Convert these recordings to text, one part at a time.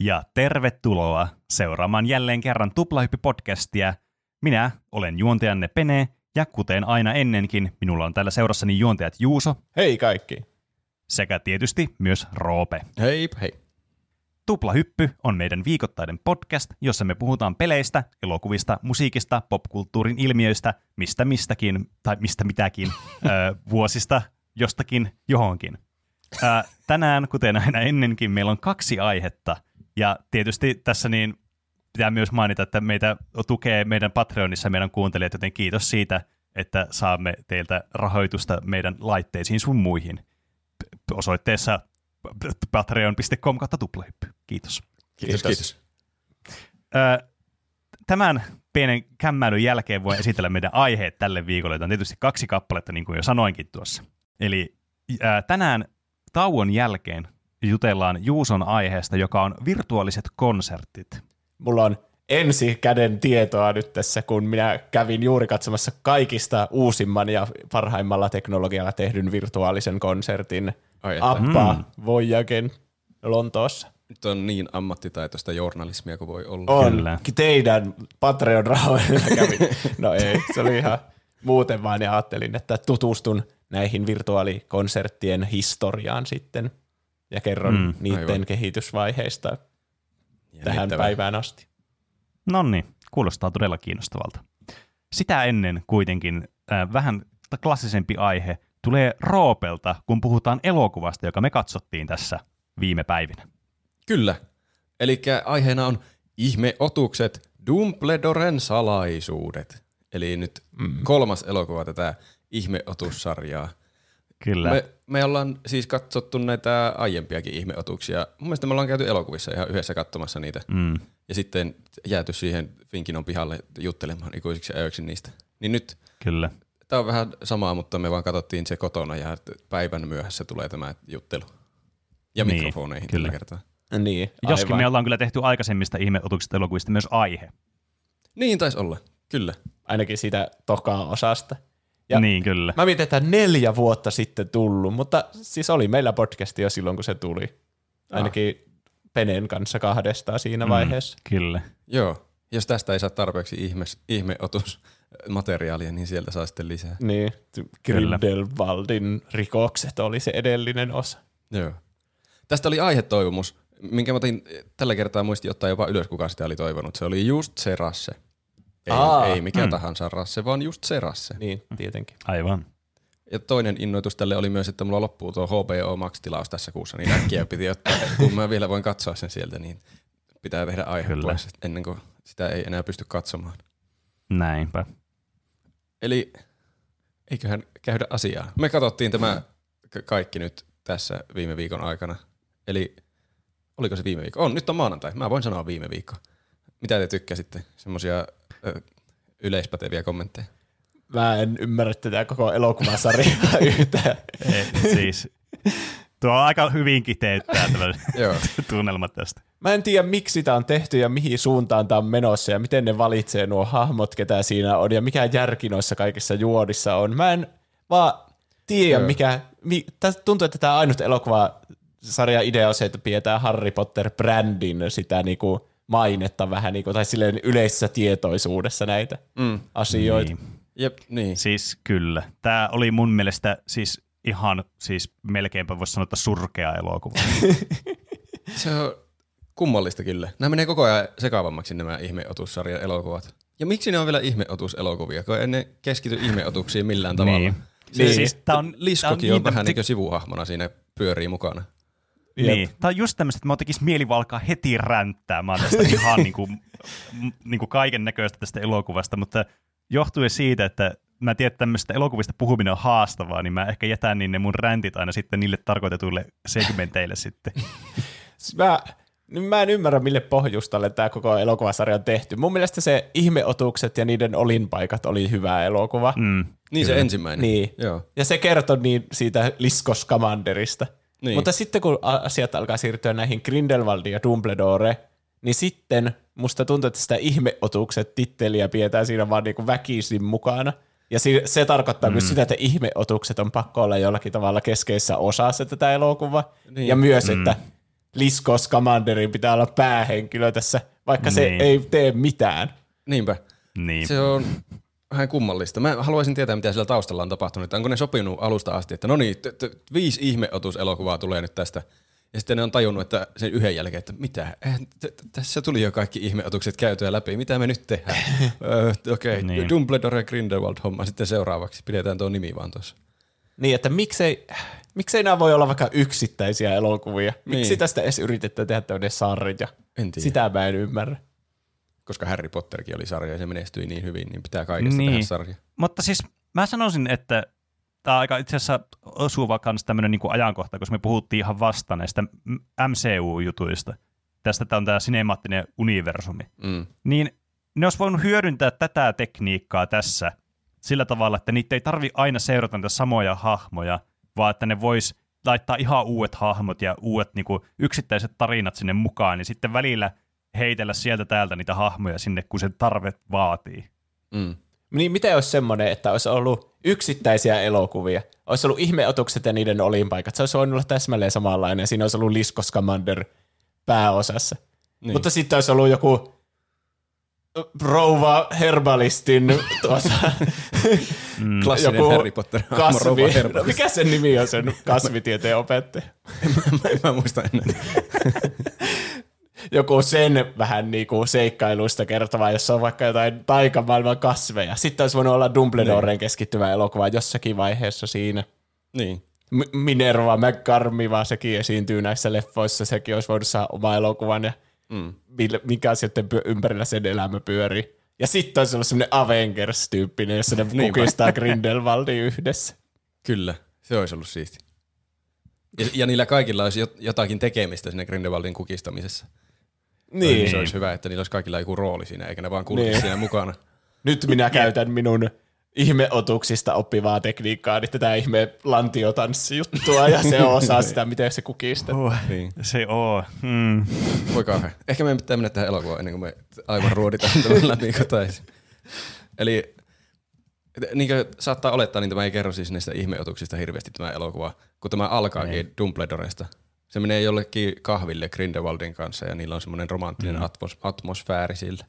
ja tervetuloa seuraamaan jälleen kerran Tuplahyppi-podcastia. Minä olen juontajanne Pene, ja kuten aina ennenkin, minulla on täällä seurassani juontajat Juuso Hei kaikki. sekä tietysti myös Roope. Hei, hei. Tuplahyppy on meidän viikoittainen podcast, jossa me puhutaan peleistä, elokuvista, musiikista, popkulttuurin ilmiöistä, mistä mistäkin, tai mistä mitäkin, ö, vuosista jostakin johonkin. Ö, tänään, kuten aina ennenkin, meillä on kaksi aihetta, ja tietysti tässä niin pitää myös mainita, että meitä tukee meidän Patreonissa meidän kuuntelijat, joten kiitos siitä, että saamme teiltä rahoitusta meidän laitteisiin sun muihin. Osoitteessa patreon.com kautta tuplahyppy. Kiitos. Kiitos, kiitos. Ö, tämän pienen kämmäilyn jälkeen voin esitellä meidän aiheet tälle viikolle. Tämä on tietysti kaksi kappaletta, niin kuin jo sanoinkin tuossa. Eli ää, tänään tauon jälkeen jutellaan Juuson aiheesta, joka on virtuaaliset konsertit. Mulla on ensi käden tietoa nyt tässä, kun minä kävin juuri katsomassa kaikista uusimman ja parhaimmalla teknologialla tehdyn virtuaalisen konsertin Ai. Appa Mm. Voyagen Lontoossa. Nyt on niin ammattitaitoista journalismia kuin voi olla. On Kyllä. teidän Patreon-rahoilla kävin. No ei, se oli ihan muuten vaan ja ajattelin, että tutustun näihin virtuaalikonserttien historiaan sitten ja kerron Mm, niiden aivan. kehitysvaiheista tähän Jännittävää. päivään asti. No niin, kuulostaa todella kiinnostavalta. Sitä ennen kuitenkin äh, vähän klassisempi aihe tulee Roopelta, kun puhutaan elokuvasta, joka me katsottiin tässä viime päivinä. Kyllä. Eli aiheena on ihmeotukset, Dumbledoren salaisuudet. Eli nyt mm. kolmas elokuva tätä ihmeotussarjaa. Kyllä. Me, me ollaan siis katsottu näitä aiempiakin ihmeotuksia. Mun mielestä me ollaan käyty elokuvissa ihan yhdessä katsomassa niitä. Mm. Ja sitten jääty siihen Finkinon pihalle juttelemaan ikuisiksi ajoiksi niistä. Niin nyt Kyllä. Tämä on vähän samaa, mutta me vaan katsottiin se kotona ja päivän myöhässä tulee tämä juttelu. Ja Niin, mikrofoneihin kyllä. tällä kertaa. Niin, Joskin aivan. me ollaan kyllä tehty aikaisemmista ihmeotuksista elokuvista myös aihe. Niin taisi olla, kyllä. ainakin siitä tokaa osasta. Ja niin, kyllä. Mä mietin, että neljä vuotta sitten tullut, mutta siis oli meillä podcasti jo silloin, kun se tuli. Ainakin Penen kanssa kahdestaan siinä vaiheessa. Kyllä. Joo. Jos tästä ei saa tarpeeksi ihme, ihmeotusmateriaalia, niin sieltä saa sitten lisää. Niin. Grindelwaldin rikokset oli se edellinen osa. Joo. Tästä oli aihetoivomus, minkä mä otin tällä kertaa muistin ottaa jopa ylös, kuka sitä oli toivonut. Se oli just se rasse. Ei, Aa, ei mikä mm. tahansa rasse, vaan just se rasse. Niin, tietenkin. Aivan. Ja toinen innoitus tälle oli myös, että mulla loppuu tuo HBO Max-tilaus tässä kuussa, niin äkkiä piti ottaa. kun mä vielä voin katsoa sen sieltä, niin pitää tehdä aihe Kyllä. pois, ennen kuin sitä ei enää pysty katsomaan. Näinpä. Eli eiköhän käydä asiaa. Me katsottiin tämä ka- kaikki nyt tässä viime viikon aikana. Eli oliko se viime viikko? On, nyt on maanantai. Mä voin sanoa viime viikko. Mitä te tykkäsitte? Semmoisia yleispäteviä kommentteja. Mä en ymmärrä tätä koko elokuvasarjaa yhtään. Ei, siis, tuo on aika hyvin kiteyttää tämä Joo. tunnelma tästä. Mä en tiedä, miksi sitä on tehty ja mihin suuntaan tämä on menossa ja miten ne valitsee nuo hahmot, ketä siinä on ja mikä järki noissa kaikissa juodissa on. Mä en vaan tiedä, Joo. mikä... Mi, tästä tuntuu, että tämä ainut elokuvasarjan idea on se, että pidetään Harry Potter-brändin sitä niinku mainetta vähän, niinku, tai silleen yleisessä tietoisuudessa näitä Mm. asioita. Niin. Jep, niin. Siis kyllä. Tämä oli mun mielestä siis ihan siis melkeinpä voisi sanoa, että surkea elokuva. Se on kummallista kyllä. Nämä menee koko ajan sekavammaksi nämä ihmeotussarjan elokuvat. Ja miksi ne on vielä ihmeotuselokuvia, kun ei ne keskity ihmeotuksiin millään tavalla. Niin. Se, Niin. siis, Tää on- Liskokin tää on on, niin- vähän niin kuin sivuhahmona siinä pyörii mukana. Niin. Tämä on just tämmöistä, että mä tekisi mieli vaan alkaa heti ränttää. Mä tästä ihan niin kuin, niin kuin kaiken näköistä tästä elokuvasta, mutta johtuen siitä, että mä tiedän, että tämmöistä elokuvista puhuminen on haastavaa, niin mä ehkä jätän niin ne mun räntit aina sitten niille tarkoitetuille segmenteille sitten. Mä, niin mä en ymmärrä, mille pohjustalle tämä koko elokuvasarja on tehty. Mun mielestä se ihmeotukset ja niiden olinpaikat oli hyvä elokuva. Mm. Niin se ensimmäinen. Niin. Joo. Ja se kertoi niin siitä Liskos Commanderista. Niin. Mutta sitten kun asiat alkaa siirtyä näihin Grindelwaldin ja Dumbledore, niin sitten musta tuntuu, että sitä ihmeotukset titteliä pidetään siinä vaan niinku väkisin mukana. Ja se tarkoittaa mm. myös sitä, että ihmeotukset on pakko olla jollakin tavalla keskeisessä osassa tätä elokuvaa. Niin. Ja myös, mm. että Lisko Scamanderin pitää olla päähenkilö tässä, vaikka se Niin. ei tee mitään. Niinpä. Niin. Se on vähän kummallista. Mä haluaisin tietää, mitä siellä taustalla on tapahtunut. Onko ne sopinut alusta asti, että no niin, t- t- viisi ihmeotuselokuvaa tulee nyt tästä. Ja sitten ne on tajunnut, että sen yhden jälkeen, että mitä, eihän t- tässä tuli jo kaikki ihmeotukset käytyä läpi, mitä me nyt tehdään? Okei, okay. Niin. Dumbledore ja Grindelwald homma sitten seuraavaksi. Pidetään tuo nimi vaan tuossa. Niin, että miksei, miksei nämä voi olla vaikka yksittäisiä elokuvia? Miksi Niin. tästä edes yritetään tehdä tämmöinen sarja? En tiedä. Sitä mä en ymmärrä. Koska Harry Potterkin oli sarja ja se menestyi niin hyvin, niin pitää kaikesta Niin. tehdä sarja. Mutta siis mä sanoisin, että tämä on aika itse asiassa osuva kans tämmöinen niin ajankohta, koska me puhuttiin ihan vasta näistä MCU-jutuista. Tästä tämä on tämä sinemaattinen universumi. Mm. Niin ne olisi voinut hyödyntää tätä tekniikkaa tässä sillä tavalla, että niitä ei tarvi aina seurata niitä samoja hahmoja, vaan että ne vois laittaa ihan uudet hahmot ja uudet niin kuin, yksittäiset tarinat sinne mukaan, niin sitten välillä heitellä sieltä täältä niitä hahmoja sinne, kun se tarve vaatii. Mm. Niin miten olisi semmoinen, että olisi ollut yksittäisiä elokuvia, olisi ollut ihmeotukset ja niiden olinpaikat, se olisi voinut olla täsmälleen samanlainen, ja siinä olisi ollut Lisko Scamander pääosassa. Niin. Mutta sitten olisi ollut joku rouva herbalistin tuossa Mm. Klassinen joku Harry Potter kasvi, no, mikä sen nimi on sen kasvitieteen opettaja? mä, mä muistan enää. Joku sen vähän niinku seikkailuista kertova, jossa on vaikka jotain taikamaailman kasveja. Sitten olisi voinut olla Dumbledoreen keskittyvä elokuva jossakin vaiheessa siinä. Niin. M- Minerva McCarmiva, sekin esiintyy näissä leffoissa, sekin olisi voinut saada oma elokuvan ja Mm. mikä sitten ympärillä sen elämä pyörii. Ja sitten olisi ollut semmoinen Avengers-tyyppinen, jossa ne kukistaa Grindelwaldin yhdessä. Kyllä, se olisi ollut siisti. Ja, ja niillä kaikilla olisi jot- jotakin tekemistä siinä Grindelwaldin kukistamisessa. Niin. Se olisi hyvä, että niillä olisi kaikilla joku rooli siinä, eikä ne vaan kulkisi Niin. siinä mukana. Nyt minä käytän minun ihmeotuksista oppivaa tekniikkaa, niin tätä ihme lantiotanssijuttua, ja se osaa sitä, miten se kukistaa. Oh, Niin. Se on. Mm. Voi kauhean. Ehkä meidän pitää mennä tähän elokuvaan ennen kuin me aivan ruoditaan tämän läpi kotaisin. Eli niin kuin saattaa olettaa, niin tämä ei kerro siis näistä ihmeotuksista hirveästi tämä elokuva, kun tämä alkaakin Dumbledoresta. Se menee jollekin kahville Grindelwaldin kanssa ja niillä on semmoinen romanttinen mm. atmos, atmosfääri sillä.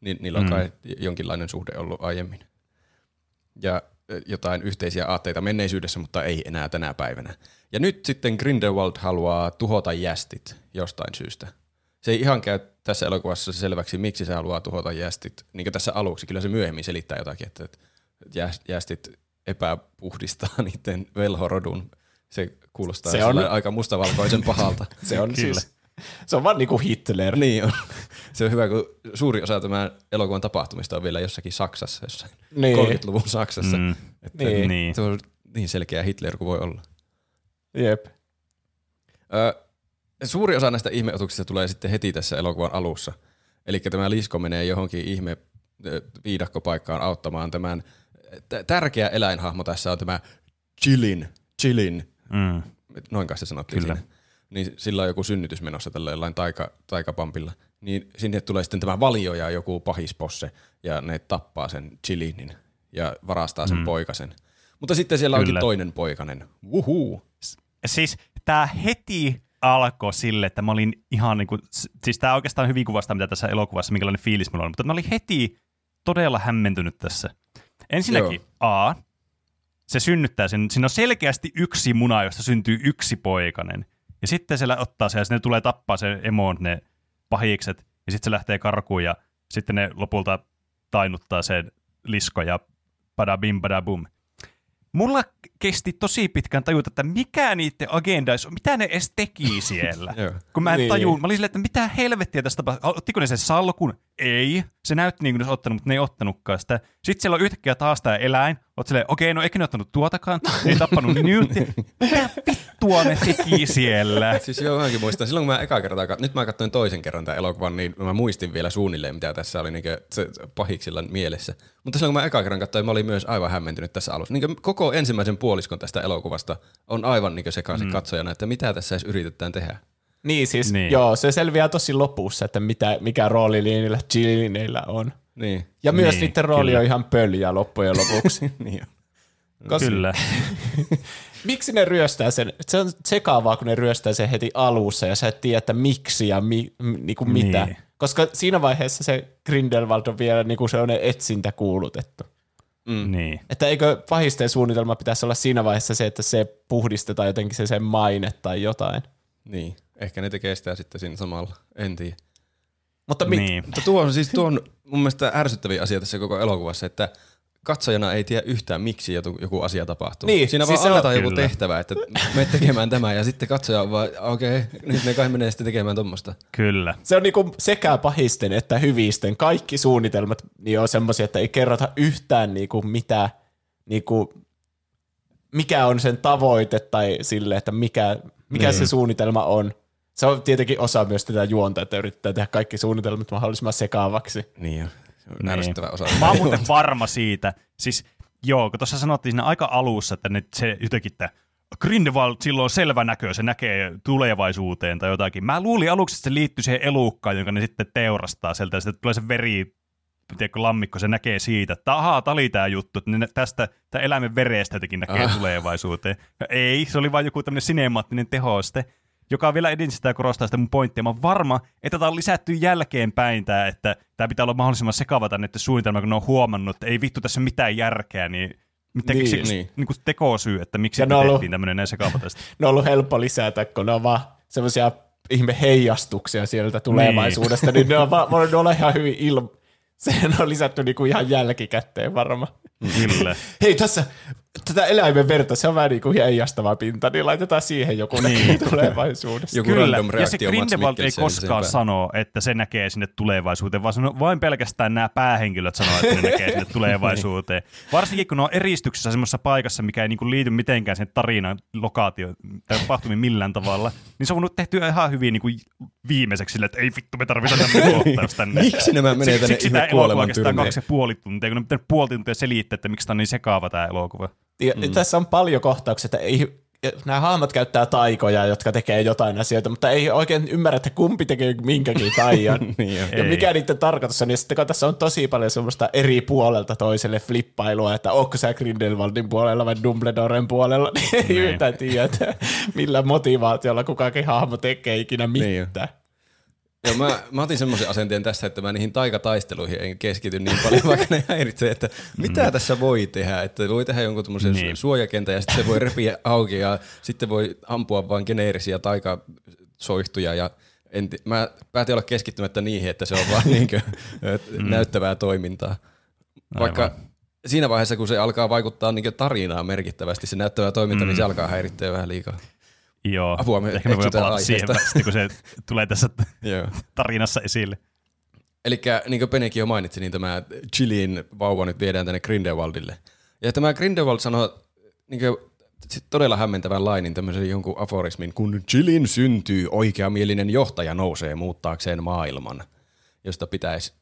Ni, niillä on Mm. kai jonkinlainen suhde ollut aiemmin. Ja jotain yhteisiä aatteita menneisyydessä, mutta ei enää tänä päivänä. Ja nyt sitten Grindelwald haluaa tuhota jästit jostain syystä. Se ei ihan käy tässä elokuvassa selväksi, miksi se haluaa tuhota jästit. Niin kuin tässä aluksi, kyllä se myöhemmin selittää jotakin, että että jäs- jästit epäpuhdistaa niiden velhorodun. Se kuulostaa Se on- aika mustavalkoisen pahalta. Se on Kyllä. siis, se on vaan niinku Hitler. niin on. Se on hyvä, kun suuri osa tämän elokuvan tapahtumista on vielä jossakin Saksassa, jossain Niin. 30-luvun Saksassa. Mm. Että Niin. Niin. Se on niin selkeä Hitler kuin voi olla. Jep. Ö, suuri osa näistä ihmeotuksista tulee sitten heti tässä elokuvan alussa. Eli tämä Lisko menee johonkin ihme viidakkopaikkaan auttamaan tämän t- tärkeä eläinhahmo tässä on tämä Chilin. Chilin. Mm. Noin kai se sanottiin Kyllä. siinä. Niin sillä on joku synnytys menossa tällä jollain taika, taikapampilla. Niin sinne tulee sitten tämä valio ja joku pahisposse ja ne tappaa sen Chilinin ja varastaa sen mm. poikasen. Mutta sitten siellä onkin Kyllä. toinen poikanen. Wuhuu. Siis tämä heti alkoi sille, että mä olin ihan niinku, s- siis tämä oikeastaan hyvin kuvastaa, mitä tässä elokuvassa, minkälainen fiilis mulla on, mutta mä olin heti todella hämmentynyt tässä. Ensinnäkin A, se synnyttää sen, siinä on selkeästi yksi muna, josta syntyy yksi poikainen. Ja sitten se ottaa sen ja ne tulee tappaa sen emoon ne pahikset, ja sitten se lähtee karkuun ja sitten ne lopulta tainuttaa sen lisko ja badabim badabum. Mulla kesti tosi pitkään tajuta, että mikä niiden agenda olisi, mitä ne edes teki siellä. Kun mä en Niin. tajun, mä olin silleen, että mitä helvettiä tästä tapahtui. Ottiko ne sen salkun? Ei. Se näytti niin kuin ne olisi ottanut, mutta ne ei ottanutkaan sitä. Sitten siellä on yhtäkkiä taas tämä eläin. Oot silleen, okei, no eikä ne ottanut tuotakaan. Ne ei tappanut Newtia. Mitä vittua ne teki siellä? Siis joo, mäkin muistan. Silloin kun mä eka kertaa, nyt mä katsoin toisen kerran tämän elokuvan, niin mä muistin vielä suunnilleen, mitä tässä oli niin se pahiksilla mielessä. Mutta silloin kun mä eka kerran katsoin, mä olin myös aivan hämmentynyt tässä alussa. Niin koko ensimmäisen puoliskon tästä elokuvasta on aivan niin sekaisin mm. katsojana, että mitä tässä edes yritetään tehdä. Niin siis, Niin. niin. joo, se selviää tosi lopussa, että mitä, mikä rooli niillä chilineillä on. Niin. Ja myös Niin, niiden rooli kyllä. on ihan pöljä loppujen lopuksi. niin. Koska Kyllä. miksi ne ryöstää sen? Se on sekaavaa, kun ne ryöstää sen heti alussa ja sä et tiedä, että miksi ja mi, m, niinku mitä. Niin. Koska siinä vaiheessa se Grindelwald on vielä niinku sellainen etsintä kuulutettu. Mm. Niin. Että eikö pahisten suunnitelma pitäisi olla siinä vaiheessa se, että se puhdistetaan jotenkin se sen maine tai jotain. Niin, ehkä ne tekee sitä sitten siinä samalla, en tiedä. Mutta mi- Niin. Mutta tuo on siis tuo on mun mielestä ärsyttäviä asia tässä koko elokuvassa, että katsojana ei tiedä yhtään, miksi joku, joku asia tapahtuu. Niin, Siinä siis vaan se on- annetaan joku Kyllä. tehtävä, että me tekemään tämä ja sitten katsoja on vaan, okei, okay, nyt ne kai menee sitten tekemään tuommoista. Kyllä. se on niinku sekä pahisten että hyvisten. Kaikki suunnitelmat niin on semmoisia, että ei kerrota yhtään niinku mitä, niinku, mikä on sen tavoite tai sille, että mikä, mikä se suunnitelma on. Se on tietenkin osa myös tätä juonta, että yrittää tehdä kaikki suunnitelmat mahdollisimman sekaavaksi. Niin jo. Se on Niin. ärsyttävä osa. Mä oon muuten varma siitä. Siis joo, kun tuossa sanottiin siinä aika alussa, että nyt se jotenkin, että Grindelwald silloin on selvä näkö, se näkee tulevaisuuteen tai jotakin. Mä luulin aluksi, että se liittyy siihen elukkaan, jonka ne sitten teurastaa sieltä, ja sitten tulee se veri, tiedätkö, lammikko, se näkee siitä, että ahaa, tää oli tää juttu, että ne tästä tämä eläimen verestä jotenkin näkee Ah. tulevaisuuteen. Ja ei, se oli vain joku tämmöinen sinemaattinen tehoste, joka vielä edin sitä korostaa sitä mun pointtia. Mä oon varma, että tämä on lisätty jälkeenpäin tää, että tämä pitää olla mahdollisimman sekava tänne suunnitelma, kun ne on huomannut, että ei vittu tässä mitään järkeä, niin mitä Niin, niin, niin. niin. kuin tekosyy, että miksi Ja me ollut- tehtiin tämmöinen näin sekava tästä. Ne on ollut helppo lisätä, kun ne on vaan semmoisia ihme heijastuksia sieltä tulevaisuudesta, niin, ne on vaan voinut olla ihan hyvin ilma. Sehän on lisätty niinku ihan jälkikäteen varmaan. Kyllä. Hei, tässä tätä eläimen verta, se on vähän niin kuin heijastava pinta, niin laitetaan siihen joku niin. tulevaisuudessa. Joku Kyllä, random ja se Grindelwald ei koskaan sano, että se näkee sinne tulevaisuuteen, vaan sano, vain pelkästään nämä päähenkilöt sanoo, että ne näkee sinne tulevaisuuteen. Varsinkin kun ne on eristyksessä semmoisessa paikassa, mikä ei niinku liity mitenkään sen tarinan lokaatio tai tapahtumiin millään tavalla, niin se on voinut tehtyä ihan hyvin niinku viimeiseksi sille, että ei vittu, me tarvitaan tämmöinen kohtaus tänne. Miksi nämä menee Siksi- tänne Siksi ihme tämä elokuva kestää kaksi ja puoli tuntia, kun ne pitää puoli tuntia selittää, että miksi tämä on niin sekaava tämä elokuva. Ja mm. Tässä on paljon kohtauksia, että ei, nämä hahmot käyttää taikoja, jotka tekee jotain asioita, mutta ei oikein ymmärrä, että kumpi tekee minkäkin taian. Niin ja Ei. mikä niiden tarkoitus on. Ja sitten kun tässä on tosi paljon semmoista eri puolelta toiselle flippailua, että onko sä Grindelwaldin puolella vai Dumbledoren puolella, niin ei Niin. yhtään tiedä, että millä motivaatiolla kukakin hahmo tekee ikinä Niin mitään. Joo, mä, mä otin semmoisen asenteen tässä, että mä niihin taikataisteluihin en keskity niin paljon, vaikka ne häiritsee, että mitä tässä voi tehdä. Että voi tehdä jonkun tämmöisen Niin. suojakentän ja sitten se voi repiä auki ja sitten voi ampua vain geneerisiä taikasoihtuja ja en, mä päätin olla keskittymättä niihin, että se on vaan niinkö, mm. näyttävää toimintaa. Vaikka Aivan. siinä vaiheessa, kun se alkaa vaikuttaa niinkö tarinaan merkittävästi, se näyttävä toiminta, mm. niin se alkaa häirittää vähän liikaa. Joo, Apua, me ehkä me eksytään palata siihen, aiheesta. sitten kun se tulee tässä tarinassa esille. Eli niin kuin Penekin jo mainitsi, niin tämä Chilin vauva nyt viedään tänne Grindelwaldille. Ja tämä Grindelwald sanoo niin kuin, sit todella hämmentävän lainin, tämmöisen jonkun aforismin, kun Chilin syntyy, oikeamielinen johtaja nousee muuttaakseen maailman, josta pitäisi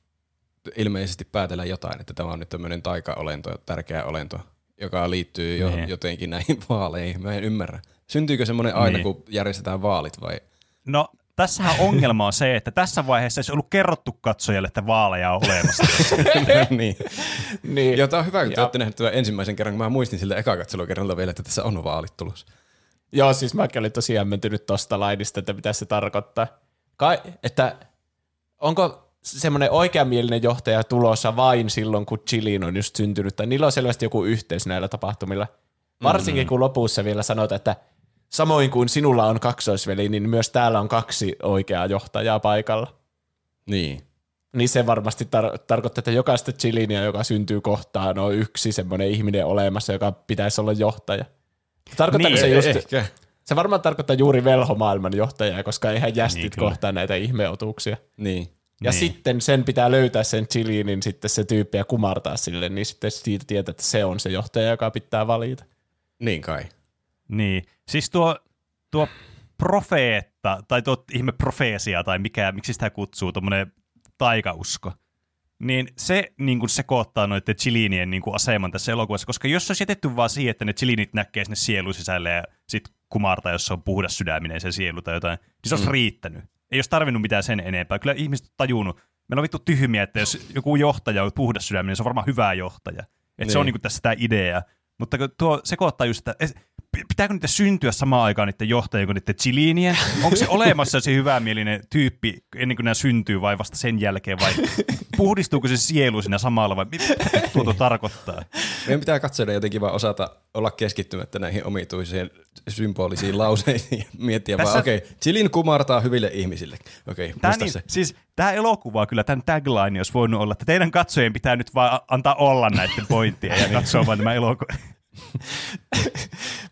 ilmeisesti päätellä jotain, että tämä on nyt tämmöinen taikaolento, tärkeä olento, joka liittyy jo, Niin. jotenkin näihin vaaleihin. Mä en ymmärrä. Syntyykö semmoinen aina, Niin. kun järjestetään vaalit vai? No, tässähän ongelma on se, että tässä vaiheessa ei ollut kerrottu katsojalle, että vaaleja on olemassa. niin. Niin. Ja tämä on hyvä, kun te olette nähneet tämän ensimmäisen kerran, kun mä muistin siltä eka katselukerralta vielä, että tässä on vaalit tulossa. Joo, siis mäkin olin tosi hämmentynyt tosta lainista, että mitä se tarkoittaa. Kai, että onko semmoinen oikeamielinen johtaja tulossa vain silloin, kun Chilin on just syntynyt, tai niillä on selvästi joku yhteys näillä tapahtumilla. Varsinkin kun lopussa vielä sanotaan, että samoin kuin sinulla on kaksoisveli, niin myös täällä on kaksi oikeaa johtajaa paikalla. Niin. Niin se varmasti tar- tarkoittaa, että jokaista Chilinia, joka syntyy kohtaan, on yksi semmoinen ihminen olemassa, joka pitäisi olla johtaja. Tarkoittaako Niin, se just, Ehkä. se varmaan tarkoittaa juuri velhomaailman johtajaa, koska eihän jästit Niin, kyllä. kohtaa näitä ihmeotuuksia. Niin. Ja Niin. sitten sen pitää löytää sen chiliinin sitten se tyyppi ja kumartaa sille, niin sitten siitä tietää, että se on se johtaja, joka pitää valita. Niin kai. Niin, siis tuo, tuo profeetta, tai tuo ihme profeesia, tai mikä, miksi sitä kutsuu, tuommoinen taikausko, niin se niin kuin sekoittaa noiden chilinien niin kuin aseman tässä elokuvassa, koska jos se olisi jätetty vaan siihen, että ne chilinit näkee sinne sielun sisälle ja sitten kumartaa, jos se on puhdas sydäminen se sielu tai jotain, niin se olisi mm. riittänyt. Ei olisi tarvinnut mitään sen enempää. Kyllä ihmiset on tajunnut, meillä on vittu tyhmiä, että jos joku johtaja on puhdas sydäminen, se on varmaan hyvä johtaja. Että se on Niin. niin kuin tässä tämä idea. Mutta tuo sekoittaa just, että pitääkö niitä syntyä samaan aikaan niiden johtajien kuin niiden chilinien? Onko se olemassa se hyvämielinen tyyppi ennen kuin nämä syntyy vai vasta sen jälkeen vai puhdistuuko se sielu siinä samalla vai mitä tuo tarkoittaa? Meidän pitää katsoa jotenkin vaan osata olla keskittymättä näihin omituisiin symbolisiin lauseisiin ja miettiä Tässä- vaan, okei, okay, chilin kumartaa hyville ihmisille. Okei, okay, muista niin, se. siis, tämä elokuva kyllä, tämän tagline olisi voinut olla, että teidän katsojien pitää nyt vaan antaa olla näiden pointtien ja katsoa vaan tämä elokuva.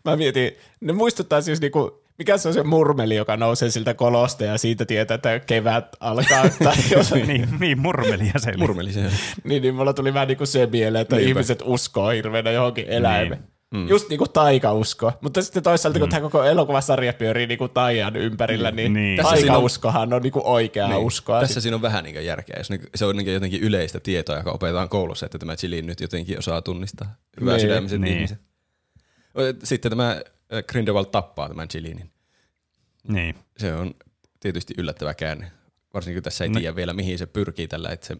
Mä mietin, ne muistuttaa siis niinku, mikä se on se murmeli, joka nousee siltä kolosta ja siitä tietää, että kevät alkaa. tai jos, niin, niin, niin, murmelia se oli. Murmeli se. niin, niin mulla tuli vähän niinku se mieleen, että Niinpä. ihmiset uskoo hirveänä johonkin eläimeen. Niin. Mm. Just niinku taikausko. Mutta sitten toisaalta, kun tämä koko elokuvasarja pyörii niinku taian ympärillä, niin, Niin. niin. On- taikauskohan on niinku oikeaa Niin. uskoa. Tässä siinä on vähän niin järkeä. Jos niinku- se on niinku jotenkin yleistä tietoa, joka opetetaan koulussa, että tämä chili nyt jotenkin osaa tunnistaa hyvää Niin. sydämiset Niin. ihmiset. Sitten tämä Grindelwald tappaa tämän chilinin. Niin. Se on tietysti yllättävä käänne. Varsinkin kun tässä ei No- tiedä vielä, mihin se pyrkii tällä, että se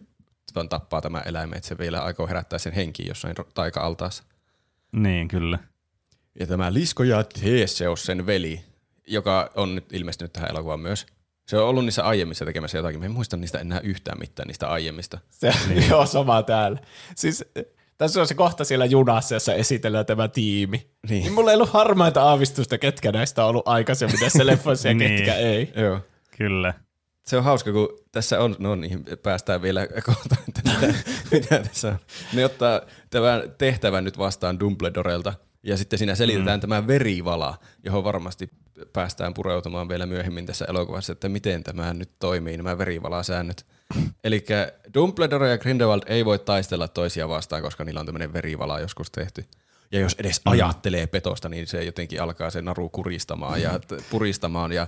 vaan tappaa tämä eläimen, että se vielä aikoo herättää sen henkiin jossain taika-altaassa. Niin, kyllä. Ja tämä Lisko ja Theseus, sen veli, joka on nyt ilmestynyt tähän elokuvaan myös. Se on ollut niissä aiemmissa tekemässä jotakin. Mä en muista niistä enää yhtään mitään niistä aiemmista. Se niin. joo, sama täällä. Siis tässä on se kohta siellä junassa, jossa esitellään tämä tiimi. Niin. Niin. mulla ei ollut harmaita aavistusta, ketkä näistä on ollut aikaisemmin tässä leffoissa ja Niin. ketkä ei. Joo. Kyllä. Se on hauska, kun tässä on, no niin, päästään vielä kohta, että mitä, mitä tässä on. Ne ottaa tämän tehtävän nyt vastaan Dumbledorelta, ja sitten siinä selitetään mm. tämä verivala, johon varmasti päästään pureutumaan vielä myöhemmin tässä elokuvassa, että miten tämä nyt toimii, nämä verivalasäännöt. Eli Dumbledore ja Grindelwald ei voi taistella toisia vastaan, koska niillä on tämmöinen verivala joskus tehty. Ja jos edes mm. ajattelee petosta, niin se jotenkin alkaa se naru kuristamaan ja puristamaan ja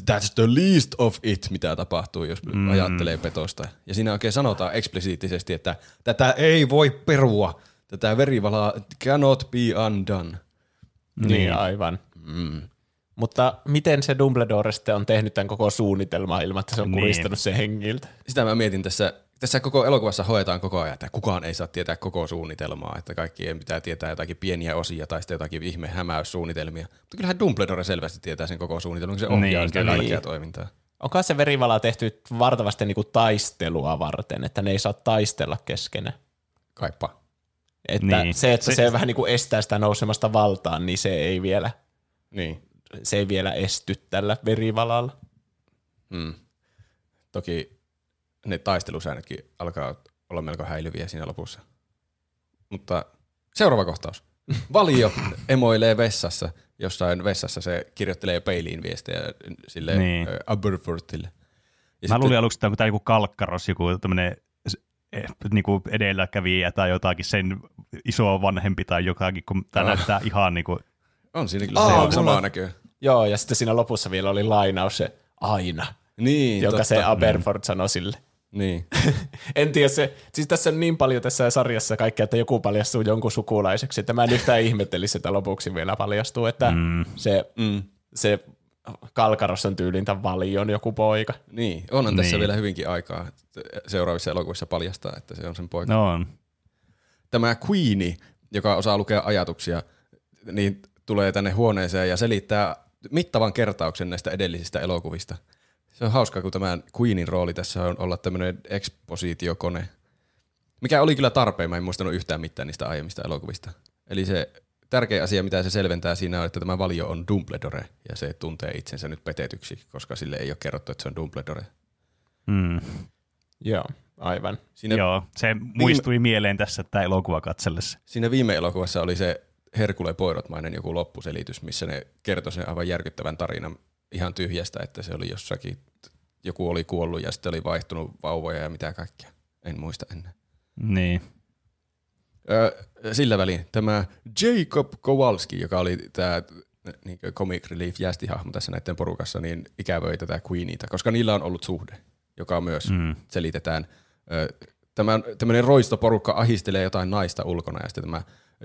that's the least of it, mitä tapahtuu, jos mm. ajattelee petosta. Ja siinä oikein sanotaan eksplisiittisesti, että tätä ei voi perua. Tätä verivalaa cannot be undone. Niin, niin aivan. Mm. Mutta miten se Dumbledore sitten on tehnyt tämän koko suunnitelman ilman, että se on Niin. kuristanut sen hengiltä? Sitä mä mietin tässä, tässä koko elokuvassa hoetaan koko ajan, että kukaan ei saa tietää koko suunnitelmaa, että kaikkien pitää tietää jotakin pieniä osia tai sitten jotakin ihme hämäyssuunnitelmia. Mutta kyllähän Dumbledore selvästi tietää sen koko suunnitelman, kun se ohjaa Niin, sitä kyllä. kaikkea Niin. toimintaa. Onko se verivala tehty vartavasti niinku taistelua varten, että ne ei saa taistella keskenään? Kaipa. Että Niin. se, että Se- se, vähän niin kuin estää sitä nousemasta valtaan, niin se ei vielä, Niin. se ei vielä esty tällä verivalalla. Mm. Toki ne taistelusäännötkin alkaa olla melko häilyviä siinä lopussa. Mutta seuraava kohtaus. Valio emoilee vessassa. Jossain vessassa se kirjoittelee peiliin viestejä sille Niin. niin. Aberfortille. Ja Mä luulin aluksi, että tämä joku kalkkaros, joku tämmöinen niinku edelläkävijä tai jotakin sen iso vanhempi tai jotakin, kun tämä Ah. näyttää ihan niinku, On siinä kyllä Aa, on samaa näköä. Joo, ja sitten siinä lopussa vielä oli lainaus se aina, Niin, joka totta. se Aberford sanoi sille. Niin. En tiedä, se, siis tässä on niin paljon tässä sarjassa kaikkea, että joku paljastuu jonkun sukulaiseksi, että mä en yhtään ihmettelisi, että lopuksi vielä paljastuu, että mm. se, Mm. se Kalkaros on tyylintä valion joku poika. Niin, onhan tässä Niin. vielä hyvinkin aikaa seuraavissa elokuvissa paljastaa, että se on sen poika. no on. Tämä Queeni, joka osaa lukea ajatuksia, niin tulee tänne huoneeseen ja selittää mittavan kertauksen näistä edellisistä elokuvista. Se on hauska, kun tämän Queenin rooli tässä on olla tämmöinen ekspositiokone, mikä oli kyllä tarpeen, mä en muistanut yhtään mitään niistä aiemmista elokuvista. Eli se tärkeä asia, mitä se selventää siinä on, että tämä valio on Dumbledore, ja se tuntee itsensä nyt petetyksi, koska sille ei ole kerrottu, että se on Dumbledore. Mm. Joo, aivan. Siinä Joo, se muistui mieleen tässä tämä elokuva katsellessa. Siinä viime elokuvassa oli se Herkule Poirotmainen joku loppuselitys, missä ne kertoi sen aivan järkyttävän tarinan ihan tyhjästä, että se oli jossakin, joku oli kuollut ja sitten oli vaihtunut vauvoja ja mitä kaikkea. En muista enää. Niin. Öö, sillä välin tämä Jacob Kowalski, joka oli tämä niin comic relief jästihahmo tässä näiden porukassa, niin ikävöi tätä Queenita, koska niillä on ollut suhde, joka myös Mm. selitetään. Tämä, tämmöinen roistoporukka ahistelee jotain naista ulkona ja sitten tämä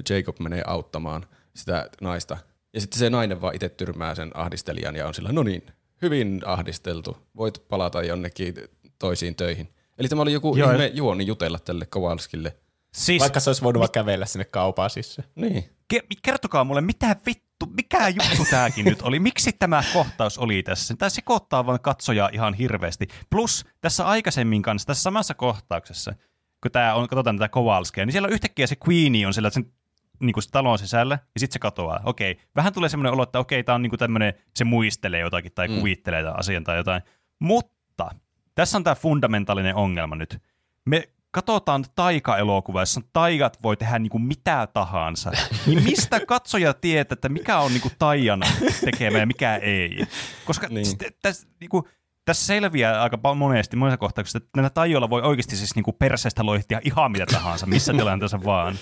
Jacob menee auttamaan sitä naista. Ja sitten se nainen vaan itse tyrmää sen ahdistelijan ja on sillä, no niin, hyvin ahdisteltu, voit palata jonnekin toisiin töihin. Eli tämä oli joku Joo. ihme juoni jutella tälle Kowalskille. Siis, Vaikka se olisi voinut vaan kävellä sinne kaupaan sisään. Niin. ke- kertokaa mulle, mitä vittu, mikä juttu tämäkin nyt oli? Miksi tämä kohtaus oli tässä? Tämä sekoittaa vaan katsojaa ihan hirveästi. Plus tässä aikaisemmin kanssa, tässä samassa kohtauksessa, kun tää on, katsotaan tätä Kowalskia, niin siellä on yhtäkkiä se Queenie on siellä sen niin kuin talon sisällä, ja sitten se katoaa. Okei, vähän tulee semmoinen olo, että okei, tämä on niin kuin tämmöinen, se muistelee jotakin tai Mm. kuvittelee tämän asian tai jotain. Mutta tässä on tämä fundamentaalinen ongelma nyt. Me katsotaan taika-elokuva, jossa taigat voi tehdä niinku mitä tahansa. Niin mistä katsoja tietää, että mikä on niinku taian tekemä ja mikä ei? Koska Niin. niin. tässä niinku, tässä selviää aika monesti monessa kohtauksessa, että näillä taioilla voi oikeasti siis niinku perseestä loihtia ihan mitä tahansa, missä tilanteessa vaan.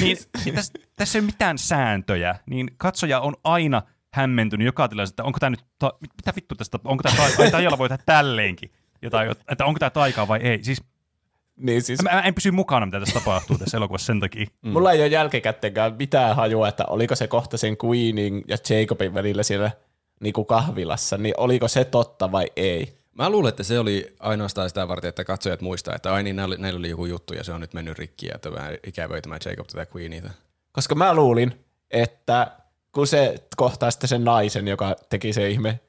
Niin, niin tässä, tässä ei ole mitään sääntöjä, niin katsoja on aina hämmentynyt joka tilanteessa, että onko tämä nyt, ta- mit- mitä vittu tästä, onko tämä ta- ai, taijalla voi tehdä tälleenkin, jotain, että onko tämä taikaa vai ei. Siis Niin siis, mä en pysy mukana, mitä tässä tapahtuu tässä elokuvassa sen takia. mm. mulla ei ole jälkikäteenkään mitään hajua, että oliko se kohta sen Queenin ja Jacobin välillä siellä niinku kahvilassa, niin oliko se totta vai ei? Mä luulen, että se oli ainoastaan sitä varten, että katsojat muistaa, että ai niin, näillä oli, näillä oli joku juttu ja se on nyt mennyt rikki ja tämä ikävöi tämä Jacob tätä Queeniä. Koska mä luulin, että kun se kohtaa sitten sen naisen, joka teki se ihme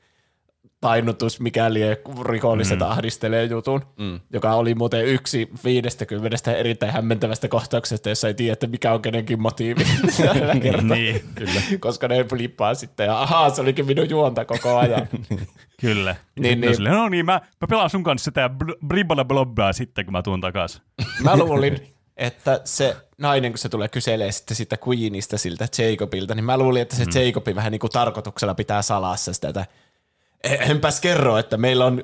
tainnutus, mikäli rikolliset mm. ahdistelee jutun, mm. joka oli muuten yksi 50 erittäin hämmentävästä kohtauksesta, jossa ei tiedä, että mikä on kenenkin motiivi tällä kertaa. Niin, Kyllä. Koska ne flippaa sitten ja ahaa, se olikin minun juonta koko ajan. kyllä. Niin, niin. silleen, no niin, mä, mä pelaan sun kanssa sitä bribala blobbaa sitten, kun mä tuun takas. Mä luulin, että se nainen, kun se tulee kyselee sitten sitä Queenista siltä Jacobilta, niin mä luulin, että se mm. Jacobi vähän niin kuin tarkoituksella pitää salassa sitä, että "Eh, enpäs kerro, että meillä on,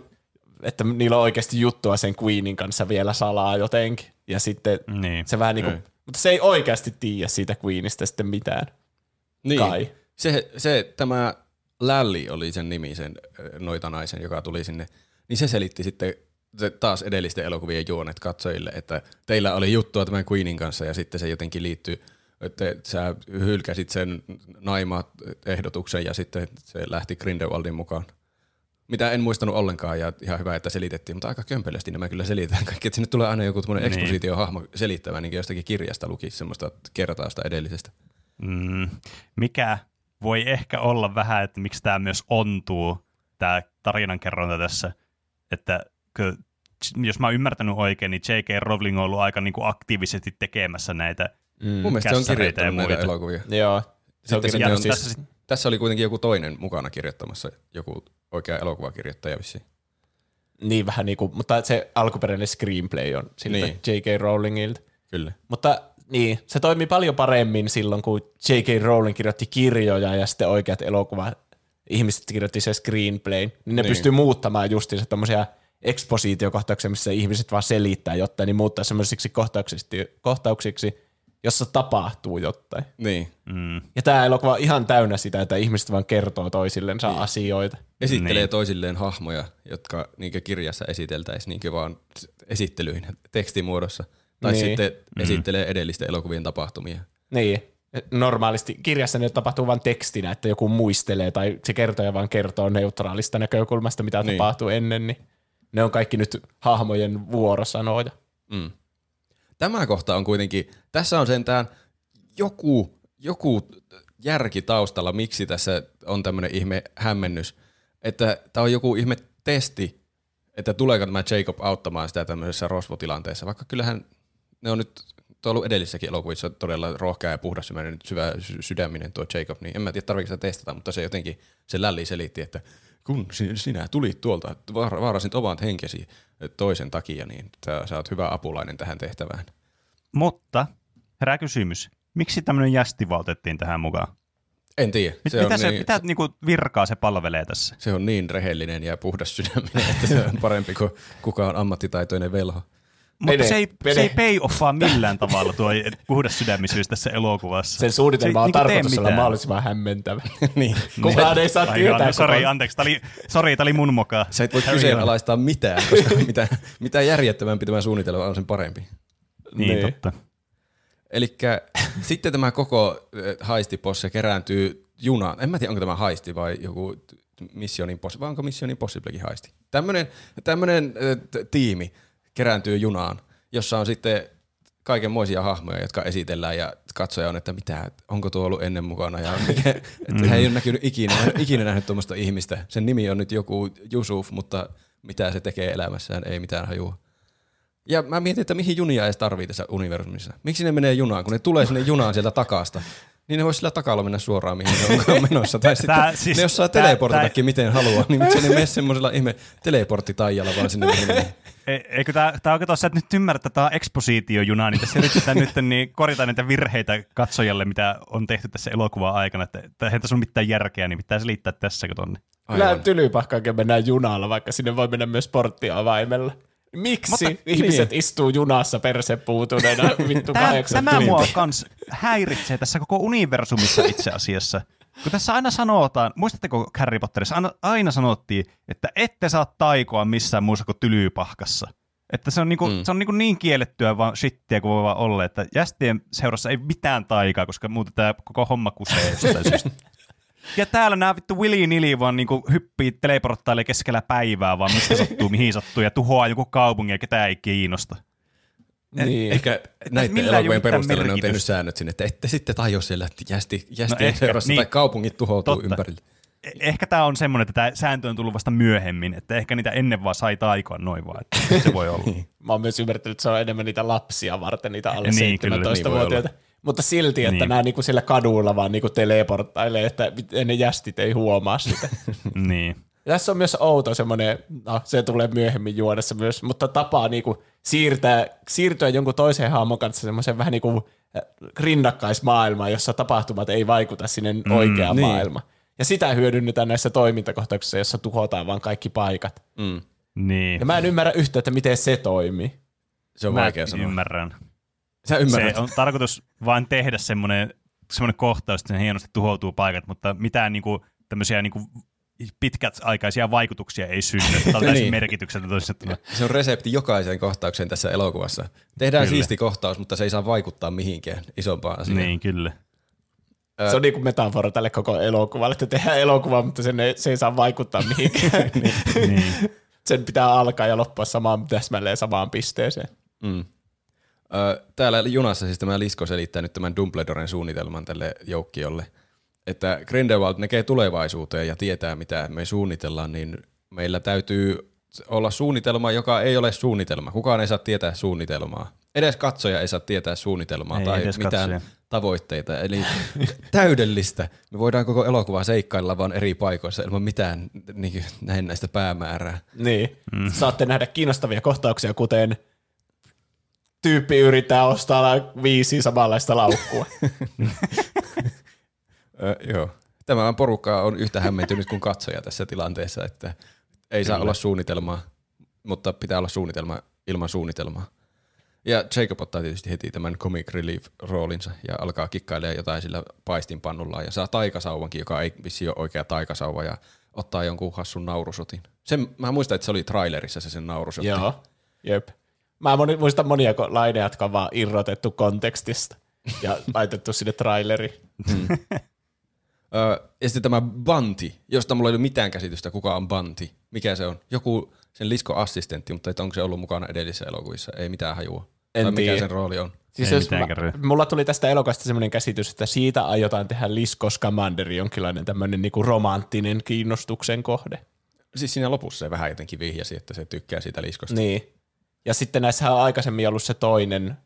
että niillä on oikeasti juttua sen Queenin kanssa vielä salaa jotenkin. Ja sitten Niin. se vähän niin kuin, Ei. mutta se ei oikeasti tiedä siitä Queenista sitten mitään. Niin. Kai. Se, se, tämä Lälli oli sen nimi, sen ö, noitanaisen, joka tuli sinne, niin se selitti sitten se taas edellisten elokuvien juonet katsojille, että teillä oli juttua tämän Queenin kanssa ja sitten se jotenkin liittyy, että sä hylkäsit sen naima-ehdotuksen ja sitten se lähti Grindelwaldin mukaan. Mitä en muistanut ollenkaan ja ihan hyvä, että selitettiin, mutta aika kömpelösti nämä kyllä selitetään kaikki, että sinne tulee aina joku tämmöinen Niin. ekspositiohahmo selittävä, niin jostakin kirjasta lukisi semmoista kertausta edellisestä. Mm, mikä voi ehkä olla vähän, että miksi tämä myös ontuu, tämä tarinankerronta tässä, että kun, jos mä oon ymmärtänyt oikein, niin J.K. Rowling on ollut aika niinku aktiivisesti tekemässä näitä. Mm. Mun mielestä se on kirjoittanut näitä elokuvia. Joo. Se on Sitten kirjoittanut on siis, tässä sit- Tässä oli kuitenkin joku toinen mukana kirjoittamassa, joku oikea elokuvakirjoittaja vissiin. niin vähän niin kuin, mutta se alkuperäinen screenplay on siltä Niin. J.K. Rowlingilta. Kyllä. Mutta niin, se toimi paljon paremmin silloin, kun J.K. Rowling kirjoitti kirjoja ja sitten oikeat elokuva ihmiset kirjoitti se screenplay, niin ne Niin. pystyy muuttamaan justiinsa tommosia ekspositiokohtauksia, missä ihmiset vaan selittää jotain, niin muuttaa semmoisiksi kohtauksiksi, kohtauksiksi, jossa tapahtuu jotain. Niin. Mm, Ja tämä elokuva on ihan täynnä sitä, että ihmiset vaan kertoo toisillensa niin. asioita. Esittelee Niin. toisilleen hahmoja, jotka niin kirjassa esiteltäisiin niin vaan esittelyin tekstimuodossa. Tai Niin. sitten esittelee edellisten elokuvien tapahtumia. Niin. Normaalisti kirjassa ne tapahtuu vain tekstinä, että joku muistelee tai se kertoja vaan kertoo neutraalista näkökulmasta, mitä niin. tapahtuu ennen, niin ne on kaikki nyt hahmojen vuorosanoja. Mm. Tämä kohta on kuitenkin, tässä on sentään joku, joku järki taustalla, miksi tässä on tämmöinen ihme hämmennys, että tämä on joku ihme testi, että tuleeko tämä Jacob auttamaan sitä tämmöisessä rosvotilanteessa, vaikka kyllähän ne on nyt on ollut edellisissäkin elokuvissa todella rohkea ja puhdas syvä sy- sydäminen tuo Jacob, niin en mä tiedä tarvitseeko sitä testata, mutta se jotenkin, se lälli selitti, että kun si- sinä tulit tuolta, vaar- vaarasit omat henkesi toisen takia, niin sä, sä oot hyvä apulainen tähän tehtävään. mutta herää kysymys, miksi tämmöinen jästi valtettiin tähän mukaan? En tiedä. Mit, Se mitä, on, se, niin, mitä niinku virkaa se palvelee tässä? se on niin rehellinen ja puhdas sydäminen, että se on parempi kuin kukaan ammattitaitoinen velho. Mutta Pene, se ei, pene. se ei pay offaa millään tavalla tuo puhdas sydämisyys tässä elokuvassa. Sen suunnitelma Se on tee tarkoitus olla mahdollisimman hämmentävä. niin. Kukaan ei saa tietää. joo, Sori, anteeksi, tää oli, sorry, tää oli mun moka. Sä et voi kyseenalaistaa mitään, koska mitä, mitä järjettömämpi tämä suunnitelma on, sen parempi. Niin, Niin. totta. Eli sitten tämä koko haistiposse kerääntyy junaan. En mä tiedä, onko tämä haisti vai joku Mission Impossible, vai onko Mission Impossiblekin haisti. Tämmöinen, tämmöinen äh, tiimi kerääntyy junaan, jossa on sitten kaikenmoisia hahmoja, jotka esitellään ja katsoja on, että mitä, onko tuo ollut ennen mukana ja mikä, että hän ei ole näkynyt ikinä, hän ei ikinä nähnyt tuommoista ihmistä. Sen nimi on nyt joku Jusuf, mutta mitä se tekee elämässään, ei mitään hajua. Ja mä mietin, että mihin junia edes tarvii tässä universumissa. Miksi ne menee junaan, kun ne tulee sinne junaan sieltä takasta? Niin ne voisi sillä takalla mennä suoraan, mihin ne onkaan menossa. Tai sitten Tää- siis, ne jos saa teleportatakin miten haluaa, niin miksi ne mene semmoisella ihme teleporttitaijalla vaan sinne, mihin? E- Eikö tämä, tämä oikein tuossa, että nyt ymmärrät, että tämä on ekspositiojuna, niin tässä yritetään nyt niin korjata niitä virheitä katsojalle, mitä on tehty tässä elokuvan aikana. Että, että eihän tässä ole mitään järkeä, niin pitää selittää tässä, kun tonne. Kyllä tylypahkaankin mennään junalla, vaikka sinne voi mennä myös porttiavaimella. Miksi Mutta- Mutta, ihmiset niin. istuu junassa persepuutuneena vittu Tämä, kahdeksan tämä mua kans häiritsee tässä koko universumissa itse asiassa. Kun tässä aina sanotaan, muistatteko Harry Potterissa, aina, aina sanottiin, että ette saa taikoa missään muussa kuin tylypahkassa. Että se on, niinku, mm. se on niinku niin kiellettyä vaan shittiä kuin voi vaan olla, että jästien seurassa ei mitään taikaa, koska muuten tämä koko homma kusee syystä. Ja täällä nämä vittu Willy Nili vaan niinku hyppii teleporttailee keskellä päivää, vaan mistä sattuu, mihin sattuu, ja tuhoaa joku kaupungin ja ketään ei kiinnosta. Niin. Ehkä näiden elokuvien perusteella ne on tehnyt säännöt sinne, että ette sitten tajua siellä, että jästi, jästi No ehkä, seurassa niin. tai kaupungit tuhoutuu Totta. ympärille. Eh- Ehkä tämä on semmoinen, että tämä sääntö on tullut vasta myöhemmin, että ehkä niitä ennen vaan sai taikoa noin vaan, että se voi olla. Mä oon myös ymmärtänyt, että se on enemmän niitä lapsia varten, niitä alle Niin, kyllä, 17-vuotiaita. Mutta silti, että Niin. nämä niinku siellä kadulla vaan niinku teleporttailee, että ne jästit ei huomaa sitä. niin. Tässä on myös outo semmoinen, no se tulee myöhemmin juodessa myös, mutta tapaa niinku siirtää, siirtyä jonkun toisen hahmon kanssa semmoisen vähän niinku äh, rinnakkaismaailmaan, jossa tapahtumat ei vaikuta sinne mm, oikeaan niin. niin. maailmaan. Ja sitä hyödynnetään näissä toimintakohtauksissa, jossa tuhotaan vaan kaikki paikat. Mm. Niin. Ja mä en ymmärrä yhtä, että miten se toimii. Se on Mä vaikea sanoa. ymmärrän. Sä ymmärrät. Se on tarkoitus vain tehdä semmoinen, semmoinen kohtaus, että se hienosti tuhoutuu paikat, mutta mitään niinku, tämmöisiä niinku pitkäaikaisia vaikutuksia ei synny. Tämä on täysin Niin. Se on resepti jokaiseen kohtaukseen tässä elokuvassa. Tehdään Kyllä. siisti kohtaus, mutta se ei saa vaikuttaa mihinkään isompaan asiaan. Niin, kyllä. Se on niin kuin metafora tälle koko elokuvalle, että tehdään elokuva, mutta sen ei, se ei saa vaikuttaa mihinkään. Niin. sen pitää alkaa ja loppua samaan täsmälleen samaan pisteeseen. Mm. Ö, täällä junassa siis tämä Lisko selittää nyt tämän Dumbledoren suunnitelman tälle joukkiolle, että Grindelwald näkee tulevaisuuteen ja tietää, mitä me suunnitellaan, niin meillä täytyy olla suunnitelma, joka ei ole suunnitelma. Kukaan ei saa tietää suunnitelmaa. Edes katsoja ei saa tietää suunnitelmaa Ei tai mitään katsoja. tavoitteita. Eli täydellistä. Me voidaan koko elokuvaa seikkailla vaan eri paikoissa ilman mitään niin, näin näistä päämäärää. Niin. Mm. Saatte nähdä kiinnostavia kohtauksia, kuten tyyppi yrittää ostaa viisi samanlaista laukkua. Joo. Tämä porukka on yhtä hämmentynyt kuin katsoja tässä tilanteessa, että ei saa olla suunnitelmaa, mutta pitää olla suunnitelma ilman suunnitelmaa. Ja Jacob ottaa tietysti heti tämän comic relief roolinsa ja alkaa kikkailemaan jotain sillä paistinpannullaan ja saa taikasauvankin, joka ei vissi ole oikea taikasauva ja ottaa jonkun hassun naurusotin. Sen, mä muistan, että se oli trailerissa se sen naurusotti. Joo. Jep. Mä moni, muistan monia laineja, jotka on vaan irrotettu kontekstista ja laitettu sinne traileriin. Öö, ja sitten tämä Banti, josta mulla ei ole mitään käsitystä, kuka on Banti. Mikä se on? Joku sen Lisko-assistentti, mutta et onko se ollut mukana edellisissä elokuvissa? Ei mitään hajua. En tai mikä sen rooli on. Siis jos mä, mulla tuli tästä elokuvasta semmoinen käsitys, että siitä aiotaan tehdä Lisko Scamander jonkinlainen tämmöinen niinku romanttinen kiinnostuksen kohde. Siis siinä lopussa se vähän jotenkin vihjasi, että se tykkää siitä Liskosta, Niin. Ja sitten näissä on aikaisemmin ollut se toinen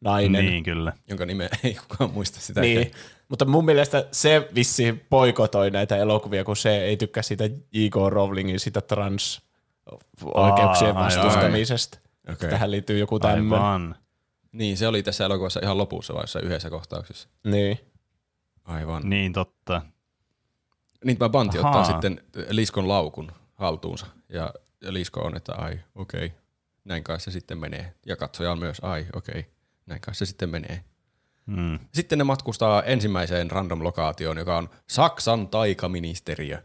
nainen. Niin, kyllä. jonka nimeä ei kukaan muista sitä. Niin. Mutta mun mielestä se vissi poikotoi näitä elokuvia, kun se ei tykkää siitä J.K. Rowlingin sitä trans-oikeuksien Aa, vastustamisesta. Okei. Tähän liittyy joku tämmöinen. Aivan. Niin, se oli tässä elokuvassa ihan lopussa vai jossain yhdessä kohtauksessa. Niin. Aivan. Niin, Niin, totta. niin tämä Banti Ahaa. ottaa sitten Liskon laukun haltuunsa. Ja, ja Lisko on, että ai, okei, okay. näin kai se sitten menee. Ja katsoja on myös, ai, okei, okay. näin kai se sitten menee. Mm. Sitten ne matkustaa ensimmäiseen random lokaatioon, joka on Saksan taikaministeriö.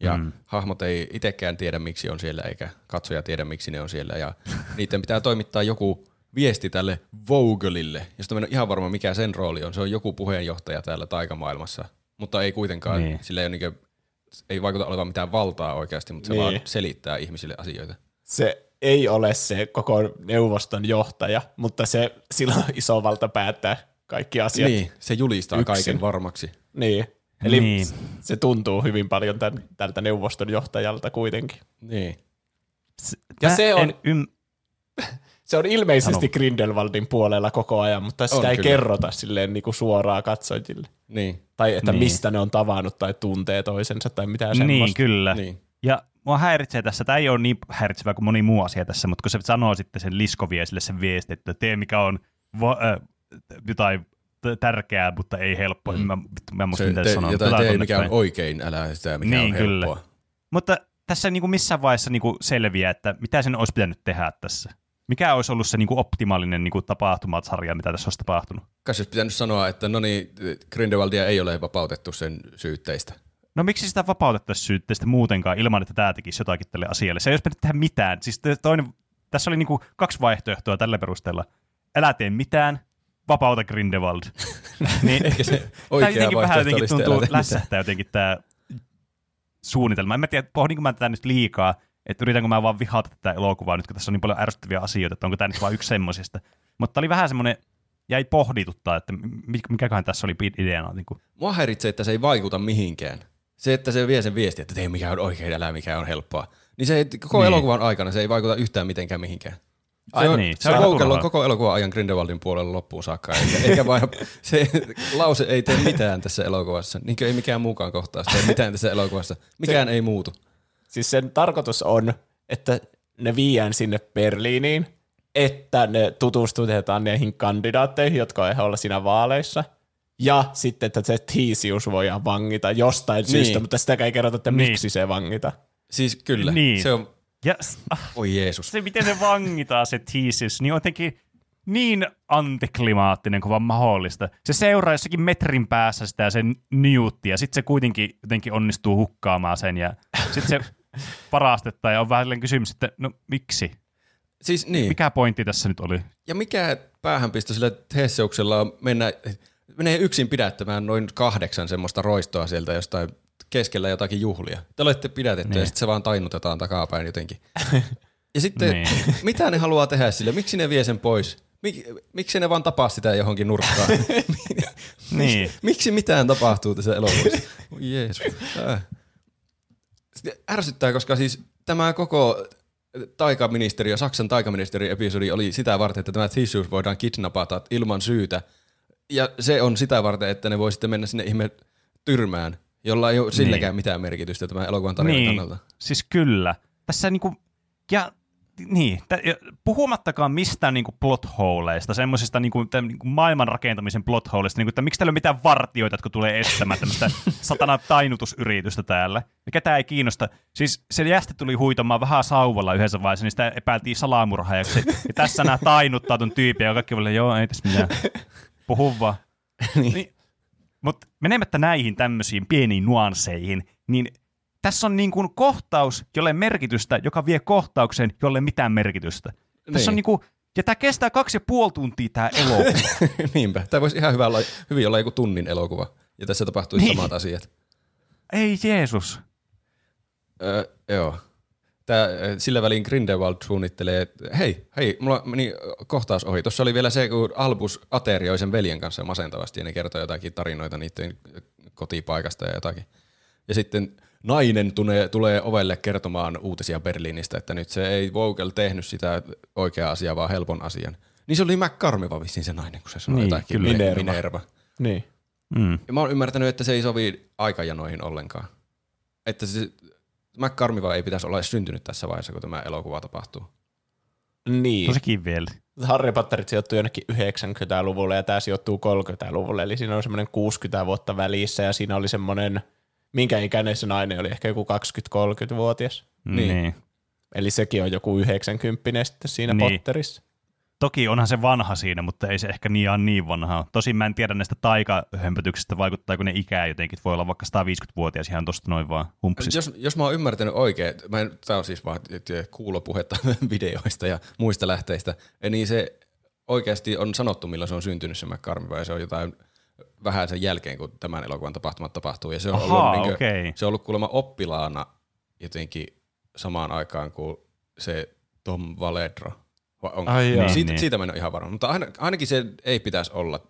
Ja Mm. hahmot ei itsekään tiedä, miksi on siellä, eikä katsoja tiedä, miksi ne on siellä. Ja niiden pitää toimittaa joku viesti tälle Vogelille, josta mä en ole ihan varma, mikä sen rooli on. Se on joku puheenjohtaja täällä taikamaailmassa, mutta ei kuitenkaan, Niin. sillä ei, ole ei vaikuta olevan mitään valtaa oikeasti, mutta se Niin. niin. vaan selittää ihmisille asioita. Se ei ole se koko neuvoston johtaja, mutta se sillä on iso valta päättää kaikki asiat. Niin, se julistaa Yksin. kaiken varmaksi. Niin. Eli Niin. se tuntuu hyvin paljon tän, tältä neuvoston johtajalta kuitenkin. Niin. Ja Mä se on- Ym... Se on ilmeisesti Sano. Grindelwaldin puolella koko ajan, mutta sitä On ei kyllä. kerrota silleen niin kuin suoraan katsojille. Niin. Tai että Niin. mistä ne on tavannut tai tuntee toisensa tai Niin, semmoista. kyllä. Niin. Ja mua häiritsee tässä, tämä ei ole niin häiritsevä kuin moni muu asia tässä, mutta kun se sanoo sitten sen Liskoviesille sen viesti, että tee mikä on va- äh, jotain tärkeää, mutta ei helppoa. Mm. Mä, mä en muista, Se, mitä sanoo. jotain tee, mikä on oikein, älä sitä, mikä Niin, on kyllä. helppoa. Mutta tässä ei niinku missään vaiheessa niinku selviää, että mitä sen olisi pitänyt tehdä tässä. Mikä olisi ollut se niinku optimaalinen niinku tapahtumat-sarja, mitä tässä olisi tapahtunut? Kai olisi pitänyt sanoa, että no niin, Grindelwaldia ei ole vapautettu sen syytteistä. No miksi sitä vapautettaisiin syytteestä muutenkaan ilman, että tämä tekisi jotakin tälle asialle? Se ei olisi pitänyt tehdä mitään. Siis toinen, tässä oli niinku kaksi vaihtoehtoa tällä perusteella. Älä tee mitään, vapauta Grindelwald. niin, Eikä se Tämä oikea jotenkin vähän jotenkin tuntuu lässähtää jotenkin tämä suunnitelma. En mä tiedä, pohdinko mä tätä nyt liikaa, että yritänkö mä vaan vihata tätä elokuvaa nyt, kun tässä on niin paljon ärsyttäviä asioita, että onko tämä nyt vaan yksi semmosista. Mutta oli vähän semmoinen, jäi pohdituttaa, että mi- mikäköhän tässä oli ideana. Niin kuin. Mua häiritsee, että se ei vaikuta mihinkään. Se, että se vie sen viesti, että tee mikä on oikein, älä mikä on helppoa. Niin se ei, koko niin. elokuvan aikana se ei vaikuta yhtään mitenkään mihinkään. Se Ai on, niin, se se on koukellut koko elokuvan ajan Grindelwaldin puolella loppuun saakka, eikä, eikä vain, se lause ei tee mitään tässä elokuvassa, niin kuin ei mikään muukaan kohtaus tee mitään tässä elokuvassa. Mikään ei muutu. Siis sen tarkoitus on, että ne viiään sinne Berliiniin, että ne tutustutetaan niihin kandidaatteihin, jotka on olla siinä vaaleissa. Ja sitten, että se Theseus voidaan vangita jostain niin. syystä, mutta sitäkään ei kerrota, että Niin. miksi se vangita. Siis kyllä, Niin. se on, Ja oi Jeesus. se, miten se vangitaan se Theseus, niin on jotenkin niin antiklimaattinen kuin vaan mahdollista. Se seuraa jossakin metrin päässä sitä sen Newtia, ja sitten se kuitenkin jotenkin onnistuu hukkaamaan sen, ja sitten se varastetaan, ja on vähän kysymys, että no miksi? Siis niin. Mikä pointti tässä nyt oli? Ja mikä päähänpisto sillä Theseuksella on mennä, menee yksin pidättämään noin kahdeksan semmoista roistoa sieltä jostain keskellä jotakin juhlia. Te olette pidätetty niin. ja sitten se vaan tainutetaan takapäin jotenkin. Ja sitten, Niin. mitä ne haluaa tehdä sille? Miksi ne vie sen pois? Mik, miksi ne vaan tapaa sitä johonkin nurkkaan? Niin. miksi mitään tapahtuu tässä elokuvassa? Oi Jeesus. Äh. Sitten ärsyttää, koska siis tämä koko taikaministeriö, Saksan taikaministeriön episodi oli sitä varten, että tämä Theseus voidaan kidnapata ilman syytä. Ja se on sitä varten, että ne voi sitten mennä sinne ihme tyrmään, jolla ei ole silläkään mitään merkitystä tämän elokuvan tarinan niin, kannalta. siis kyllä. Tässä niinku, ja niin, puhumattakaan mistään niinku plotholeista, semmoisista niinku, tä- niinku maailman rakentamisen plotholeista, niinku, että miksi täällä on mitään vartioita, jotka tulee estämään tämmöistä satana tainutusyritystä täällä. Ja ketään ei kiinnosta. Siis se jästi tuli huitamaan vähän sauvalla yhdessä vaiheessa, niin sitä epäiltiin salamurhaajaksi. Ja tässä nämä tainuttaa ton tyypin, ja kaikki oli, joo, ei tässä mitään. Puhu vaan. niin. Mutta menemättä näihin tämmöisiin pieniin nuanseihin, niin tässä on niin kuin kohtaus, jolle merkitystä, joka vie kohtaukseen, jolle mitään merkitystä. Niin. Tässä on Niin. niin kuin, ja tämä kestää kaksi ja puoli tuntia tämä elokuva. Niinpä. Tämä voisi ihan hyvä olla, hyvin olla joku tunnin elokuva. Ja tässä tapahtuisi Niin. samat asiat. Ei Jeesus. Öö, joo. Tää, ö, sillä välin Grindelwald suunnittelee, että hei, hei, mulla meni kohtaus ohi. Tuossa oli vielä se, kun Albus aterioi sen veljen kanssa masentavasti ja ne kertoi jotakin tarinoita niiden kotipaikasta ja jotakin. Ja sitten nainen tulee, tulee ovelle kertomaan uutisia Berliinistä, että nyt se ei Vogel tehnyt sitä oikeaa asiaa, vaan helpon asian. Niin se oli McCarmiva vissiin se nainen, kun se sanoi Niin, jotakin. kyllä. Minerva. Minerva. Minerva. Niin. Mm. Ja mä oon ymmärtänyt, että se ei sovi aikajanoihin ollenkaan. Että se, McCarmiva ei pitäisi olla edes syntynyt tässä vaiheessa, kun tämä elokuva tapahtuu. Niin. Tosi kivieli. Harry Potterit sijoittuu jonnekin 90-luvulle ja tämä sijoittuu 30-luvulle, eli siinä on semmoinen 60 vuotta välissä ja siinä oli semmoinen, minkä ikäinen se nainen oli, ehkä joku 20-30-vuotias. Niin. Niin. Eli sekin on joku 90 sitten siinä niin. Potterissa. Toki onhan se vanha siinä, mutta ei se ehkä niin ihan niin vanha. Tosin mä en tiedä näistä taikahömpötyksistä, vaikuttaako ne ikää jotenkin. Voi olla vaikka 150-vuotias ihan tosta noin vaan humpsista. Jos, jos mä oon ymmärtänyt oikein, mä en, tää on siis vaan kuulopuhetta videoista ja muista lähteistä, niin se oikeasti on sanottu, milloin se on syntynyt se McCarmiva, ja se on jotain vähän sen jälkeen, kun tämän elokuvan tapahtumat tapahtuu. Ja se on, Ahaa, ollut, niinkö- okei. se on ollut kuulemma oppilaana jotenkin samaan aikaan, kun se Tom Valedro. Vai onko? Ai. Niin, siitä, niin. siitä mä en ole ihan varma, mutta aina, ainakin se ei pitäisi olla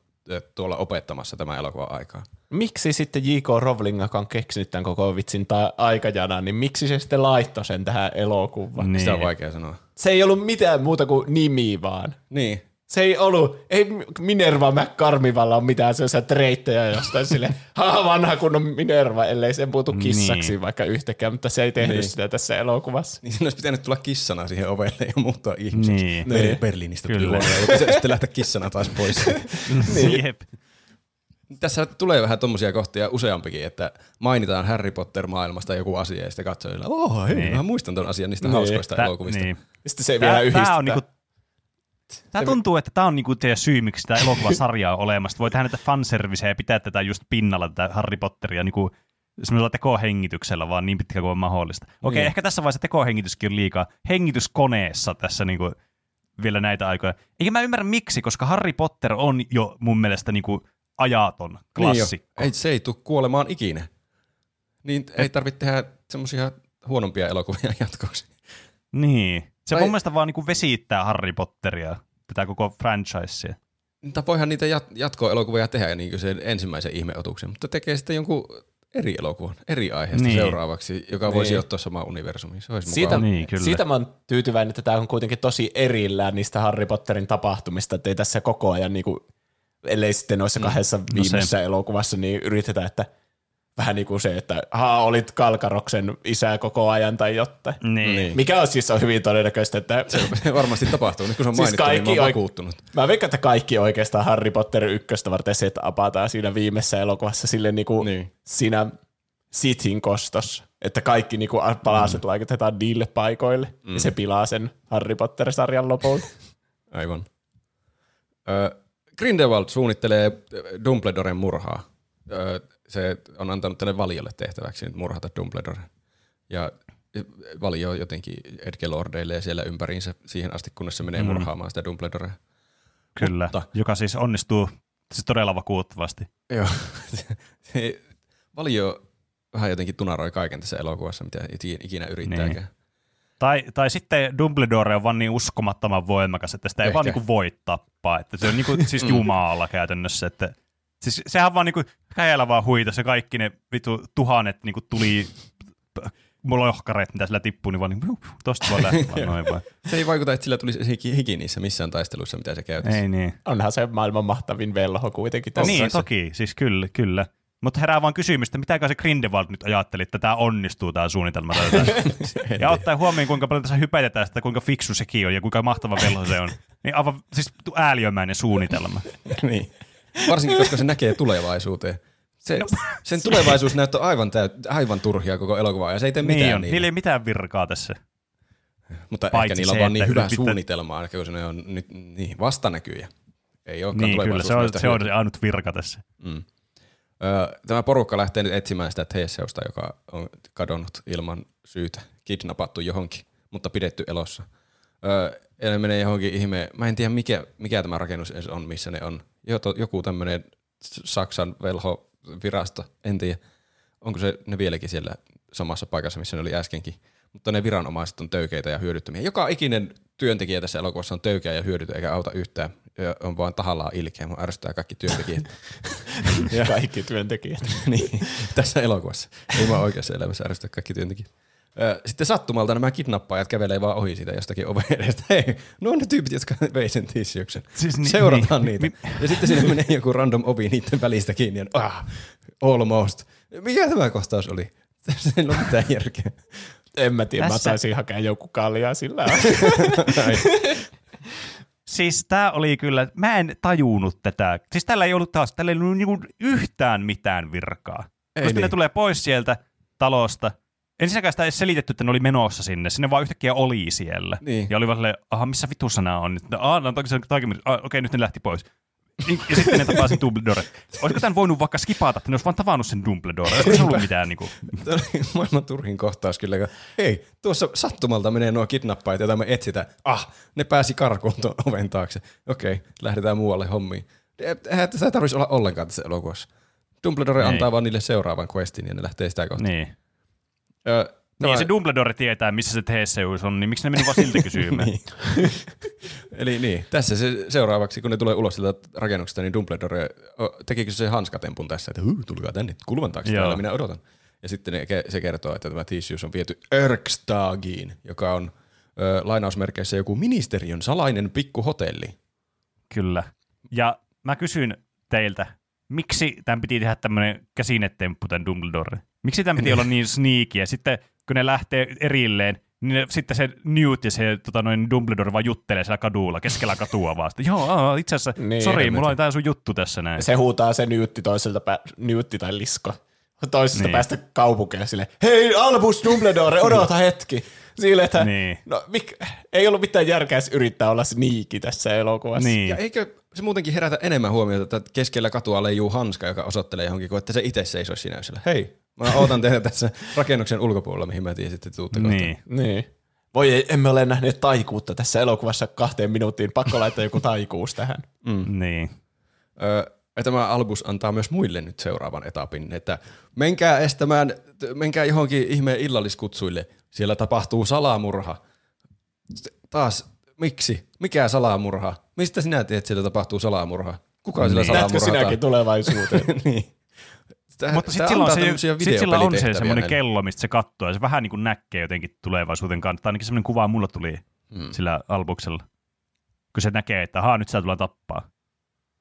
tuolla opettamassa tämä elokuva aikaa. Miksi sitten J.K. Rowling, joka on keksinyt tämän koko vitsin tai aikajanan, niin miksi se sitten laittoi sen tähän elokuvaan? Niin. Sitä on vaikea sanoa. Se ei ollut mitään muuta kuin nimi vaan. Niin. Se ei ollut, ei Minerva McCarmivalla ole mitään sellaisia treittejä jostain sille, ha vanha kunnon Minerva, ellei se puutu kissaksi Niin. vaikka yhtäkään, mutta se ei tehnyt Niin. sitä tässä elokuvassa. Niin siinä olisi pitänyt tulla kissana siihen ovelle ja muuttaa ihmiseksi. Niin. Niin. Berliinistä tuli Kyllä. se sitten lähteä kissana taas pois. Niin. Jep. Tässä tulee vähän tommosia kohtia useampikin, että mainitaan Harry Potter-maailmasta joku asia ja sitten katsojilla, oh hei, Niin. mä muistan ton asian niistä Niin. hauskoista Tää, elokuvista. niin. Sitten se Tää, vielä yhdistää. tää on niinku, tää tuntuu, että tämä on niinku teidän syy, miksi tämä elokuvasarja on olemassa. Voi tehdä näitä fanserviceja ja pitää tätä just pinnalla, tätä Harry Potteria niinku semmoisella tekohengityksellä vaan niin pitkä kuin on mahdollista. Okei, Niin. ehkä tässä vaiheessa tekohengityskin on liikaa. Hengityskoneessa tässä niinku vielä näitä aikoja. Eikä mä ymmärrä miksi, koska Harry Potter on jo mun mielestä niinku ajaton klassikko. Niin jo. ei, se ei tule kuolemaan ikinä. Niin ei tarvitse tehdä semmosia huonompia elokuvia jatkoksi. Niin. Se Tai- mun mielestä vaan niinku vesittää Harry Potteria, tätä koko franchisea. Mutta voihan niitä jat- jatkoelokuvia tehdä niin kuin sen ensimmäisen ihmeotuksen, mutta tekee sitten jonkun eri elokuvan, eri aiheesta Niin. niin. seuraavaksi, joka voisi Niin. ottaa samaan universumiin. Se olisi Siitä, mukava. Niin, kyllä. siitä mä oon tyytyväinen, että tämä on kuitenkin tosi erillään niistä Harry Potterin tapahtumista, että ei tässä koko ajan, niinku, ellei sitten noissa kahdessa viimeisessä elokuvassa, niin yritetään, että vähän niin kuin se, että haa, olit Kalkaroksen isä koko ajan tai jotain. Niin. Mikä on siis on hyvin todennäköistä, että Se varmasti tapahtuu. Nyt kun se on Siis mainittu, niin mä kaikki oon vakuuttunut. Mä veikkaan, että kaikki oikeastaan Harry Potter ykköstä varten se, että apataan siinä viimeisessä elokuvassa sille niinku Niin. siinä Sithin kostossa. Että kaikki niinku palaset mm. laitetaan niille paikoille. Mm. Ja se pilaa sen Harry Potter-sarjan lopulta. Aivan. Ö, Grindelwald suunnittelee Dumbledoren murhaa. Ö, se on antanut tälle valiolle tehtäväksi nyt murhata Dumbledore. Ja valio jotenkin Edge Lordeille siellä ympäriinsä siihen asti, kunnes se menee Mm. murhaamaan sitä Dumbledorea. Kyllä, Mutta- joka siis onnistuu siis todella vakuuttavasti. Joo. Valio vähän jotenkin tunaroi kaiken tässä elokuvassa, mitä ikinä yrittääkään. Niin. Tai, tai sitten Dumbledore on vaan niin uskomattoman voimakas, että sitä ei Ehkä. vaan niinku voi tappaa. Että se on niinku, siis Jumala käytännössä. Että, siis sehän vaan niinku käjällä vaan huita se kaikki ne vitu tuhannet niinku tuli lohkareet, mitä sillä tippuu, niin vaan niin, tosta vaan noin vaan. Se ei vaikuta, että sillä tulisi hiki, hiki niissä missään taisteluissa, mitä se käytössä. Ei niin. Onhan se maailman mahtavin velho kuitenkin tässä. niin, toki, siis kyllä, kyllä. Mutta herää vaan kysymys, että mitäkö se Grindelwald nyt ajatteli, että tämä onnistuu tämä suunnitelma. Ja ottaen huomioon, kuinka paljon tässä hypätetään sitä, kuinka fiksu sekin on ja kuinka mahtava velho se on. Niin aivan siis ääliömäinen suunnitelma. niin. Varsinkin, koska se näkee tulevaisuuteen. Se, no. Sen tulevaisuus näyttää aivan, täyt, aivan turhia koko elokuvaa, ja se ei tee mitään niin on, niille. niillä ei mitään virkaa tässä. Mutta paitsi ehkä niillä on se, vaan niin hyvä yrittää- suunnitelma, ehkä kun ne on nyt niin vastanäkyjä. Ei olekaan Niin, kyllä, se on, se on ainut virka tässä. Mm. Öö, tämä porukka lähtee nyt etsimään sitä Theeseusta, joka on kadonnut ilman syytä, kidnappattu johonkin, mutta pidetty elossa. Öö, ja ne menee johonkin ihmeen, mä en tiedä mikä, mikä tämä rakennus edes on, missä ne on. Joto, joku tämmöinen Saksan velho-virasto, en tiedä. Onko se ne vieläkin siellä samassa paikassa, missä ne oli äskenkin. Mutta ne viranomaiset on töykeitä ja hyödyttömiä. Joka ikinen työntekijä tässä elokuvassa on töykeä ja hyödytön, eikä auta yhtään. Ja on vaan tahallaan ilkeä. Mun ärsyttää kaikki työntekijät. Ja kaikki työntekijät. niin, tässä elokuvassa. Ei vaan oikeassa elämässä ärsytä kaikki työntekijät. Sitten sattumalta nämä kidnappaajat kävelee vaan ohi siitä jostakin oven edestä. Hei, no on ne tyypit, jotka vei sen tissiyksen. Siis ni- Seurataan niin. niitä. Ja sitten sinne menee joku random ovi niiden välistä kiinni. Ja, ah, almost. Mikä tämä kohtaus oli? Tässä ei ole mitään järkeä. En mä tiedä, Tässä- mä taisin hakea joku kaljaa sillä. Siis tää oli kyllä, mä en tajunnut tätä. Siis tällä ei ollut taas, tällä ei ollut niinku yhtään mitään virkaa. Ei Koska ne niin. tulee pois sieltä talosta. Ensinnäkään sitä ei selitetty, että ne oli menossa sinne. Sinne vaan yhtäkkiä oli siellä. Niin. Ja oli vaan silleen, aha, missä vitussa nämä on nyt? Ah, no, ah, okei, nyt ne lähti pois. Niin, Ja sitten ne tapaa sen Dumbledore. Olisiko tämän voinut vaikka skipata, että ne olisi vaan tavannut sen Dumbledore? Olisiko se ollut mitään. Tämä oli maailman turhin kohtaus kyllä. kun, Hei, tuossa sattumalta menee nuo kidnappajat, joita me etsitään. Ah, ne pääsi karkuun tuon oven taakse. Okei, lähdetään muualle hommiin. Eihän tässä ei tarvitsisi olla ollenkaan tässä elokuvassa. Dumbledore Ei. antaa vaan niille seuraavan questin ja ne lähtee sitä kohti. Niin. Ö, Niin, se Dumbledore tietää, missä se Theseus on, niin miksi ne meni vaan siltä kysymään? niin. Eli niin, tässä se seuraavaksi, kun ne tulee ulos sieltä rakennuksesta, niin Dumbledore, tekikö se hanskatempun tässä, että tulkaa tänne kulman taakse, täällä minä odotan. Ja sitten ne, se kertoo, että tämä Theseus on viety Erkstagiin, joka on ö, lainausmerkeissä joku ministeriön salainen pikkuhotelli. Kyllä. Ja mä kysyn teiltä, miksi tämän piti tehdä tämmöinen käsinetemppu tämän Dumbledore? Miksi tämän piti olla niin sneaky? Sitten kun ne lähtee erilleen, niin ne, sitten se Newt ja se tota, noin Dumbledore vaan juttelee siellä kadulla, keskellä katua vaan. Sitten, Joo, aa, itse asiassa, niin, sori, mulla on tää sun juttu tässä näin. Se huutaa se Newtti toiselta, pä- Newtti tai Lisko toisesta niin. päästä kaupunkiin sille, hei Albus Dumbledore, odota hetki. Sille, että niin. no, mik, ei ollut mitään järkeä yrittää olla sniikki tässä elokuvassa. Niin. Ja eikö se muutenkin herätä enemmän huomiota, että keskellä katua leijuu hanska, joka osoittelee johonkin, kuin että se itse seisoisi sillä. Hei, mä ootan tehdä tässä rakennuksen ulkopuolella, mihin mä tiedän, että tuutte niin. niin. Voi ei, emme ole nähneet taikuutta tässä elokuvassa kahteen minuuttiin. Pakko laittaa joku taikuus tähän. Mm. Niin. Ö, tämä Albus antaa myös muille nyt seuraavan etapin, että menkää estämään, menkää johonkin ihmeen illalliskutsuille, siellä tapahtuu salamurha. Taas, miksi? Mikä salamurha? Mistä sinä tiedät, että siellä tapahtuu salamurha? Kuka niin. siellä salamurha? sinäkin tulevaisuuteen? niin. Sitä, Mutta sitten sillä on, se, sit sillä on se semmoinen kello, mistä se katsoo, ja se vähän niin kuin näkee jotenkin tulevaisuuden kannalta. Ainakin semmoinen kuva mulla tuli hmm. sillä albuksella. Kun se näkee, että haa, nyt sä tulee tappaa.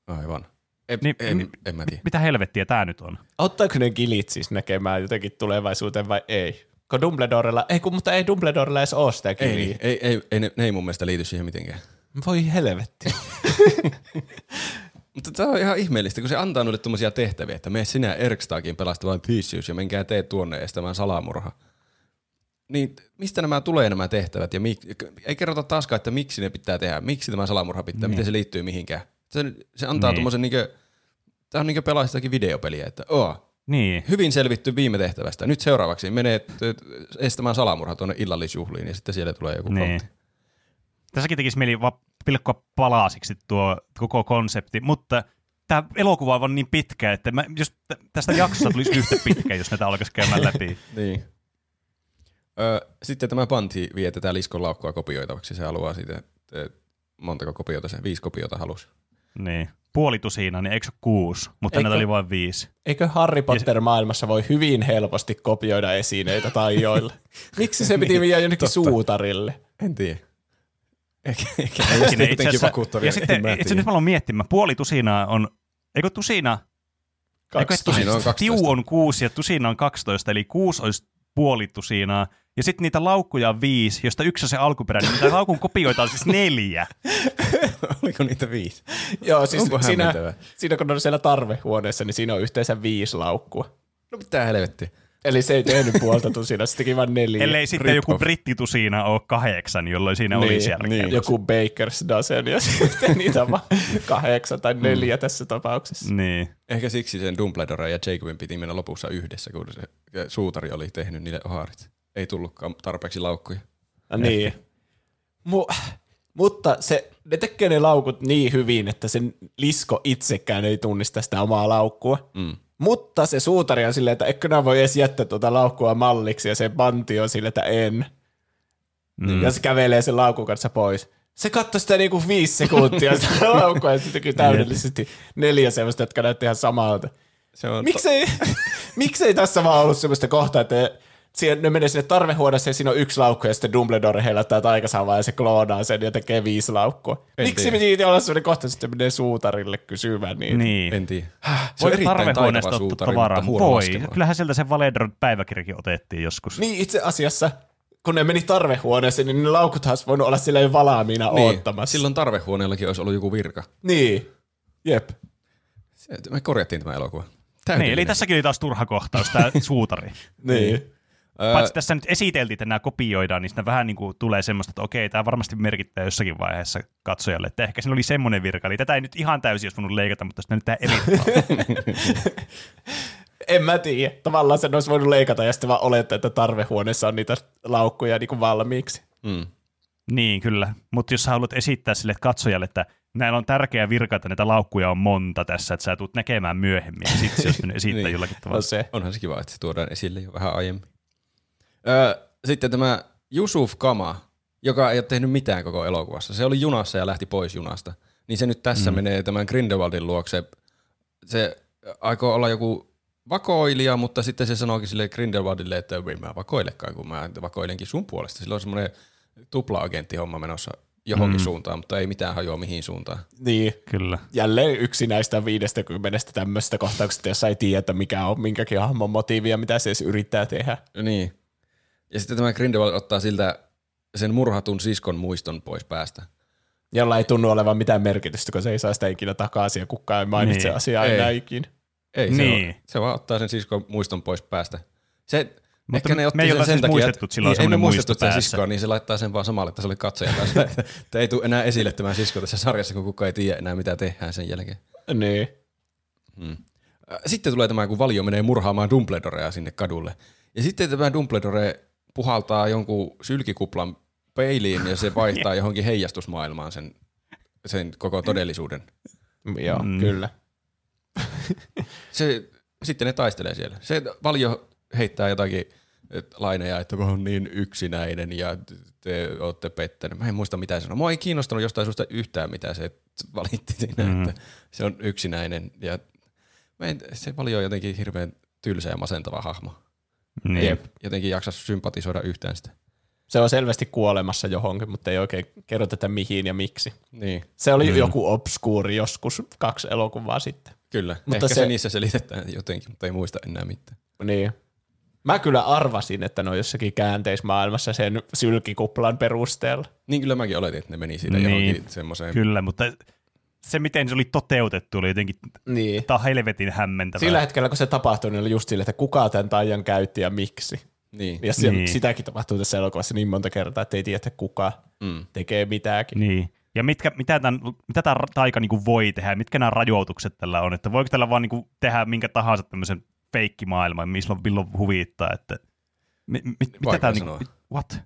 Aivan. En, niin, en, en mä tiedä. Mitä helvettiä tämä nyt on? Auttaako ne gilit siis näkemään jotenkin tulevaisuuteen vai ei? Kun Dumbledorella, ei kun, mutta ei Dumbledorella edes ole sitä ei, ei, ei, ei, ei, ne, ne ei mun mielestä liity siihen mitenkään. Voi helvetti. mutta tämä on ihan ihmeellistä, kun se antaa noille tuommoisia tehtäviä, että mene sinä Erkstaakin pelastamaan Theseus ja menkää tee tuonne estämään salamurha. Niin mistä nämä tulee nämä tehtävät ja mik, ei kerrota taaskaan, että miksi ne pitää tehdä, miksi tämä salamurha pitää, niin. miten se liittyy mihinkään. Se, se antaa niin. tuommoisen niinkö, tämä on niinkö pelaistakin videopeliä, että oo, niin. hyvin selvitty viime tehtävästä. Nyt seuraavaksi menee estämään salamurha tuonne illallisjuhliin ja sitten siellä tulee joku niin. Tässäkin tekisi mieli vaan pilkkoa palasiksi tuo koko konsepti, mutta tämä elokuva on niin pitkä, että mä, jos tästä jaksosta tulisi yhtä pitkä, jos näitä alkaisi käymään läpi. niin. Ö, sitten tämä Panti vie tätä liskon laukkua kopioitavaksi. Se haluaa siitä, montako kopiota se, viisi kopiota halusi. Niin. Puolitusina, niin eikö se kuusi, mutta eikö, näitä oli vain viisi. Eikö Harry Potter-maailmassa voi hyvin helposti kopioida esineitä tai joille? Miksi se piti viedä jonnekin suutarille? En tiedä. Itse asiassa, ja sitten itse nyt mä aloin miettimään, puoli tusinaa on, eikö tusina, 12. Eikö, on 12. Tiu on kuusi ja tusina on 12, eli kuusi olisi puoli tusinaa, ja sitten niitä laukkuja on viisi, josta yksi on se alkuperäinen. Niitä laukun kopioita on siis neljä. Oliko niitä viisi? Joo, siis siinä, siinä kun on siellä tarvehuoneessa, niin siinä on yhteensä viisi laukkua. No mitä helvetti. Eli se ei tehnyt puolta tusina, se teki vain neljä. Ellei sitten Rip joku brittitusina ole kahdeksan, jolloin siinä niin, olisi järkeä. Niin. Joku Baker's dozen ja sitten niitä on kahdeksan tai neljä mm. tässä tapauksessa. Niin. Ehkä siksi sen Dumbledore ja Jacobin piti mennä lopussa yhdessä, kun se suutari oli tehnyt niille oharit ei tullutkaan tarpeeksi laukkuja. Ja niin. Mu- mutta se, ne tekee ne laukut niin hyvin, että sen lisko itsekään ei tunnista sitä omaa laukkua. Mm. Mutta se suutari on silleen, että eikö nämä voi edes jättää tuota laukkua malliksi, ja se panti on silleen, että en. Mm. Ja se kävelee sen laukun kanssa pois. Se katsoi sitä niinku viisi sekuntia sitä laukkua, ja sitten teki täydellisesti neljä sellaista, jotka näytti ihan samalta. Se on miksei, to- miksei tässä vaan ollut sellaista kohtaa, että siihen, ne menee sinne tarvehuoneeseen ja siinä on yksi laukku ja sitten Dumbledore heilattaa taikasavaa ja se kloonaa sen ja tekee viisi laukkua. En Miksi me piti olla sellainen kohta, sitten menee suutarille kysymään niin. niin. En tiedä. Se Voi tarvehuoneesta ottaa tavaraa. Voi. Kyllähän sieltä se Valedron päiväkirjakin otettiin joskus. Niin itse asiassa kun ne meni tarvehuoneeseen, niin ne laukut olisi voinut olla silleen valaamiina niin. oottamassa. Silloin tarvehuoneellakin olisi ollut joku virka. Niin, jep. Me korjattiin tämä elokuva. Niin, eli tässäkin oli taas turha kohtaus, tämä suutari. niin. Paitsi tässä nyt esiteltiin, että nämä kopioidaan, niin siinä vähän niin kuin tulee semmoista, että okei, tämä varmasti merkittää jossakin vaiheessa katsojalle, että ehkä siinä oli semmoinen virka, eli tätä ei nyt ihan täysin olisi voinut leikata, mutta sitä nyt tämä erittää. en mä tiedä. Tavallaan sen olisi voinut leikata ja sitten vaan olettaa, että tarvehuoneessa on niitä laukkuja niin kuin valmiiksi. Mm. Niin, kyllä. Mutta jos sä haluat esittää sille katsojalle, että näillä on tärkeä virka, että näitä laukkuja on monta tässä, että sä tulet näkemään myöhemmin, ja sitten se olisi esittää niin. jollakin tavalla. No se. Onhan se kiva, että se tuodaan esille jo vähän aiemmin. Öö, sitten tämä Yusuf Kama, joka ei ole tehnyt mitään koko elokuvassa. Se oli junassa ja lähti pois junasta. Niin se nyt tässä mm. menee tämän Grindelwaldin luokse. Se aikoo olla joku vakoilija, mutta sitten se sanookin sille Grindelwaldille, että ei mä vakoilekaan, kun mä vakoilenkin sun puolesta. Sillä on semmoinen tupla-agenttihomma menossa johonkin mm. suuntaan, mutta ei mitään hajoa mihin suuntaan. Niin. Kyllä. Jälleen yksi näistä 50 tämmöistä kohtauksista, jossa ei tiedä, että mikä on minkäkin hahmon motiivi ja mitä se edes yrittää tehdä. Niin. Ja sitten tämä Grindelwald ottaa siltä sen murhatun siskon muiston pois päästä. Jolla ei tunnu olevan mitään merkitystä, kun se ei saa sitä ikinä takaisin ja kukaan ei mainitse Niin. asiaa Ei. enää ikinä. Ei, se, Niin. on, se vaan ottaa sen siskon muiston pois päästä. Se, Mutta ehkä ne otti me ei sen sen siis takia, muistettu, että- on niin, ei me muistettu muisto sitä siskoa, niin se laittaa sen vaan samalle tasolle katsojan kanssa, että että ei tule enää esille tämä sisko tässä sarjassa, kun kukaan ei tiedä enää mitä tehdään sen jälkeen. Niin. Äh, Sitten tulee tämä, kun Valio menee murhaamaan Dumbledorea sinne kadulle. Ja sitten tämä Dumbledore puhaltaa jonkun sylkikuplan peiliin ja se vaihtaa johonkin heijastusmaailmaan sen, sen koko todellisuuden. Joo, Mm. kyllä. Se, sitten ne taistelee siellä. Se Valio heittää jotakin et, laineja, että oon niin yksinäinen ja te ootte pettänyt. Mä en muista mitä se sanoi. Mua ei kiinnostanut jostain susta yhtään, mitä se valitti siinä, Mm. mm. että se on yksinäinen. Ja mä en, se Valio on jotenkin hirveän tylsä ja masentava hahmo. Niin. Jep. Jotenkin jaksa sympatisoida yhtään sitä. Se on selvästi kuolemassa johonkin, mutta ei oikein kerroteta mihin ja miksi. Niin, Se oli mm. joku obskuuri joskus kaksi elokuvaa sitten. kyllä. Mutta Ehkä se, se- niissä selitetään jotenkin, mutta ei muista enää mitään. Niin. Mä kyllä arvasin, että ne on jossakin käänteismaailmassa sen sylkikuplan perusteella. Niin kyllä mäkin oletin, että ne meni siitä Niin. niin. johonkin semmoiseen. Kyllä, mutta se miten se oli toteutettu oli jotenkin Niin. on helvetin hämmentävää. Sillä hetkellä, kun se tapahtui, niin oli just sille, että kuka tämän taian käytti ja miksi. Niin. Ja se, Niin. niin. sitäkin tapahtuu tässä elokuvassa niin monta kertaa, että ei tiedä, että kuka Mm. tekee mitäkin. Niin. Ja mitkä, mitä tämän, mitä tämä taika niinku voi tehdä, mitkä nämä rajoitukset tällä on, että voiko tällä vaan niinku tehdä minkä tahansa tämmöisen feikkimaailman, milloin, milloin huvittaa, että mi, mi, mitä Vaikea tämä sanoa. niinku, what?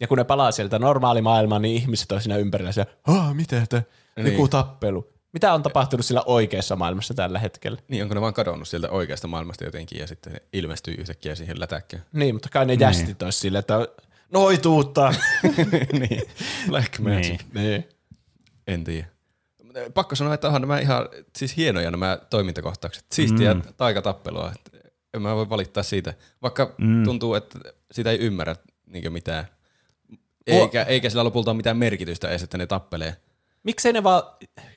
Ja kun ne palaa sieltä normaalimaailmaan, niin ihmiset on siinä ympärillä siellä, mitä, että Niin. joku tappelu. Mitä on tapahtunut sillä oikeassa maailmassa tällä hetkellä? Niin, onko ne vaan kadonnut sieltä oikeasta maailmasta jotenkin ja sitten ne ilmestyy yhtäkkiä siihen lätäkkään. Niin, mutta kai ne jästit olisi sille, että noituutta. niin. Black Magic. Niin. niin. En tiedä. Pakko sanoa, että onhan nämä ihan siis hienoja nämä toimintakohtaukset. Siistiä Mm. taikatappelua. En mä voi valittaa siitä. Vaikka mm. tuntuu, että sitä ei ymmärrä niin mitään. Eikä, eikä sillä lopulta ole mitään merkitystä edes, että ne tappelee. Miksei ne vaan,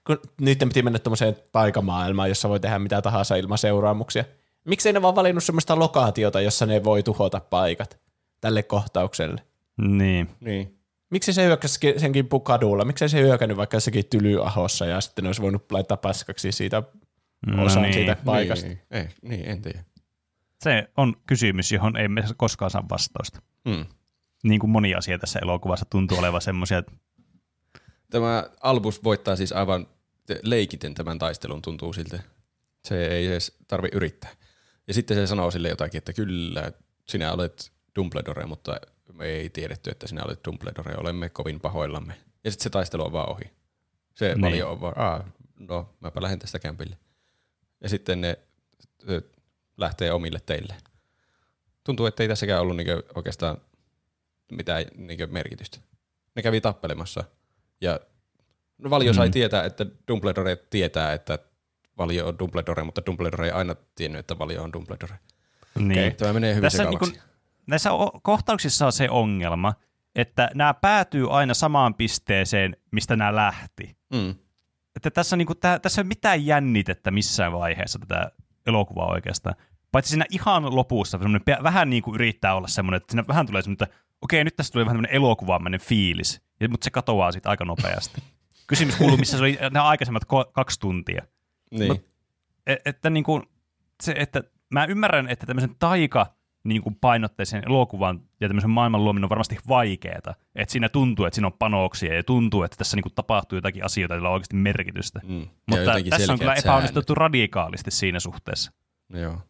kun niiden piti mennä tämmöiseen taikamaailmaan, jossa voi tehdä mitä tahansa ilman seuraamuksia. Miksei ne vaan valinnut semmoista lokaatiota, jossa ne voi tuhota paikat tälle kohtaukselle? Niin. Niin. Miksi se hyökkäsi sen kimppuun kadulla? Miksi se hyökännyt vaikka jossakin tylyahossa ja sitten ne olisi voinut laittaa paskaksi siitä No osan niin. siitä paikasta? Niin, ei, niin, en tiedä. Se on kysymys, johon ei me koskaan saa vastausta. Mm. Niin kuin moni asia tässä elokuvassa tuntuu olevan semmoisia, että Tämä Albus voittaa siis aivan te- leikiten tämän taistelun, tuntuu siltä. Se ei edes tarvi yrittää. Ja sitten se sanoo sille jotakin, että kyllä, sinä olet Dumbledore, mutta me ei tiedetty, että sinä olet Dumbledore, olemme kovin pahoillamme. Ja sitten se taistelu on vaan ohi. Se Niin. valio on vaan, Aa, no mäpä lähden tästä kämpille. Ja sitten ne lähtee omille teille. Tuntuu, että ei tässäkään ollut niinku oikeastaan mitään niinku merkitystä. Ne kävi tappelemassa ja no Valio mm. sai tietää, että Dumbledore tietää, että Valio on Dumbledore, mutta Dumbledore ei aina tiennyt, että Valio on Dumbledore. niin. Tämä menee hyvin Tässä sekavaksi. niinku, näissä kohtauksissa on se ongelma, että nämä päätyy aina samaan pisteeseen, mistä nämä lähti. Mm. Että tässä, niinku, tää, tässä ei ole mitään jännitettä missään vaiheessa tätä elokuvaa oikeastaan. Paitsi siinä ihan lopussa vähän niin kuin yrittää olla semmoinen, että siinä vähän tulee semmoinen, että okei, nyt tässä tulee vähän tämmöinen elokuvaamainen fiilis, ja, mutta se katoaa sitten aika nopeasti. Kysymys kuuluu, missä se oli nämä aikaisemmat ko- kaksi tuntia. Niin. Mut- E- että niin kuin, se, että mä ymmärrän, että tämmöisen taika niin kuin painotteisen elokuvan ja tämmöisen maailman luominen on varmasti vaikeaa. Että siinä tuntuu, että siinä on panoksia ja tuntuu, että tässä niin kuin tapahtuu jotakin asioita, joilla on oikeasti merkitystä. Mm. Ja Mutta tässä on kyllä epäonnistuttu radikaalisti siinä suhteessa. Joo.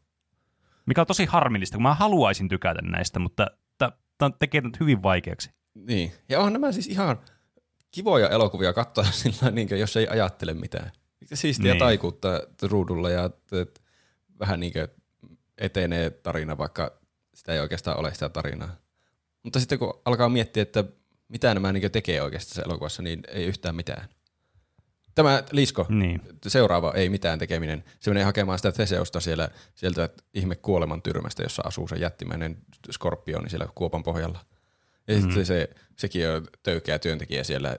Mikä on tosi harmillista, kun mä haluaisin tykätä näistä, mutta tämä tekee tätä hyvin vaikeaksi. Niin. Ja onhan nämä siis ihan kivoja elokuvia katsoa sillä niin kuin, jos ei ajattele mitään. Siistiä Niin. taikuutta ruudulla ja et, vähän niin kuin etenee tarina, vaikka sitä ei oikeastaan ole sitä tarinaa. Mutta sitten kun alkaa miettiä, että mitä nämä niin tekee oikeasti tässä elokuvassa, niin ei yhtään mitään. Tämä Lisko, Niin. seuraava ei mitään tekeminen. Se menee hakemaan sitä Teseusta siellä, sieltä ihme kuoleman tyrmästä, jossa asuu se jättimäinen skorpioni siellä kuopan pohjalla. Ja mm-hmm. sitten se, sekin on töykeä työntekijä siellä,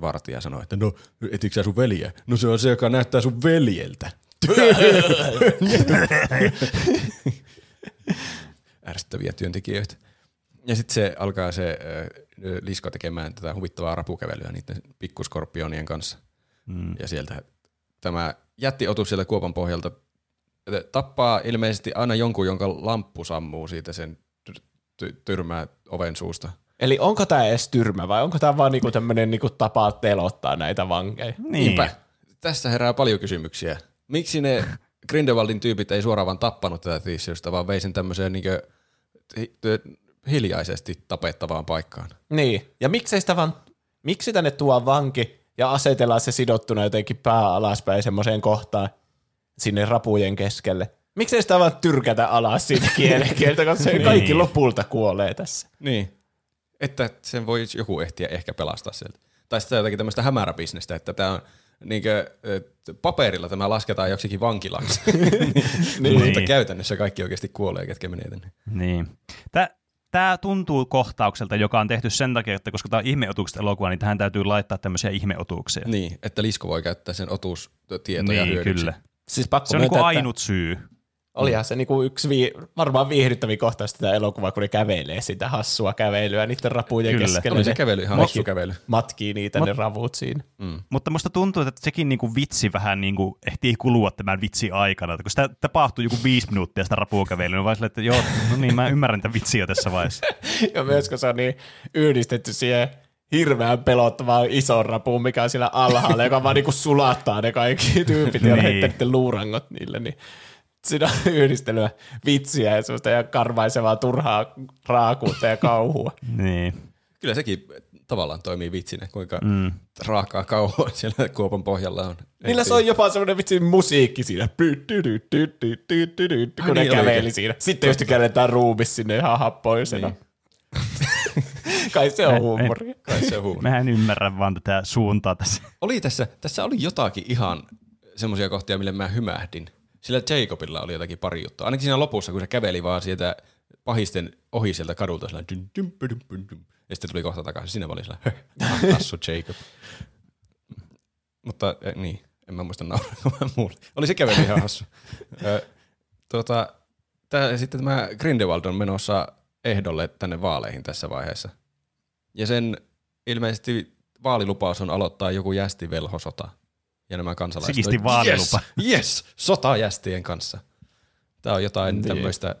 vartija sanoo, että no, etikö sä sun veljeä? No se on se, joka näyttää sun veljeltä. Ärsyttäviä työntekijöitä. Ja sitten se alkaa se äh, Lisko tekemään tätä huvittavaa rapukävelyä niiden pikkuskorpionien kanssa. Mm. Ja sieltä tämä jättiotus sieltä kuopan pohjalta tappaa ilmeisesti aina jonkun, jonka lamppu sammuu siitä sen ty- ty- tyrmää oven suusta. Eli onko tämä edes tyrmä vai onko tämä vaan niinku tämmöinen niinku tapa telottaa näitä vankeja? Niin. Niinpä. Tässä herää paljon kysymyksiä. Miksi ne Grindelwaldin tyypit ei suoraan vaan tappanut tätä Theseus'ta, vaan vei sen tämmöiseen niin hiljaisesti tapettavaan paikkaan? Niin, ja miksei sitä vaan, miksi tänne tuo vanki ja asetellaan se sidottuna jotenkin pää alaspäin semmoiseen kohtaan sinne rapujen keskelle? Miksei sitä vaan tyrkätä alas siitä kielekieltä, koska se kaikki Niin. lopulta kuolee tässä. Niin. Että sen voi joku ehtiä ehkä pelastaa sieltä. Tai sitten jotakin tämmöistä hämäräbisnestä, että tämä on niinkö, paperilla tämä lasketaan joksikin vankilaksi. niin. Mutta Niin. käytännössä kaikki oikeasti kuolee, ketkä menee tänne. Niin. Tää, tämä tuntuu kohtaukselta, joka on tehty sen takia, että koska tämä on ihmeotukset elokuva, niin tähän täytyy laittaa tämmöisiä ihmeotuksia. Niin, että Lisko voi käyttää sen otuustietoja niin hyödyksi. kyllä. Siis pakko Se on niinku myöntää, että ainut syy. Olihan se niinku yksi vii, varmaan viihdyttäviä kohtaus tätä elokuvaa, kun ne kävelee sitä hassua kävelyä niiden rapujen Kyllä. keskellä. Oli se kävely ihan hassu kävely. Matkii niitä Mot- ne ravut siinä. Mutta musta tuntuu, että sekin niinku vitsi vähän niinku ehtii kulua tämän vitsi aikana. Että kun sitä tapahtuu joku viisi minuuttia sitä rapuukävelyä, niin vaan silleen, että joo, no niin, mä ymmärrän tämän vitsiä tässä vaiheessa. Ja myös kun se on niin yhdistetty siihen hirveän pelottavaan ison rapuun, mikä on siellä alhaalla, joka vaan niinku sulattaa ne kaikki tyypit ja Niin. luurangot niille, niin siinä on yhdistelyä vitsiä ja semmoista ja karvaisevaa turhaa raakuutta ja kauhua. Niin. Kyllä sekin tavallaan toimii vitsinä, kuinka mm. raakaa kauhua siellä kuopan pohjalla on. Niillä se on jopa semmoinen vitsi musiikki siinä, kun ne käveli siinä. Sitten just käydetään ruumis sinne ihan happoisena. Niin. Kai se on En- huumori. Kai se on huumo. Mä en ymmärrä vaan tätä suuntaa tässä. Oli tässä, tässä oli jotakin ihan semmoisia kohtia, mille mä hymähdin. Sillä Jacobilla oli jotakin pari juttua. Ainakin siinä lopussa, kun se käveli vaan sieltä pahisten ohi sieltä kadulta. Sillä dym, dym, dym, dym, dym. ja sitten tuli kohta takaisin. Siinä mä olin sillä, Jacob. Mutta eh, niin, en mä muista nauraa muulle. Oli se käveli ihan hassu. Ö, tuota, tää, sitten tämä Grindelwald on menossa ehdolle tänne vaaleihin tässä vaiheessa. Ja sen ilmeisesti vaalilupaus on aloittaa joku jästivelhosota. Ja nämä kansalaiset Sikisti vaalilupa. Yes, yes, sota jästien kanssa. Tämä on jotain Niin. tämmöistä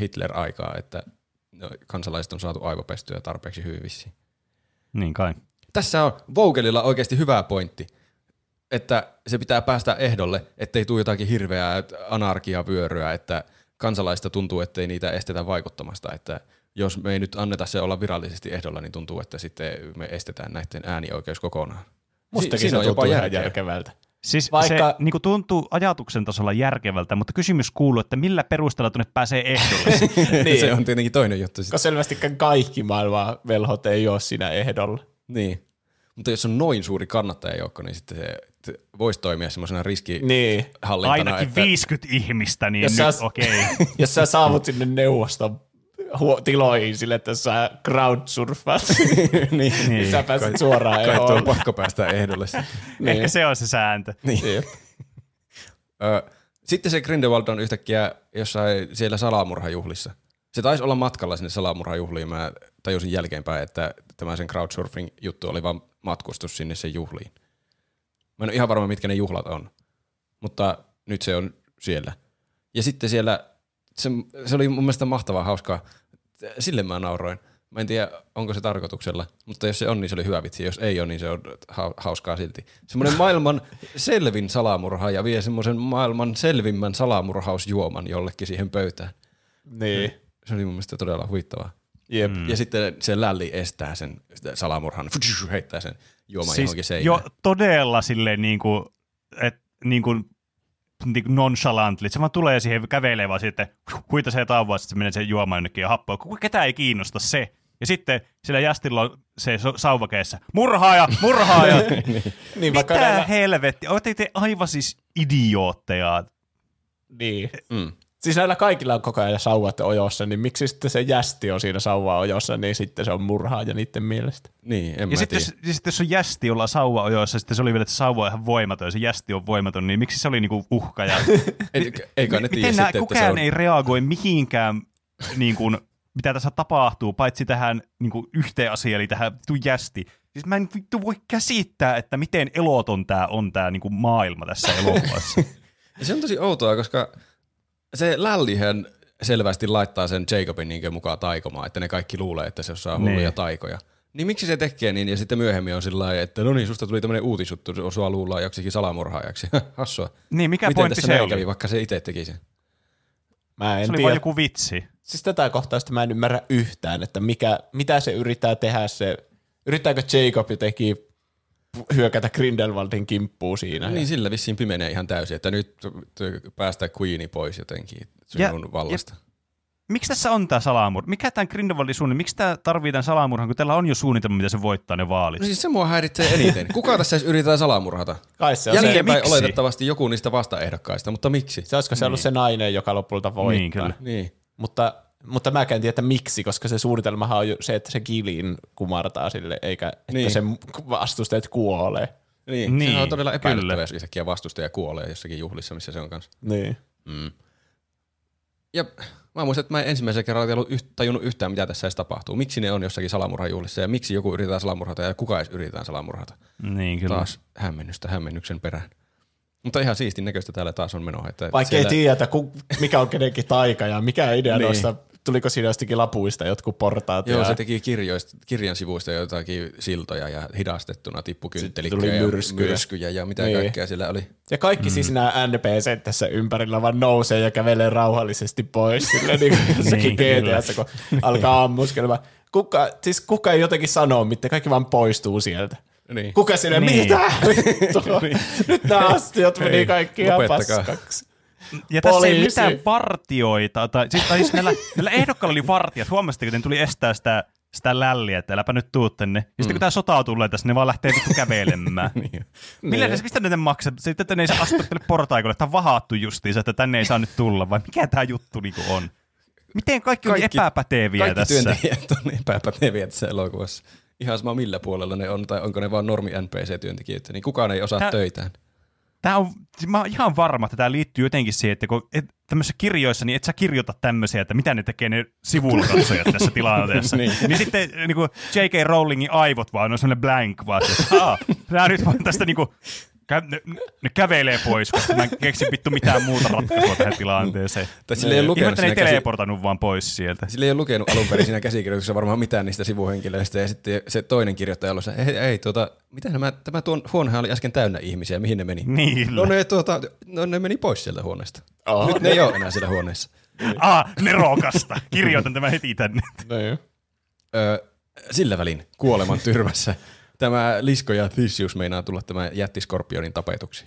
Hitler-aikaa, että no, kansalaiset on saatu aivopestyä tarpeeksi hyvin vissiin. Niin kai. Tässä on Vogelilla oikeasti hyvä pointti, että se pitää päästä ehdolle, ettei tule jotakin hirveää anarkiavyöryä, että kansalaista tuntuu, ettei niitä estetä vaikuttamasta, että jos me ei nyt anneta se olla virallisesti ehdolla, niin tuntuu, että sitten me estetään näiden äänioikeus kokonaan. Mustakin siinä se on jopa järkeä. järkevältä. Siis Vaikka- Vaikka... se niin tuntuu ajatuksen tasolla järkevältä, mutta kysymys kuuluu, että millä perusteella tuonne pääsee ehdolle? niin. Se on tietenkin toinen juttu. Sitten. Koska selvästikään kaikki maailman velhot ei ole siinä ehdolla. Niin. Mutta jos on noin suuri kannattajajoukko, niin sitten se voisi toimia semmoisena Niin. riskihallintana. Ainakin että, 50 ihmistä, niin Jos nyt sä- okei. Okay. Jos sä saavut sinne neuvoston huo- tiloihin sille, että sä crowdsurfaat, niin, niin sä pääset suoraan Kai tuo on ehdolle. pakko päästä ehdolle. sitten. Ehkä se on se sääntö. Niin. Sitten se Grindelwald on yhtäkkiä jossain siellä salamurhajuhlissa. Se taisi olla matkalla sinne salamurhajuhliin. Mä tajusin jälkeenpäin, että tämä sen crowdsurfing-juttu oli vaan matkustus sinne sen juhliin. Mä en ole ihan varma, mitkä ne juhlat on. Mutta nyt se on siellä. Ja sitten siellä, se, se oli mun mielestä mahtavaa, hauskaa. Sille mä nauroin. Mä en tiedä, onko se tarkoituksella, mutta jos se on, niin se oli hyvä vitsi. Jos ei ole, niin se on ha- hauskaa silti. Semmoinen maailman selvin salamurha ja vie semmoisen maailman selvimmän salamurhausjuoman jollekin siihen pöytään. Niin. Se oli mun mielestä todella huvittavaa. Jep. Mm. Ja sitten se lälli estää sen salamurhan, heittää sen juoman Siis johonkin seinään. jo todella silleen niin kuin, et, niin kuin niinku nonchalantly. Se vaan tulee siihen, kävelee vaan sitten, huitasee tauvaa, sitten se menee sen juomaan jonnekin ja happoa. Ketä ei kiinnosta se. Ja sitten sillä jästillä on se sauvakeessa, murhaaja, murhaaja. Niin, vaikka Mitä näillä, helvetti? Olette te aivan siis idiootteja. niin. Mm. Siis näillä kaikilla on koko ajan sauvat ojossa, niin miksi sitten se jästi on siinä sauva ojossa, niin sitten se on murhaaja niiden mielestä. Niin, en Ja mä sitten, tiedä. jos, ja sitten jos on jästi, jolla on sauva ojoissa, sitten se oli vielä, että se sauva on ihan voimaton ja se jästi on voimaton, niin miksi se oli niinku uhka? Ja, Ei, eikä ne tiedä sitten, että se kukaan on... ei reagoi mihinkään, niin kuin, mitä tässä tapahtuu, paitsi tähän niin kuin yhteen asiaan, eli tähän vittu jästi. Siis mä en vittu voi käsittää, että miten eloton tämä on tämä niin kuin maailma tässä elokuvassa. Ja se on tosi outoa, koska se Lällihän selvästi laittaa sen Jacobin niin mukaan taikomaan, että ne kaikki luulee, että se osaa hulluja Niin. taikoja. Niin miksi se tekee niin ja sitten myöhemmin on sillä lailla, että no niin, susta tuli tämmöinen uutisjuttu, sua luullaan joksikin salamurhaajaksi. Hassua. niin, mikä Miten pointti tässä se oli? kävi, vaikka se itse teki sen? Mä en Se oli tiedä. vain joku vitsi. Siis tätä kohtausta mä en ymmärrä yhtään, että mikä, mitä se yrittää tehdä se, yrittääkö Jacob jotenkin hyökätä Grindelwaldin kimppuun siinä. Niin sillä vissiin pimenee ihan täysin, että nyt päästää Queeni pois jotenkin sinun Ja- vallasta. Miksi tässä on tämä salamurha? Mikä tämän Grindelwaldin suunnitelma? Miksi tämä tarvii tämän salamurhan, kun tällä on jo suunnitelma, mitä se voittaa ne vaalit? No siis se mua häiritsee eniten. Kuka tässä edes yritetään salamurhata? Kai se on se, Jälkeenpäin miksi? oletettavasti joku niistä vastaehdokkaista, mutta miksi? se olisiko se ollut se nainen, joka lopulta voittaa. Niin, kyllä. Niin. Mutta, mutta mä en tiedä, että miksi, koska se suunnitelmahan on se, että se Gilin kumartaa sille, eikä että Niin. se vastustajat kuolee. Niin, Niin, sehän on todella epäilyttävää, kyllä. jos yhtäkkiä vastustaja kuolee jossakin juhlissa, missä se on kanssa. Niin. Mm. Ja mä muistan, että mä en ensimmäisen kerran ollut yht, tajunnut yhtään, mitä tässä edes tapahtuu. Miksi ne on jossakin salamurhajuhlissa ja miksi joku yritetään salamurhata ja kuka edes yritetään salamurhata. Niin, kyllä. Taas hämmennystä hämmennyksen perään. Mutta ihan siistin näköistä täällä taas on menoa. Että Vaikka siellä- ei tiedä, ku, mikä on kenenkin taika ja mikä idea Niin. niin. noista, tuliko siinä jostakin lapuista jotkut portaat. Joo, ja se teki kirjoista, kirjan sivuista jotakin siltoja ja hidastettuna tippu Sitten kynttelikköjä tuli ja myrskyjä. myrskyjä ja mitä Niin. kaikkea siellä oli. Ja kaikki mm. siis nämä NPC tässä ympärillä vaan nousee ja kävelee rauhallisesti pois. Sille niin kuin jossakin Niin. GTAssa, kun alkaa ammuskelemaan. Kuka, siis kuka ei jotenkin sanoo mitään, kaikki vaan poistuu sieltä. Niin. Kuka sinne, Niin. mitä? Vittua. Nyt nämä astiot meni kaikki ihan paskaksi. Ja tässä ei Poliisi. mitään vartioita, tai siis, tai siis näillä, näillä ehdokkailla oli vartijat. Huomasitteko, että ne tuli estää sitä, sitä lälliä, että äläpä nyt tuu tänne. Ja sitten kun tämä sota tulee tässä, ne vaan lähtee vittu kävelemään. niin. Millä ne, mistä ne ne maksaa? Sitten, että ne ei saa astua tälle portaikolle. Tämä on vahattu justiinsa, että tänne ei saa nyt tulla, vai mikä tämä juttu niinku on? Miten kaikki, on Kaikki- epäpäteviä Kaikki tässä? työntekijät on epäpäteviä tässä elokuvassa. Ihan sama millä puolella ne on, tai onko ne vaan normi NPC-työntekijöitä, niin kukaan ei osaa Tää- töitään. Tämä on, siis mä oon ihan varma, että tämä liittyy jotenkin siihen, että kun et, tämmöisissä kirjoissa, niin et sä kirjoita tämmöisiä, että mitä ne tekee ne sivulla katsojat tässä tilanteessa. Niin. niin. sitten niin kuin J.K. Rowlingin aivot vaan on semmoinen blank vaan, että "Aa, nää nyt vaan tästä niin kuin, kä- ne, ne, kävelee pois, koska mä en keksi vittu mitään muuta ratkaisua tähän tilanteeseen. Tai sille ei lukenut että ne ei siinä käsi... teleportannut vaan pois sieltä. Sille ei ole lukenut alun perin siinä käsikirjoituksessa varmaan mitään niistä sivuhenkilöistä, ja sitten se toinen kirjoittaja on ollut, ei, ei tuota, mitä nämä, tämä tuon huonehan oli äsken täynnä ihmisiä, mihin ne meni? Niin. No ne, tuota, no ne meni pois sieltä huoneesta. Oho. Nyt ne ei ole enää siellä huoneessa. Ah, nerokasta. Kirjoitan tämän heti tänne. Niin. Öö, sillä välin kuoleman tyrmässä tämä Lisko ja Theseus meinaa tulla tämän jättiskorpionin tapetuksi.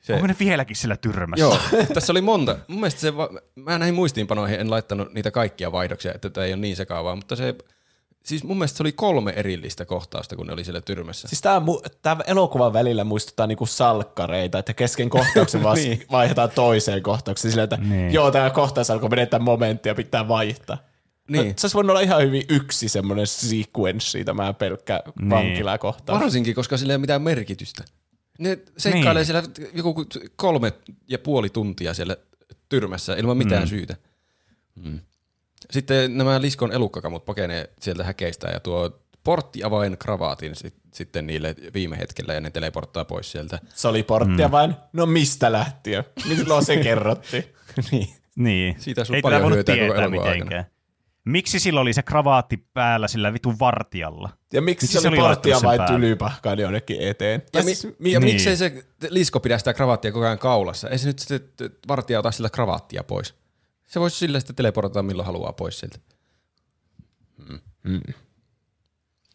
Se, Onko ne vieläkin sillä tyrmässä? Joo, tässä oli monta. Mun mielestä se, va- mä näihin muistiinpanoihin en laittanut niitä kaikkia vaihdoksia, että tämä ei ole niin sekaavaa, mutta se, siis mun mielestä se oli kolme erillistä kohtausta, kun ne oli siellä tyrmässä. Siis tämä, tämä elokuvan välillä muistuttaa niinku salkkareita, että kesken kohtauksen Niin. vaihdetaan toiseen kohtaukseen sillä, että niin. joo, tämä kohtaus alkoi menettää momenttia, pitää vaihtaa. Niin. Niin. Se olisi voinut olla ihan hyvin yksi semmoinen sequence, tämä pelkkä Niin. vankilakohtaus. Varsinkin, koska sillä ei ole mitään merkitystä. Ne seikkailee Niin. siellä joku kolme ja puoli tuntia siellä tyrmässä ilman mitään mm. syytä. Mm. Sitten nämä Liskon elukkakamut pakenee sieltä häkeistä ja tuo porttiavain kravaatin sit, sitten niille viime hetkellä ja ne teleporttaa pois sieltä. Se oli porttia mm. vain, no mistä lähtien? Milloin se kerrottiin? niin. Niin. Siitä Ei paljon hyötyä koko tietää elokuvan mitenkään. Miksi sillä oli se kravaatti päällä sillä vitun vartijalla? Ja miksi, Miksi se oli sen vai tylypahkaan jonnekin eteen? Ja, Ja, mi- mi- ja niin. miksei se Lisko pidä sitä kravaattia koko ajan kaulassa? Ei se nyt sitten vartija ota sillä kravaattia pois. Se voisi sillä sitten teleportata milloin haluaa pois sieltä. Mm. Mm.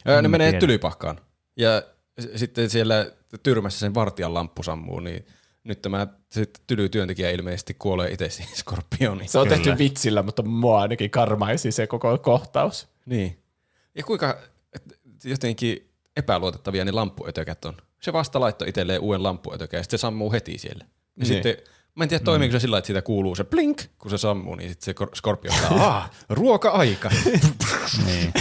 Öö, ne menee tiedä. tylypahkaan. Ja s- sitten siellä tyrmässä sen vartijan lamppu sammuu, niin nyt tämä se tylytyöntekijä ilmeisesti kuolee itse siihen skorpioniin. Se on Kyllä. tehty vitsillä, mutta mua ainakin karmaisi se koko kohtaus. Niin. Ja kuinka jotenkin epäluotettavia ne lamppuötökät on. Se vasta laittoi itselleen uuden lamppuötökän ja sitten se sammuu heti siellä. Ja Niin. sitten, mä en tiedä toimiiko se sillä, että siitä kuuluu se blink, kun se sammuu, niin sitten se kor- skorpion saa, ruoka-aika. Niin.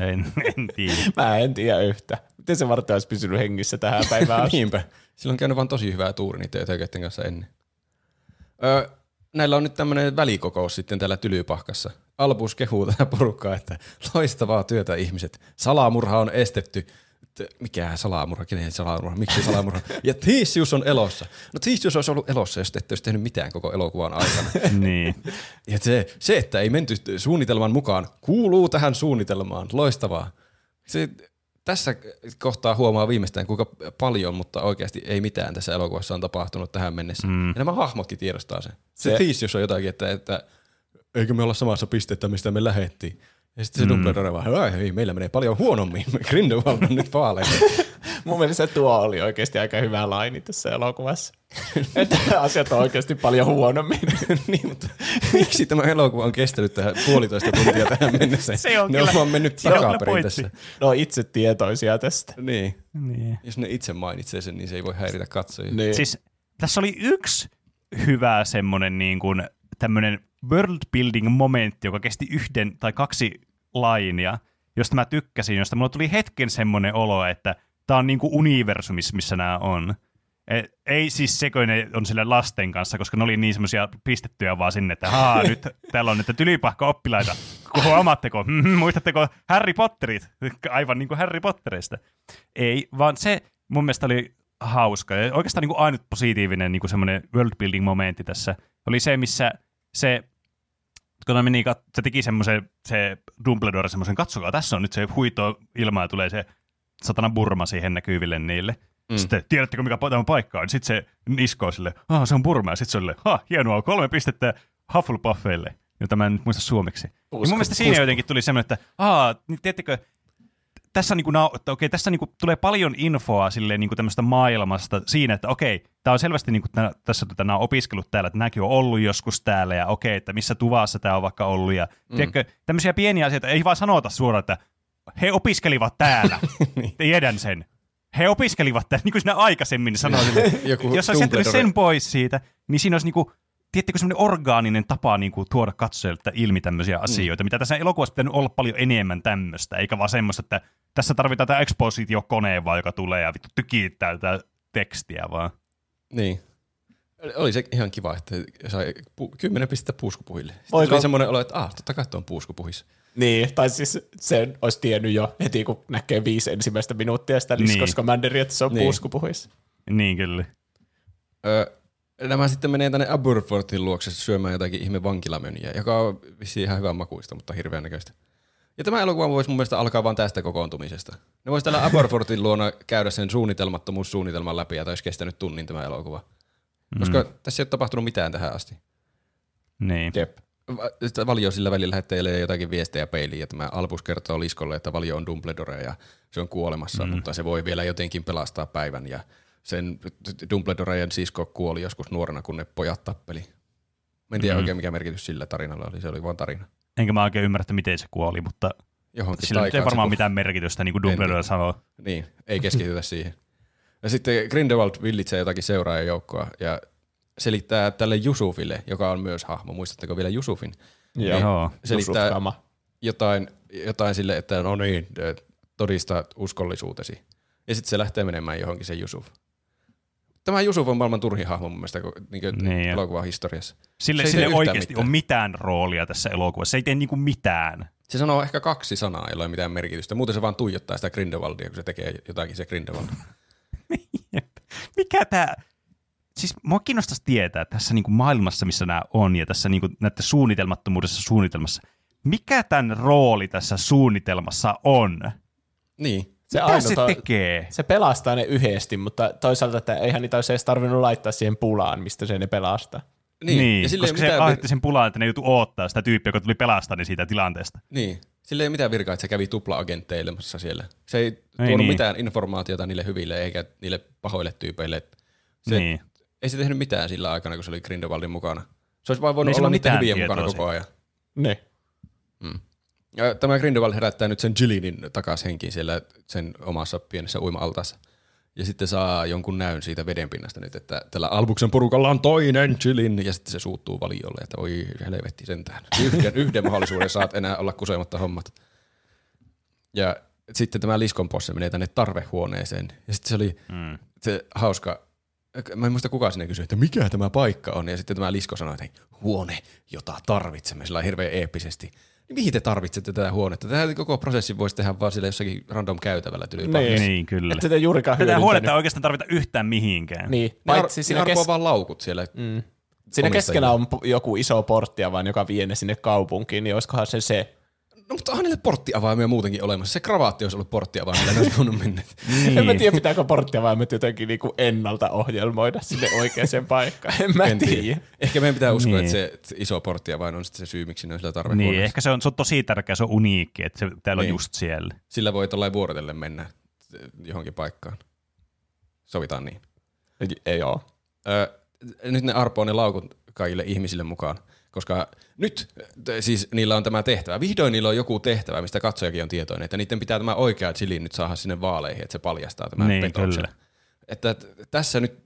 en, en tiedä. Mä en tiedä yhtä. Miten se varten olisi pysynyt hengissä tähän päivään asti? Niinpä. Sillä on käynyt vaan tosi hyvää tuuri niiden ötököiden kanssa ennen. Öö, näillä on nyt tämmöinen välikokous sitten täällä Tylypahkassa. Albus kehuu tätä porukkaa, että loistavaa työtä ihmiset. Salamurha on estetty. Mikä salamurha? Kenen salamurha? Miksi salamurha? Ja Theseus on elossa. No Theseus olisi ollut elossa, jos te ette olisi tehnyt mitään koko elokuvan aikana. Niin. Ja se, se, että ei menty suunnitelman mukaan, kuuluu tähän suunnitelmaan. Loistavaa. Se, tässä kohtaa huomaa viimeistään, kuinka paljon, mutta oikeasti ei mitään tässä elokuvassa on tapahtunut tähän mennessä. Mm. Ja nämä hahmotkin tiedostaa sen. Se, Se- Theseus on jotakin, että, että eikö me olla samassa pisteessä, mistä me lähettiin. Ja sitten se mm. Dumbledore vaan, "Ai, ei, meillä menee paljon huonommin. Grindelwald on nyt vaaleissa. Mun mielestä tuo oli oikeasti aika hyvä laini tässä elokuvassa. että asiat on oikeasti paljon huonommin. niin, mutta miksi tämä elokuva on kestänyt tähän puolitoista tuntia tähän mennessä? Se on ne kyllä- on mennyt takaperin tässä. ne on itse tietoisia tästä. Niin. niin. Jos ne itse mainitsee sen, niin se ei voi häiritä katsojia. Niin. Siis tässä oli yksi hyvä semmoinen niin kuin tämmöinen world building momentti, joka kesti yhden tai kaksi lainia, josta mä tykkäsin, josta mulla tuli hetken semmoinen olo, että tämä on niin kuin universumis, missä nämä on. E- Ei siis se, kun ne on sille lasten kanssa, koska ne oli niin semmoisia pistettyjä vaan sinne, että haa, nyt täällä on nyt tylypahka oppilaita. Huomaatteko? Mhm, Muistatteko Harry Potterit? Aivan niin kuin Harry Potterista. Ei, vaan se mun mielestä oli hauska. Ja oikeastaan niin kuin ainut positiivinen niin kuin semmoinen world building momentti tässä oli se, missä se kun ne meni, se teki semmoisen, se Dumbledore semmoisen, katsokaa, tässä on nyt se huito ilma ja tulee se satana burma siihen näkyville niille. Mm. Sitten, tiedättekö mikä tämä paikka on? Sitten se niskoo sille, ah, se on burma, ja sitten se on sille, ha, hienoa, kolme pistettä Hufflepuffeille, jota mä en nyt muista suomeksi. Ja mun mielestä siinä jotenkin tuli semmoinen, että, aa, niin tiedättekö, tässä, niin kuin, että okei, tässä niin kuin, tulee paljon infoa silleen, niin kuin tämmöistä maailmasta siinä, että okei, tämä on selvästi, niin kuin, tää, tässä tota, nämä on opiskellut täällä, että nämäkin on ollut joskus täällä, ja okei, että missä tuvassa tämä on vaikka ollut, ja mm. tiedätkö, tämmöisiä pieniä asioita, ei vaan sanota suoraan, että he opiskelivat täällä, tiedän sen. He opiskelivat täällä, niin kuin siinä aikaisemmin sanoin, Joku jos olisi jättänyt sen pois siitä, niin siinä olisi niinku, tiedättekö, semmoinen orgaaninen tapa niinku tuoda katsojilta ilmi tämmöisiä asioita, mitä tässä elokuvassa pitänyt olla paljon enemmän tämmöistä, eikä vaan semmoista, että tässä tarvitaan tämä expositio-kone vaan, joka tulee ja vittu tykittää tätä tekstiä vaan. Niin. Oli se ihan kiva, että sai pu- 10 pistettä puuskupuhille. Sitten Voiko- oli semmoinen olo, että ah, totta kai tuo on puuskupuhis. Niin, tai siis sen olisi tiennyt jo heti, kun näkee viisi ensimmäistä minuuttia sitä Niin. liskoskommanderia, että se on Niin. niin. puuskupuhis. Niin kyllä. Öö, nämä sitten menee tänne Aberfortin luokse syömään jotakin ihme vankilamöniä, joka on vissiin ihan hyvän makuista, mutta hirveän näköistä. Ja tämä elokuva voisi mun mielestä alkaa vain tästä kokoontumisesta. Ne voisi täällä Aberfortin luona käydä sen suunnitelmattomuussuunnitelman läpi ja tämä olisi kestänyt tunnin tämä elokuva. Koska mm. tässä ei ole tapahtunut mitään tähän asti. Niin. Jep. Valio sillä välillä lähettelee jotakin viestejä peiliin, ja tämä Albus kertoo Liskolle, että Valio on Dumbledore ja se on kuolemassa, mm. mutta se voi vielä jotenkin pelastaa päivän ja sen Dumbledoren sisko kuoli joskus nuorena, kun ne pojat tappeli. Mä en tiedä Mm. oikein, mikä merkitys sillä tarinalla oli, se oli vain tarina. Enkä mä oikein ymmärrä, että miten se kuoli, mutta Johonkin sillä ei varmaan mitään merkitystä, niin kuin Dumbledore sanoo. Niin, ei keskitytä siihen. Ja sitten Grindelwald villitsee jotakin seuraajajoukkoa ja selittää tälle Jusufille, joka on myös hahmo. Muistatteko vielä Jusufin? Joo. Joo. Selittää Jusufkama. jotain, jotain sille, että no niin, todista uskollisuutesi. Ja sitten se lähtee menemään johonkin se Jusuf. Tämä Jusuf on maailman turhin hahmo mun mielestä niin Niin, niin, elokuvan historiassa. Sille, Se ei sille oikeasti mitään. on mitään roolia tässä elokuvassa. Se ei tee niinku mitään. Se sanoo ehkä kaksi sanaa, jolla ei ole mitään merkitystä. Muuten se vaan tuijottaa sitä Grindelwaldia, kun se tekee jotakin se Grindelwald. Jep. Mikä tämä... Siis mua kiinnostaisi tietää tässä niinku maailmassa, missä nämä on, ja tässä niinku näiden suunnitelmattomuudessa suunnitelmassa, mikä tämän rooli tässä suunnitelmassa on? Niin. Se, Mitä se ainut on- tekee? se pelastaa ne yhdesti, mutta toisaalta että eihän niitä olisi edes tarvinnut laittaa siihen pulaan, mistä se ne pelastaa. Niin, niin ja koska ole se mitään aiheutti sen pulaan, että ne joutu odottaa sitä tyyppiä, joka tuli pelastaa ne siitä tilanteesta. Niin. Sillä ei ole mitään virkaa, että se kävi tupla-agentteilemassa siellä. Se ei, Ei tuonut niin. mitään informaatiota niille hyville eikä niille pahoille tyypeille. Se niin. Ei se tehnyt mitään sillä aikana, kun se oli Grindelwaldin mukana. Se olisi vaan voinut Ei sillä olla niiden mitään hyvien mukana koko ajan. Ne. Ja tämä Grindelwald herättää nyt sen Jillinin takas henkiin siellä sen omassa pienessä uima-altaassa. Ja sitten saa jonkun näyn siitä vedenpinnasta nyt, että tällä Albuksen porukalla on toinen Jillin, ja sitten se suuttuu valiolle, että oi helvetti sentään. Yhden, yhden mahdollisuuden saat enää olla kusematta hommat. Ja sitten tämä Liskon posse menee tänne tarvehuoneeseen. Ja sitten se oli Mm. se hauska, mä en muista kuka sinne kysyi, että mikä tämä paikka on. Ja sitten tämä Lisko sanoi, että hei, huone, jota tarvitsemme, sillä hirveän eeppisesti. Niin mihin te tarvitsette tätä huonetta? Tätä koko prosessi voisi tehdä vaan sille jossakin random käytävällä tyli. Niin. Niin, kyllä. Et sitä juurikaan Tätä huonetta ei oikeastaan tarvita yhtään mihinkään. Niin, paitsi siinä, kes- vaan laukut siellä. mm. siinä keskellä on joku iso portti vaan, joka vie ne sinne kaupunkiin, niin olisikohan se se. No mutta onhan niille porttiavaimia muutenkin olemassa. Se kravaatti olisi ollut porttiavaimia, ne olisi voinut mennä. En mä tiedä, pitääkö porttiavaimet jotenkin niinku ennalta ohjelmoida sinne oikeaan paikkaan. En mä En tiedä. tiedä. Ehkä meidän pitää uskoa, Niin. että se että iso porttiavain on sitten se syy, miksi ne on sillä Niin, tarvehuoneessa. ehkä se on, se on tosi tärkeä, se on uniikki, että se täällä Niin. on just siellä. Sillä voi tuollain vuorotellen mennä johonkin paikkaan. Sovitaan niin. Ei oo. Ö, nyt ne arpoo ne laukut kaikille ihmisille mukaan, koska nyt siis niillä on tämä tehtävä. Vihdoin niillä on joku tehtävä, mistä katsojakin on tietoinen, että niiden pitää tämä oikea chili nyt saada sinne vaaleihin, että se paljastaa tämän Niin, petoksen. kyllä. Että tässä nyt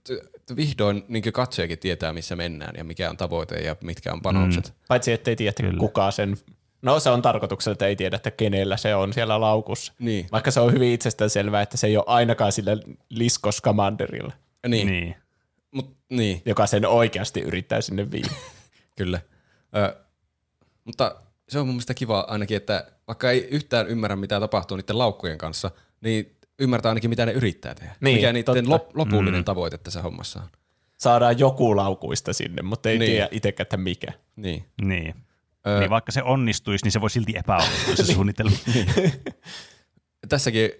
vihdoin niin katsojakin tietää, missä mennään ja mikä on tavoite ja mitkä on panokset. Mm. Paitsi ettei tiedä, että Kyllä. kuka sen... No se on tarkoituksella, että ei tiedä, että kenellä se on siellä laukussa. Niin. Vaikka se on hyvin itsestään selvää, että se ei ole ainakaan sillä Liskos Commanderilla, Niin. Niin. Mut, niin. joka sen oikeasti yrittää sinne viedä. Kyllä. Ö, mutta se on mun mielestä kiva ainakin, että vaikka ei yhtään ymmärrä, mitä tapahtuu niiden laukkujen kanssa, niin ymmärtää ainakin, mitä ne yrittää tehdä. Niin, Mikä niiden totta. lop- lopullinen mm. tavoite tässä hommassa on. Saadaan joku laukuista sinne, mutta ei Niin. tiedä itsekään, että mikä. Niin. Niin. Ö, niin vaikka se onnistuisi, niin se voi silti epäonnistua se suunnittelu. Tässäkin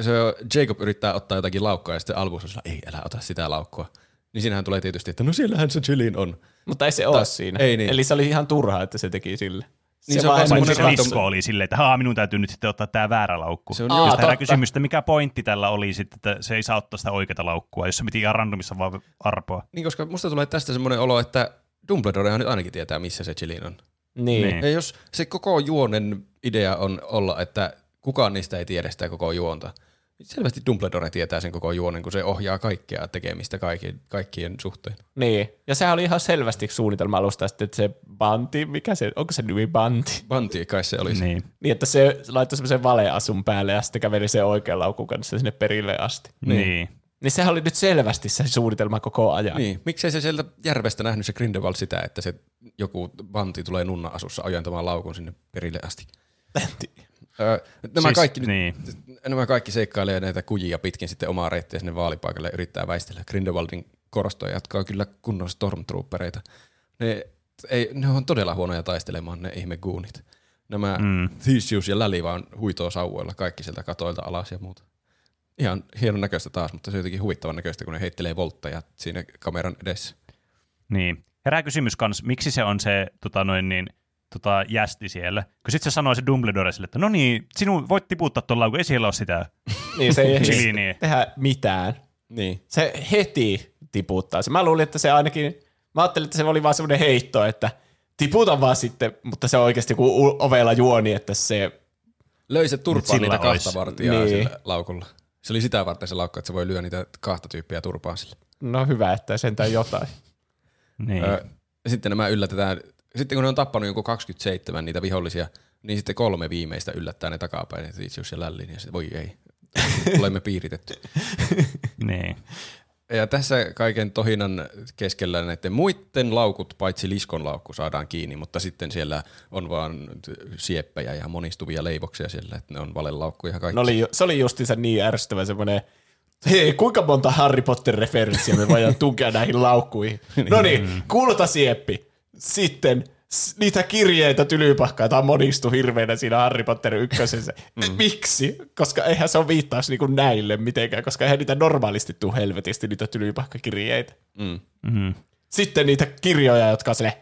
se Jacob yrittää ottaa jotakin laukkoa ja sitten Albus on sillä, ei, älä ota sitä laukkua. Niin siinähän tulee tietysti, että no siellähän se Jillin on. Mutta ei se ole siinä. ei niin. Eli se oli ihan turhaa, että se teki sille. Niin se on vaan semmoinen se lisko oli silleen, että haa, minun täytyy nyt sitten ottaa tämä väärä laukku. Se on Aa, just- herää kysymys, että mikä pointti tällä oli sitten, että se ei saa ottaa sitä oikeaa laukkua, jos se piti ihan randomissa vaan arpoa. Niin, koska musta tulee tästä semmoinen olo, että Dumbledorehan nyt ainakin tietää, missä se Jillin on. Niin. Niin. Ja jos se koko juonen idea on olla, että kukaan niistä ei tiedä sitä koko juonta, selvästi Dumbledore tietää sen koko juonen, kun se ohjaa kaikkea tekemistä kaikkien, kaikkien suhteen. niin. Ja sehän oli ihan selvästi suunnitelma alusta sitten, että se Banti, mikä se, onko se nimi Banti? Banti kai se olisi. Niin. Niin, että se laittoi semmoisen valeasun päälle ja sitten käveli sen oikean laukun kanssa sinne perille asti. Niin. niin. Niin sehän oli nyt selvästi se suunnitelma koko ajan. Niin, miksei se sieltä järvestä nähnyt se Grindelwald sitä, että se joku Banti tulee nunna-asussa ojentamaan laukun sinne perille asti. Öö, nämä, Siis- kaikki, niin. nämä kaikki seikkailee näitä kujia pitkin sitten omaa reittiä sinne vaalipaikalle ja yrittää väistellä. Grindelwaldin korostoja jatkaa kyllä kunnon stormtroopereita. Ne, ei, ne on todella huonoja taistelemaan ne ihme guunit. Nämä mm. Theseus ja Läli vaan huitoo sauvoilla kaikki sieltä katoilta alas ja muuta. Ihan hienon näköistä taas, mutta se on jotenkin huvittavan näköistä, kun ne heittelee voltteja siinä kameran edessä. Niin. Herää kysymys kans, miksi se on se tota noin niin, tota, jästi siellä. Kun sitten se sanoi se Dumbledore sille, että no niin, sinun voit tiputtaa tuolla laukun, ei siellä ole sitä. Niin se ei ehdi niin. tehdä mitään. Niin. Se heti tiputtaa se. Mä luulin, että se ainakin, mä ajattelin, että se oli vaan semmoinen heitto, että tiputa vaan sitten, mutta se on oikeasti u- ovella juoni, että se, Löi se turpaa niitä kahta vartijaa Niin. sillä laukulla. Se oli sitä varten se laukka, että se voi lyödä niitä kahta tyyppiä turpaa sille. no hyvä, että sentään jotain. Niin. Sitten nämä yllätetään, sitten kun ne on tappanut joku 27 niitä vihollisia, niin sitten kolme viimeistä yllättää ne takapäin, että Theseus ja Lällin, ja sitten voi ei, olemme piiritetty. niin. Ja tässä kaiken tohinan keskellä näiden muiden laukut, paitsi liskon laukku, saadaan kiinni, mutta sitten siellä on vaan sieppejä ja monistuvia leivoksia siellä, että ne on valelaukkuja kaikki. No oli, se oli justiinsa niin ärsyttävä semmoinen, hei, kuinka monta Harry Potter-referenssiä me voidaan tunkea näihin laukkuihin. No niin, kultasieppi. Sitten niitä kirjeitä tylypahkaa, tai monistu hirveänä siinä Harry Potter ykkösessä. Mm. Miksi? Koska eihän se ole viittaus niinku näille mitenkään, koska eihän niitä normaalisti tuu helvetisti niitä tylypahkakirjeitä. Mm. Mm. Sitten niitä kirjoja, jotka on silleen,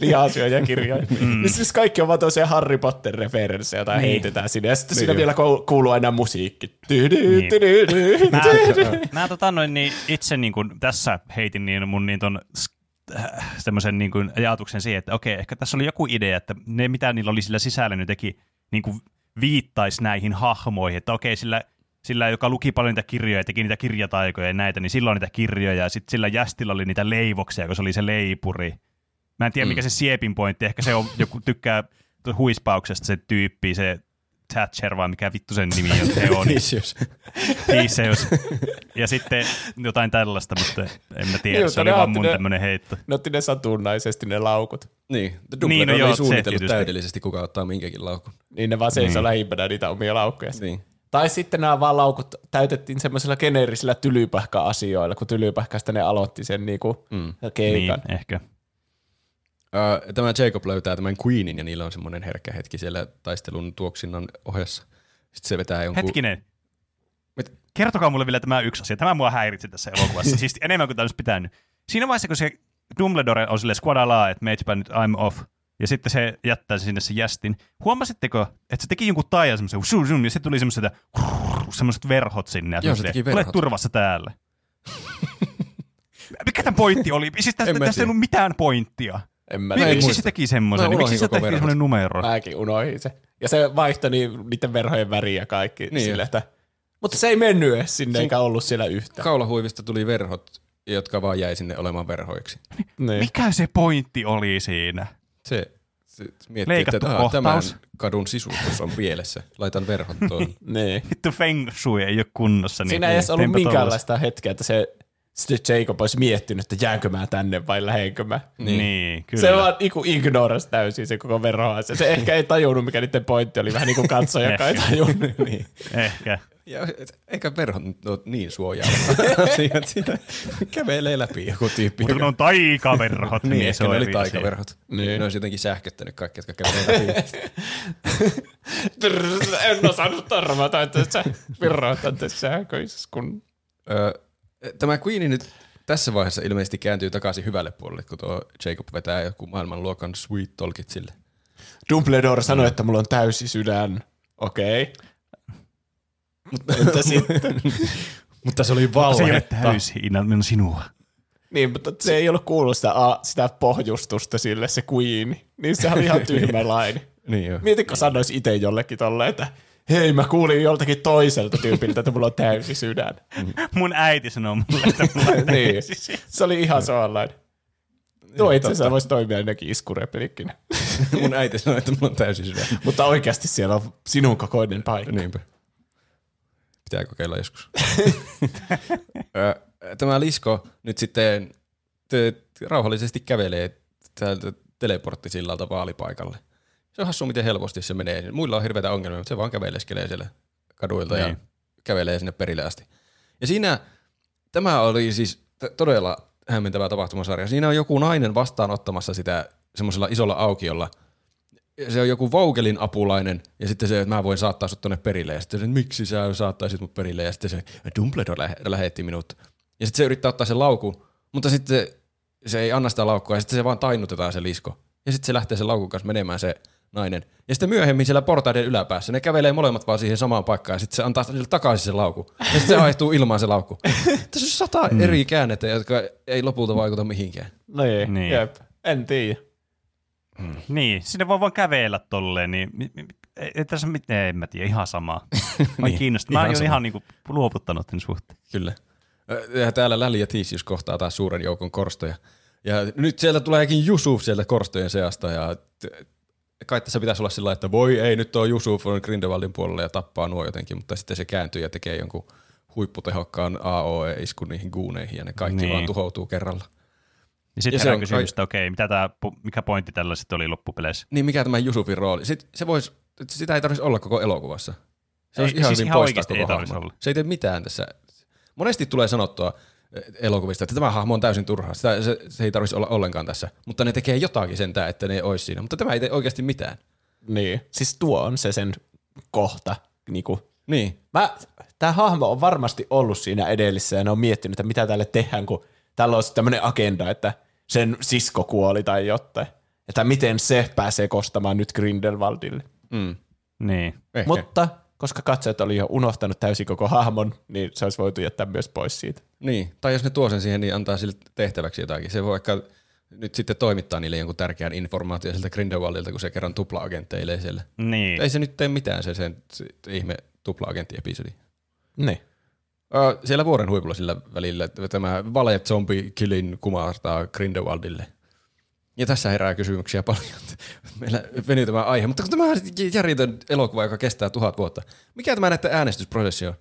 lihasyöjä kirjoja. Mm. Niin siis kaikki on vaan toisia Harry Potter-referenssejä, joita niin. heitetään sinne. Ja sitten niin siinä vielä kuuluu aina musiikki. Niin. Mä, mä tota noin, niin itse niin kuin tässä heitin niin mun niin ton semmoisen niin kuin ajatuksen siihen, että okei, ehkä tässä oli joku idea, että ne mitä niillä oli sillä sisällä, ne teki niin kuin viittaisi näihin hahmoihin, että okei, sillä, sillä joka luki paljon niitä kirjoja ja teki niitä kirjataikoja ja näitä, niin silloin niitä kirjoja, ja sitten sillä Jästillä oli niitä leivoksia, kun se oli se leipuri. Mä en tiedä, mm. mikä se siepin pointti, ehkä se on, joku tykkää huispauksesta se tyyppi, se Thatcher vai mikä vittu sen nimi on, se on. Theseus. Theseus. Ja sitten jotain tällaista, mutta en mä tiedä, se oli vaan mun ne, tämmönen heitto. Ne otti ne satunnaisesti ne laukut. Niin, Dumbledore niin, no joo, ei suunnitellut täydellisesti, kuka ottaa minkäkin laukun. Niin ne vaan seisoo niin. lähimpänä niitä omia laukkuja. Niin. Tai sitten nämä vaan laukut täytettiin semmoisilla geneerisillä tylypähkä-asioilla, kun tylypähkästä ne aloitti sen niinku mm. keikan. Niin, ehkä. Tämä Jacob löytää tämän Queenin ja niillä on semmoinen herkkä hetki siellä taistelun tuoksinnan ohessa. Sitten se vetää jonkun... Hetkinen. Mit? Kertokaa mulle vielä tämä yksi asia. Tämä mua häiritsi tässä elokuvassa. siis enemmän kuin tämä olisi pitänyt. Siinä vaiheessa, kun se Dumbledore on sille squadalaa, että meitsipä nyt I'm off, ja sitten se jättää sinne se jästin. Huomasitteko, että se teki jonkun taajan semmoisen, ja sitten tuli semmoiset, semmoiset verhot sinne. Joo, se teki verhot. Ole turvassa täällä. Mikä tämä pointti oli? Siis tästä, tästä ei ollut mitään pointtia. En mä Miksi se teki semmoisen? Miksi se teki semmoinen numero? Mäkin unohdin se. Ja se vaihtoi niin, niiden verhojen väriä ja kaikki. Niin. Sille, että... Mutta se ei mennyt edes sinne, Siin eikä ollut siellä yhtä. Kaulahuivista tuli verhot, jotka vaan jäi sinne olemaan verhoiksi. Niin. Mikä se pointti oli siinä? Se, se miettii, Leikattu että aha, tämän kadun sisustus on pielessä. Laitan verhot tuon. niin. Vittu feng shui ei ole kunnossa. Niin Siinä ei edes ollut minkäänlaista hetkeä, että se sitten Jacob olisi miettinyt, että jäänkö mä tänne vai lähenkö mä. Niin, niin kyllä. Se vaan niinku ignoras täysin se koko verhoa. Se, ehkä ei tajunnut, mikä niiden pointti oli. Vähän niin kuin katsoja, joka ei tajunnut. Niin. Ehkä. Ja, eikä verhot ole niin suojaava siinä, siinä kävelee läpi joku tyyppi. Mutta ne on taikaverhot. niin, niin se oli taikaverhot. Niin. Ne olisi jotenkin sähköttänyt kaikki, jotka kävelee läpi. en osannut arvata, että sä on tässä sähköisessä kun... Öö, Tämä Queeni nyt tässä vaiheessa ilmeisesti kääntyy takaisin hyvälle puolelle, kun tuo Jacob vetää joku maailmanluokan sweet talkit sille. Dumbledore sanoi, että mulla on täysi sydän. Okei. Okay. Mutta entä sitten? mutta se oli valhetta. Se ei ole täysi ilman sinua. Niin, mutta se ei ollut kuullut sitä, a, sitä pohjustusta sille, se Queen. Niin se oli ihan tyhmä laini. niin jo. Mietitkö sanoisi itse jollekin tolleen, että hei mä kuulin joltakin toiselta tyypiltä, että mulla on täysi sydän. Mun äiti sanoo mulle, että mulla on niin. täysi sydän. Se oli ihan samanlainen. Tuo itse asiassa voisi toimia ainakin iskurepliikkinä. Mun äiti sanoi, että mulla on täysi sydän. Mutta oikeasti siellä on sinun kokoinen paikka. Niinpä. Pitää kokeilla joskus. Tämä Lisko nyt sitten rauhallisesti kävelee täältä teleporttisillalta vaalipaikalle – se on hassu, miten helposti se menee. Muilla on hirveitä ongelmia, mutta se vaan käveleskelee siellä kaduilta niin. ja kävelee sinne perille asti. Ja siinä, tämä oli siis t- todella hämmentävä tapahtumasarja. Siinä on joku nainen vastaanottamassa sitä semmoisella isolla aukiolla. Se on joku Vaugelin apulainen, ja sitten se, että mä voin saattaa sut tonne perille. Ja sitten se, miksi sä saattaisit mut perille? Ja sitten se, Dumbledore lä- lähetti minut. Ja sitten se yrittää ottaa sen lauku, mutta sitten se ei anna sitä laukkua, ja sitten se vaan tainnutetaan se lisko. Ja sitten se lähtee sen laukun kanssa menemään se nainen. Ja sitten myöhemmin siellä portaiden yläpäässä ne kävelee molemmat vaan siihen samaan paikkaan ja sitten se antaa sille takaisin sen laukun. Ja sitten se aihtuu ilmaan se laukku. Tässä on sata mm. eri käännettä, jotka ei lopulta vaikuta mihinkään. No ei, niin. jep. En tiedä. Mm. Niin, sinne voi vaan kävellä tolleen, niin ei tässä mitään, en mä tiedä, ihan samaa. Mä niin, kiinnostunut. Mä oon ihan niinku luovuttanut sen suhteen. Kyllä. Ja täällä Läli ja Tiisius kohtaa taas suuren joukon korstoja. Ja nyt sieltä tuleekin Jusuf sieltä korstojen seasta ja kai tässä pitäisi olla sillä että voi ei, nyt on Jusuf on Grindelwaldin puolella ja tappaa nuo jotenkin, mutta sitten se kääntyy ja tekee jonkun huipputehokkaan AOE-iskun niihin guuneihin ja ne kaikki niin. vaan tuhoutuu kerralla. Ja sitten herää kysymys, että okei, mitä tää, mikä pointti tällä sitten oli loppupeleissä? Niin, mikä tämä Jusufin rooli? Sitten se vois, sitä ei tarvitsisi olla koko elokuvassa. Se olisi ihan siis ihan oikeasti ei olla. Se ei tee mitään tässä. Monesti tulee sanottua, elokuvista, että tämä hahmo on täysin turha, Sitä, se, se ei tarvitsisi olla ollenkaan tässä, mutta ne tekee jotakin sentään, että ne olisi siinä, mutta tämä ei tee oikeasti mitään. Niin, siis tuo on se sen kohta. Niinku. Niin. Mä, tämä hahmo on varmasti ollut siinä edellisessä ja ne on miettinyt, että mitä tälle tehdään, kun tällä on tämmöinen agenda, että sen sisko kuoli tai jotain. Että miten se pääsee kostamaan nyt Grindelwaldille. Mm. Niin. Ehkä. Mutta koska katsojat oli jo unohtanut täysin koko hahmon, niin se olisi voitu jättää myös pois siitä. Niin, tai jos ne tuo sen siihen, niin antaa sille tehtäväksi jotakin. Se voi vaikka nyt sitten toimittaa niille jonkun tärkeän informaation siltä Grindelwaldilta, kun se kerran tupla-agenteilee siellä. Niin. Ei se nyt tee mitään se sen se ihme tupla-agentti-episodi. Niin. Ö, siellä vuoren huipulla sillä välillä että tämä vale zombi killin kumartaa Grindelwaldille. Ja tässä herää kysymyksiä paljon. Meillä venyy tämä aihe, mutta kun tämä on järjetön elokuva, joka kestää tuhat vuotta. Mikä tämä näiden äänestysprosessi on?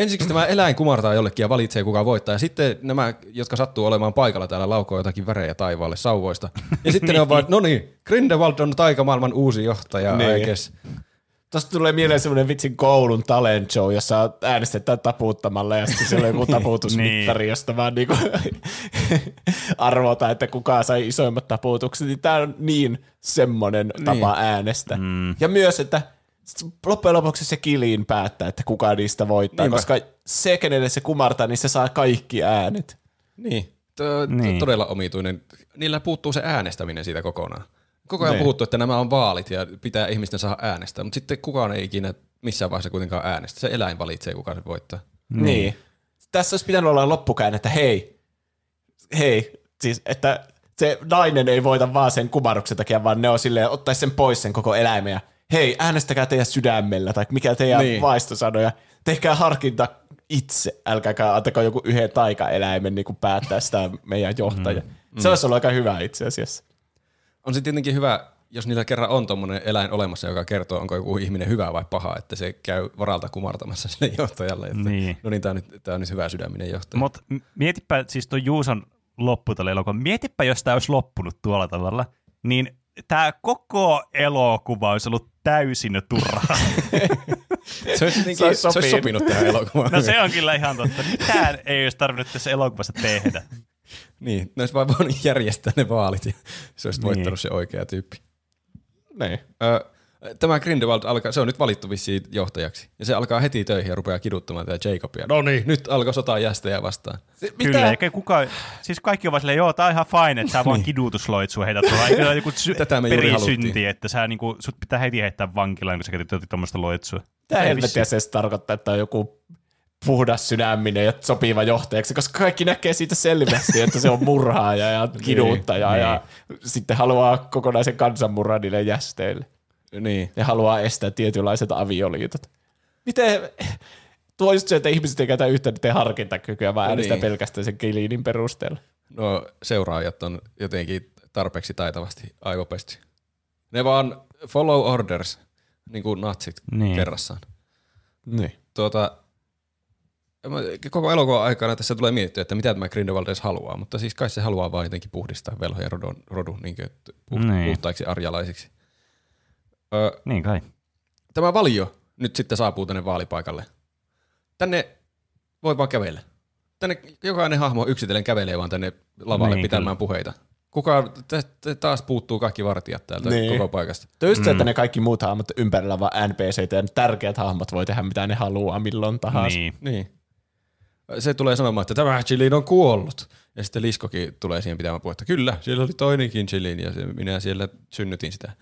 Ensiksi tämä eläin kumartaa jollekin ja valitsee kuka voittaa. Ja sitten nämä, jotka sattuu olemaan paikalla täällä, laukoo jotakin värejä taivaalle sauvoista. Ja sitten ne on vaan, no niin, Grindelwald on taikamaailman uusi johtaja, Niin. niin. Tuosta tulee mieleen semmoinen vitsin koulun talent show, jossa äänestetään taputtamalla ja sitten siellä on joku taputusmittari, josta vaan niinku arvotaan, että kuka sai isoimmat taputukset. Niin tämä on niin semmoinen tapa äänestää. Mm. Ja myös, että loppujen lopuksi se kiliin päättää, että kuka niistä voittaa, Niinpä. koska se, kenelle se kumartaa, niin se saa kaikki äänet. Niin. To, Niin. niin. Todella omituinen. Niillä puuttuu se äänestäminen siitä kokonaan. Koko ajan Niin. puhuttu, että nämä on vaalit ja pitää ihmisten saada äänestää, mutta sitten kukaan ei ikinä missään vaiheessa kuitenkaan äänestä. Se eläin valitsee, kuka se voittaa. Niin. niin. Tässä olisi pitänyt olla loppukään, että hei, hei, siis että se nainen ei voita vaan sen kumarruksen takia, vaan ne on silleen, ottaisi sen pois sen koko eläimen ja hei, äänestäkää teidän sydämellä tai mikä teidän niin. Vaistosanoja. Tehkää harkinta itse, älkääkä antako joku yhden taikaeläimen niin päättää sitä meidän johtaja. Mm. Se olisi ollut aika hyvä itse asiassa. On se tietenkin hyvä, jos niillä kerran on tuommoinen eläin olemassa, joka kertoo, onko joku ihminen hyvä vai paha, että se käy varalta kumartamassa sille johtajalle. Että, Niin. No niin, tämä on, nyt, tää on nyt hyvä sydäminen johtaja. Mutta mietipä siis tuon Juuson loppu tälle elokuva. Mietipä, jos tämä olisi loppunut tuolla tavalla, niin tämä koko elokuva olisi ollut täysin turhaa. se, olisi, jotenkin, Se olisi se olisi sopinut. sopinut tähän elokuvaan. No se on kyllä ihan totta. Mitään ei olisi tarvinnut tässä elokuvassa tehdä. Niin, ne olisi vaan voinut järjestää ne vaalit ja se olisi Niin. voittanut se oikea tyyppi. Niin. Ö, tämä Grindelwald alkaa, se on nyt valittu vissiin johtajaksi. Ja se alkaa heti töihin ja rupeaa kiduttamaan tätä Jacobia. No niin, nyt alkoi sotaa jästejä vastaan. Se, Kyllä, eikä kuka, siis kaikki ovat silleen, joo, tää on ihan fine, että sä vaan kidutusloitsu heitä tuolla. Ole joku sy- Niin. Tätä me juuri perisynti, haluttiin. että sä niinku, sut pitää heti heittää vankilaan, kun sä käytit tuommoista loitsua. Tämä Ei helvettiä se tarkoittaa, että on joku puhdas sydäminen ja sopiva johtajaksi, koska kaikki näkee siitä selvästi, että se on murhaaja ja kiduttaja niin. ja sitten haluaa kokonaisen kansanmurran niille jästeille Niin. ja haluaa estää tietynlaiset avioliitot. Miten, tuo just se, että ihmiset ei käytä yhtä niiden harkintakykyä, vaan No äänestää niin. pelkästään sen kiliinin perusteella. No seuraajat on jotenkin tarpeeksi taitavasti aivopesty. Ne vaan follow orders, niin kuin natsit Niin. niin. kerrassaan. Niin. Tuota, koko elokuvan aikana tässä tulee miettiä, että mitä tämä Grindelwald edes haluaa, mutta siis kai se haluaa vaan jotenkin puhdistaa velhojen rodun, rodun niin kuin, puht, Niin. niin. puhtaiksi arjalaisiksi. Ö, Niin kai. tämä valio nyt sitten saapuu tänne vaalipaikalle. Tänne voi vaan kävellä. Tänne jokainen hahmo yksitellen kävelee vaan tänne lavalle Niin, pitämään puheita. Kuka, taas puuttuu kaikki vartijat täältä Niin. koko paikasta. Just se, että ne kaikki muut hahmot ympärillä on vaan NPCt ja ne tärkeät hahmot voi tehdä mitä ne haluaa milloin tahansa. Niin. Niin. Se tulee sanomaan, että tämä Chilin on kuollut. Ja sitten Liskokin tulee siihen pitämään puhetta. Kyllä, siellä oli toinenkin Chilin ja minä siellä synnytin sitä.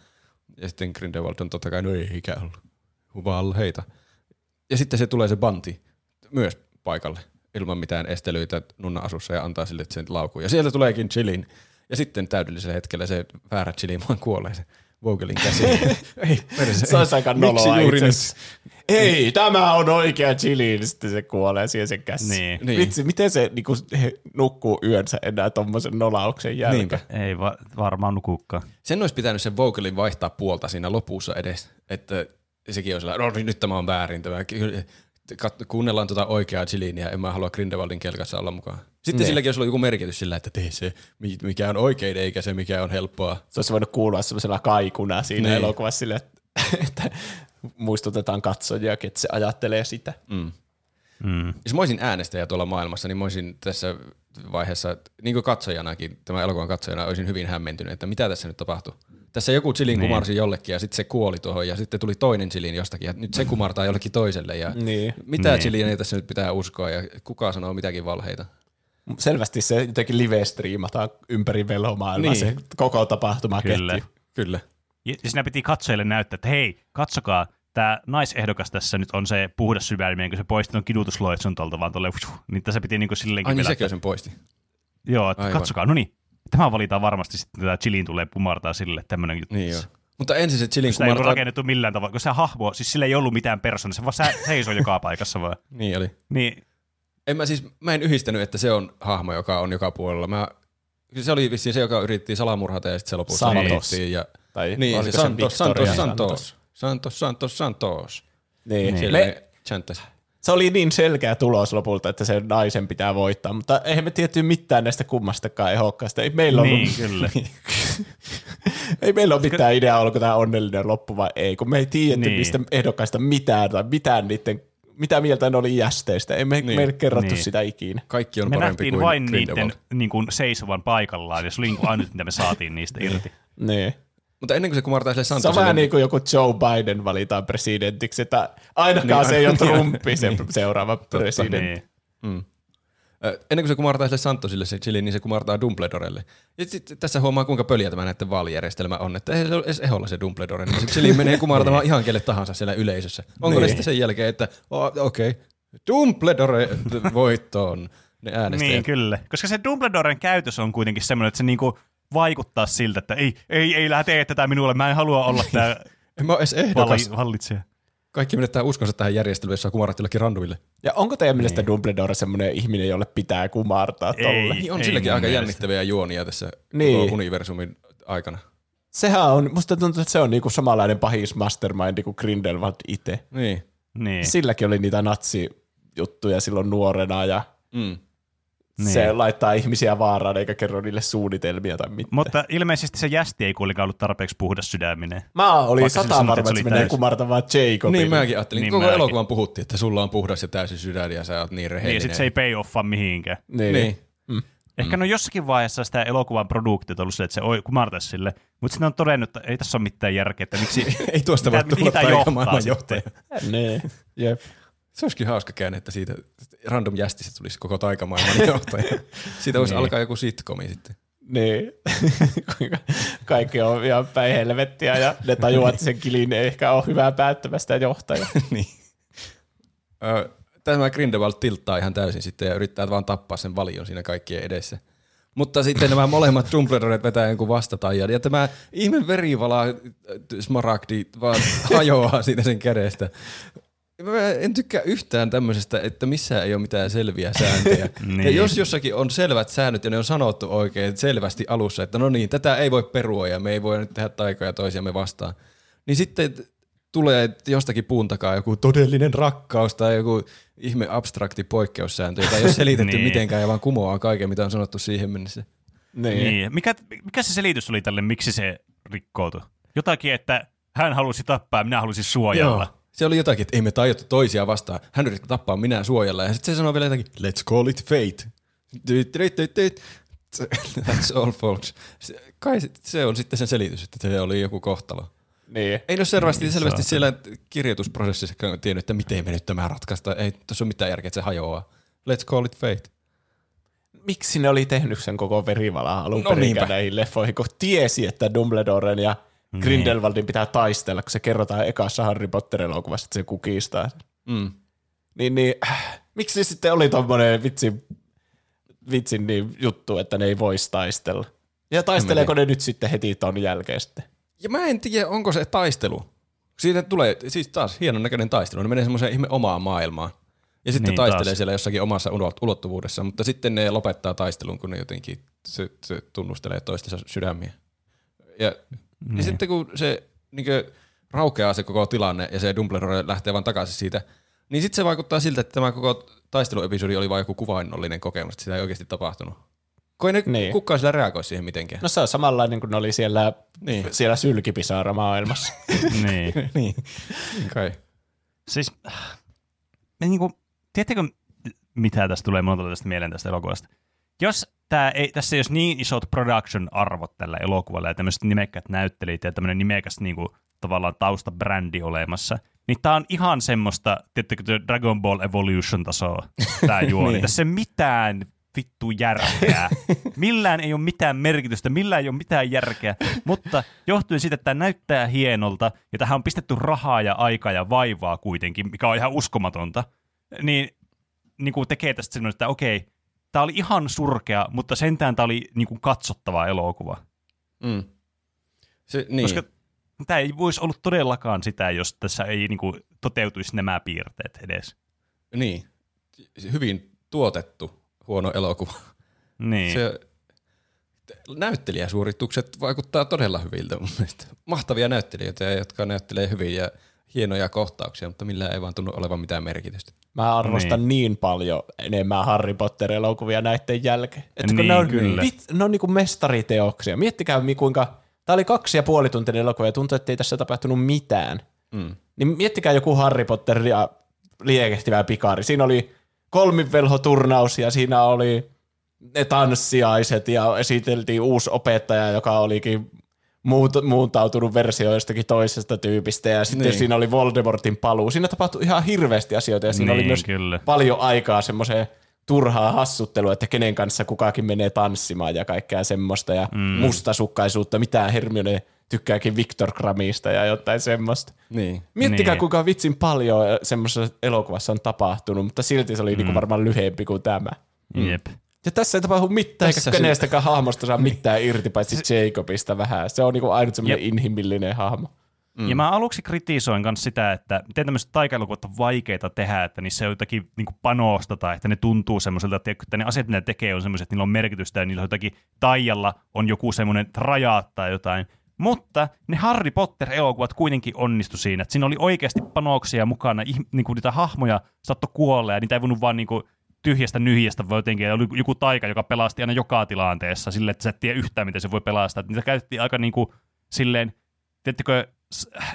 Ja sitten Grindelwald on totta kai, no ei eikä ollut. Valheita. Ja sitten se tulee se banti myös paikalle ilman mitään estelyitä nunna asussa ja antaa sille sen laukun. Ja sieltä tuleekin Chilin. Ja sitten täydellisellä hetkellä se väärä Chilin vaan kuolee Vogelin käsi. ei, perse, Se olisi aika noloa juuri itse nyt? asiassa. Ei, tämä on oikea chili, niin sitten se kuolee siihen sen käsi. Niin. Niin. Vitsi, miten se niinku, he, nukkuu yönsä enää tommosen nolauksen jälkeen? Niinpä. Ei va- varmaan nukukaan. Sen olisi pitänyt sen Vogelin vaihtaa puolta siinä lopussa edes, että sekin olisi sellainen, no niin, nyt tämä on väärin, tämä, kuunnellaan tuota oikeaa Chilinia, en mä halua Grindelwaldin kelkassa olla mukaan. Sitten Ne. ne. silläkin olisi ollut joku merkitys sillä, että tee se, mi- mikä on oikein eikä se, mikä on helppoa. Se olisi voinut kuulua semmoisella kaikuna siinä Niin. elokuvassa sille, että, että muistutetaan katsojia, että se ajattelee sitä. Mm. Mm. Jos mä olisin äänestäjä tuolla maailmassa, niin mä olisin tässä vaiheessa, niin kuin katsojanakin, tämän elokuvan katsojana, olisin hyvin hämmentynyt, että mitä tässä nyt tapahtui. Tässä joku chilin Niin. kumarsi jollekin ja sitten se kuoli tuohon ja sitten tuli toinen chilin jostakin ja nyt se kumartaa jollekin toiselle ja Niin. mitä Niin. chiliä tässä nyt pitää uskoa ja kuka sanoo mitäkin valheita. Selvästi se jotenkin live-striimataan ympäri velhomaailmaa Niin. se koko tapahtumaketju. Kyllä. Kyllä. Ja siinä piti katsojille näyttää, että hei, katsokaa, tämä naisehdokas tässä nyt on se puhdas sydäminen, kun se poisti ton kidutusloitsun tuolta vaan tuolle, niin tässä piti niinku silleenkin Ai niin sekin sen poisti. joo, että Aivan. katsokaa, no niin, tämä valitaan varmasti sitten, tämä Chiliin tulee pumartaa sille tämmöinen juttu. Niin joo. Mutta ensin se chilin Sitä ei kumartaa... rakennettu millään tavalla, kun se hahmo, siis sillä ei ollut mitään persoonaa, se vaan seisoi joka paikassa vaan. Niin oli. Niin, En mä siis, mä en yhdistänyt, että se on hahmo, joka on joka puolella. Mä, se oli vissiin se, joka yritti salamurhata ja sitten se lopussa Santos. Ja, Tai niin, oliko se se Santos, Santos, Santos, Santos, Santos, Santos. Niin. Niin. Me, chanttasi. se oli niin selkeä tulos lopulta, että se naisen pitää voittaa, mutta eihän me tietty mitään näistä kummastakaan ehokkaasta. Ei meillä ollut, niin kyllä. ei meillä ole mitään ideaa, onko tämä onnellinen loppu vai ei, kun me ei tiedetty Niin. niin. niistä ehdokkaista mitään tai mitään niiden, mitä mieltä ne oli jästeistä. Ei me, Niin. niin. meille kerrottu Niin. niin. sitä ikinä. Kaikki on Me parempi nähtiin kuin vain Grindelwald. niiden niin kuin, seisovan paikallaan, ja se oli niin kuin ainut, mitä me saatiin niistä irti. Niin. Mutta ennen kuin se kumartaa sille Se on Santosille, vähän niin kuin joku Joe Biden valitaan presidentiksi, että ainakaan Niin, se ei ole niin. Trumpi se seuraava presidentti. Niin. Mm. Ennen kuin se kumartaa sille Santosille se chili, niin se kumartaa Dumbledorelle. Ja sit, tässä huomaa, kuinka pöliä tämä näiden vaalijärjestelmä on, että ei se ole edes eholla se Dumbledore, niin se chili menee kumartamaan ihan kelle tahansa siellä yleisössä. Onko ne Niin. sitten sen jälkeen, että oh, okei, okay, Dumbledore voittoon ne äänestäjät. Niin, kyllä. Koska se Dumbledoren käytös on kuitenkin semmoinen, että se niinku vaikuttaa siltä, että ei, ei, ei lähde tee tätä minulle, mä en halua olla tämä En mä edes ehdokas. hallitsija. Kaikki menettää uskonsa tähän järjestelyyn, jossa kumarat jollekin randomille. Ja onko teidän mielestä Dumbledore semmoinen ihminen, jolle pitää kumartaa Ei. tolle? Niin on Ei silläkin aika mielestä. jännittäviä juonia tässä Niin. koko universumin aikana. Sehän on, musta tuntuu, että se on niinku samanlainen pahis mastermind kuin Grindelwald itse. Niin. Niin. Silläkin oli niitä natsijuttuja silloin nuorena ja Mm. Niin. se laittaa ihmisiä vaaraan eikä kerro niille suunnitelmia tai mitään. Mutta ilmeisesti se jästi ei kuitenkaan ollut tarpeeksi puhdas sydäminen. Mä olin Vaikka sata varma, että se menee täysin. kumartamaan Jacobin. Niin mäkin ajattelin. Niin Niin koko mäkin. elokuvan puhuttiin, että sulla on puhdas ja täysi sydän ja sä oot niin Niin, rehellinen. sit se ei pay offa mihinkään. Niin. Niin. Ehkä no jossakin vaiheessa sitä elokuvan produktiot ollut se, että se oi- kumartaisi sille, mutta sitten on todennut, että ei tässä ole mitään järkeä, että miksi... Ei tuosta voi tulla mihin tää taikamaailman johtaa johtaja. niin. Jep. Se olisikin hauska käänne, että siitä random jästistä tulisi koko taikamaailman johtaja. Siitä voisi Niin. alkaa joku sitcomi sitten. Niin. Kaikki on ihan päin helvettiä ja ne tajuaa, että sen kilin ei ehkä ole hyvää päättämästä johtaja. niin. Ö, Tämä Grindelwald tilttaa ihan täysin sitten ja yrittää vaan tappaa sen valion siinä kaikkien edessä. Mutta sitten nämä molemmat Dumbledoret vetää jonkun vastatajan ja tämä ihme verivala äh, smaragdi vaan hajoaa siitä sen kädestä. Mä en tykkää yhtään tämmöisestä, että missään ei ole mitään selviä sääntöjä. Niin. Ja jos jossakin on selvät säännöt ja ne on sanottu oikein selvästi alussa, että no niin, tätä ei voi perua ja me ei voi nyt tehdä taikoja toisiamme vastaan, niin sitten tulee jostakin puun takaa joku todellinen rakkaus tai joku ihme abstrakti poikkeussääntö, jota ei ole selitetty Niin. mitenkään ja vaan kumoaa kaiken, mitä on sanottu siihen mennessä. Niin. Niin. Mikä, mikä se selitys oli tälle, miksi se rikkoutui? Jotakin, että hän halusi tappaa ja minä halusin suojella. Se oli jotakin, että ei me tajuttu toisia vastaan. Hän yritti tappaa minä suojella. Ja sitten se sanoi vielä jotakin, let's call it fate. That's all folks. Se, kai se- se on sitten sen selitys, että se oli joku kohtalo. niin. Ei ole selvästi, Niin, selvästi saatana. siellä kirjoitusprosessissa tiennyt, että miten me nyt tämä ratkaista. Ei tuossa ole mitään järkeä, että se hajoaa. Let's call it fate. Miksi ne oli tehnyt sen koko verivalaa alun No niinpä. perin näihin leffoihin, kun tiesi, että Dumbledoren ja Niin. Grindelwaldin pitää taistella, kun se kerrotaan ekassa Harry Potter-elokuvassa, että se kukistaa. sen. Mm. Niin, niin äh, miksi sitten oli tommonen vitsin, vitsin niin juttu, että ne ei voisi taistella? Ja taisteleeko ne nyt sitten heti ton jälkeen sitten? Ja mä en tiedä, onko se taistelu. Siitä tulee, siis taas hienon näköinen taistelu. Ne menee semmoiseen ihme omaan maailmaan. Ja sitten Niin, taistelee taas. siellä jossakin omassa ulot- ulottuvuudessa, mutta sitten ne lopettaa taistelun, kun ne jotenkin se, se tunnustelee toistensa sydämiä. Ja, niin. ja sitten kun se niin raukeaa se koko tilanne ja se Dumbledore lähtee vaan takaisin siitä, niin sitten se vaikuttaa siltä, että tämä koko taisteluepisodi oli vain joku kuvainnollinen kokemus, että sitä ei oikeasti tapahtunut. Kun ei ne Niin. niin. kukaan sillä reagoi siihen mitenkään. No se on samanlainen kuin ne oli siellä, Niin. siellä sylkipisara maailmassa. niin. niin. Kai. Siis, me niinku, tiedättekö, mitä tästä tulee monta tästä mieleen tästä elokuvasta? Jos tää ei, tässä ei olisi niin isot production-arvot tällä elokuvalla ja tämmöiset nimekkäät näyttelijät ja tämmöinen nimekäs niinku, tavallaan taustabrändi olemassa, niin tää on ihan semmoista, tiedättekö, työ Dragon Ball Evolution-tasoa, tää juoni. Niin. Tässä ei mitään vittu järkeä. Millään ei ole mitään merkitystä, millään ei ole mitään järkeä, mutta johtuen siitä, että tämä näyttää hienolta, ja tähän on pistetty rahaa ja aikaa ja vaivaa kuitenkin, mikä on ihan uskomatonta, niin, niin kuin tekee tästä semmoinen, että okei, tämä oli ihan surkea, mutta sentään tämä oli niin kuin katsottava elokuva. Mm. Se, niin. Koska tämä ei voisi ollut todellakaan sitä, jos tässä ei niin kuin, toteutuisi nämä piirteet edes. Niin. Hyvin tuotettu huono elokuva. Niin. Se, näyttelijäsuoritukset vaikuttaa todella hyviltä mun mielestä. Mahtavia näyttelijöitä, jotka näyttelee hyvin ja hienoja kohtauksia, mutta millään ei vaan tunnu olevan mitään merkitystä. Mä arvostan niin, niin paljon enemmän Harry Potter-elokuvia näiden jälkeen. Että Niin, ne on, kyllä. Vit, ne on niinku mestariteoksia. Miettikää, mi- kuinka... Tämä oli kaksi ja puoli tuntinen elokuva ja tuntuu, että ei tässä tapahtunut mitään. Mm. Niin miettikää joku Harry Potter ja liekehtivä pikari. Siinä oli kolmivelhoturnaus ja siinä oli ne tanssiaiset ja esiteltiin uusi opettaja, joka olikin muut, muuntautunut versio jostakin toisesta tyypistä ja sitten Niin. siinä oli Voldemortin paluu. Siinä tapahtui ihan hirveästi asioita ja siinä Niin, oli myös kyllä. paljon aikaa semmoiseen turhaa hassuttelua, että kenen kanssa kukakin menee tanssimaan ja kaikkea semmoista ja mm. mustasukkaisuutta, mitä Hermione tykkääkin Victor Gramista ja jotain semmoista. Niin. Miettikää, Niin. kuinka vitsin paljon semmoisessa elokuvassa on tapahtunut, mutta silti se oli mm. niinku varmaan lyhyempi kuin tämä. Jep. Ja tässä ei tapahdu mitään, Tässä eikä kenestäkään hahmosta saa mitään irti, paitsi Jacobista vähän. Se on niinku ainut semmoinen Jep. inhimillinen hahmo. Mm. Ja mä aluksi kritisoin myös sitä, että miten tämmöiset taikailukuvat on vaikeita tehdä, että niissä on jotakin niin panosta tai että ne tuntuu semmoiselta, että ne asiat, mitä ne tekee, on semmoiset, että niillä on merkitystä ja niillä on jotakin taijalla on joku semmoinen raja tai jotain. Mutta ne Harry Potter-elokuvat kuitenkin onnistu siinä, että siinä oli oikeasti panoksia mukana, niin kuin niitä hahmoja saattoi kuolla ja niitä ei voinut vaan niin kuin tyhjästä nyhjästä voi jotenkin, ja oli joku taika, joka pelasti aina joka tilanteessa sille, että sä et tiedä yhtään, miten se voi pelastaa. Että niitä käytettiin aika niin kuin silleen, tiedättekö,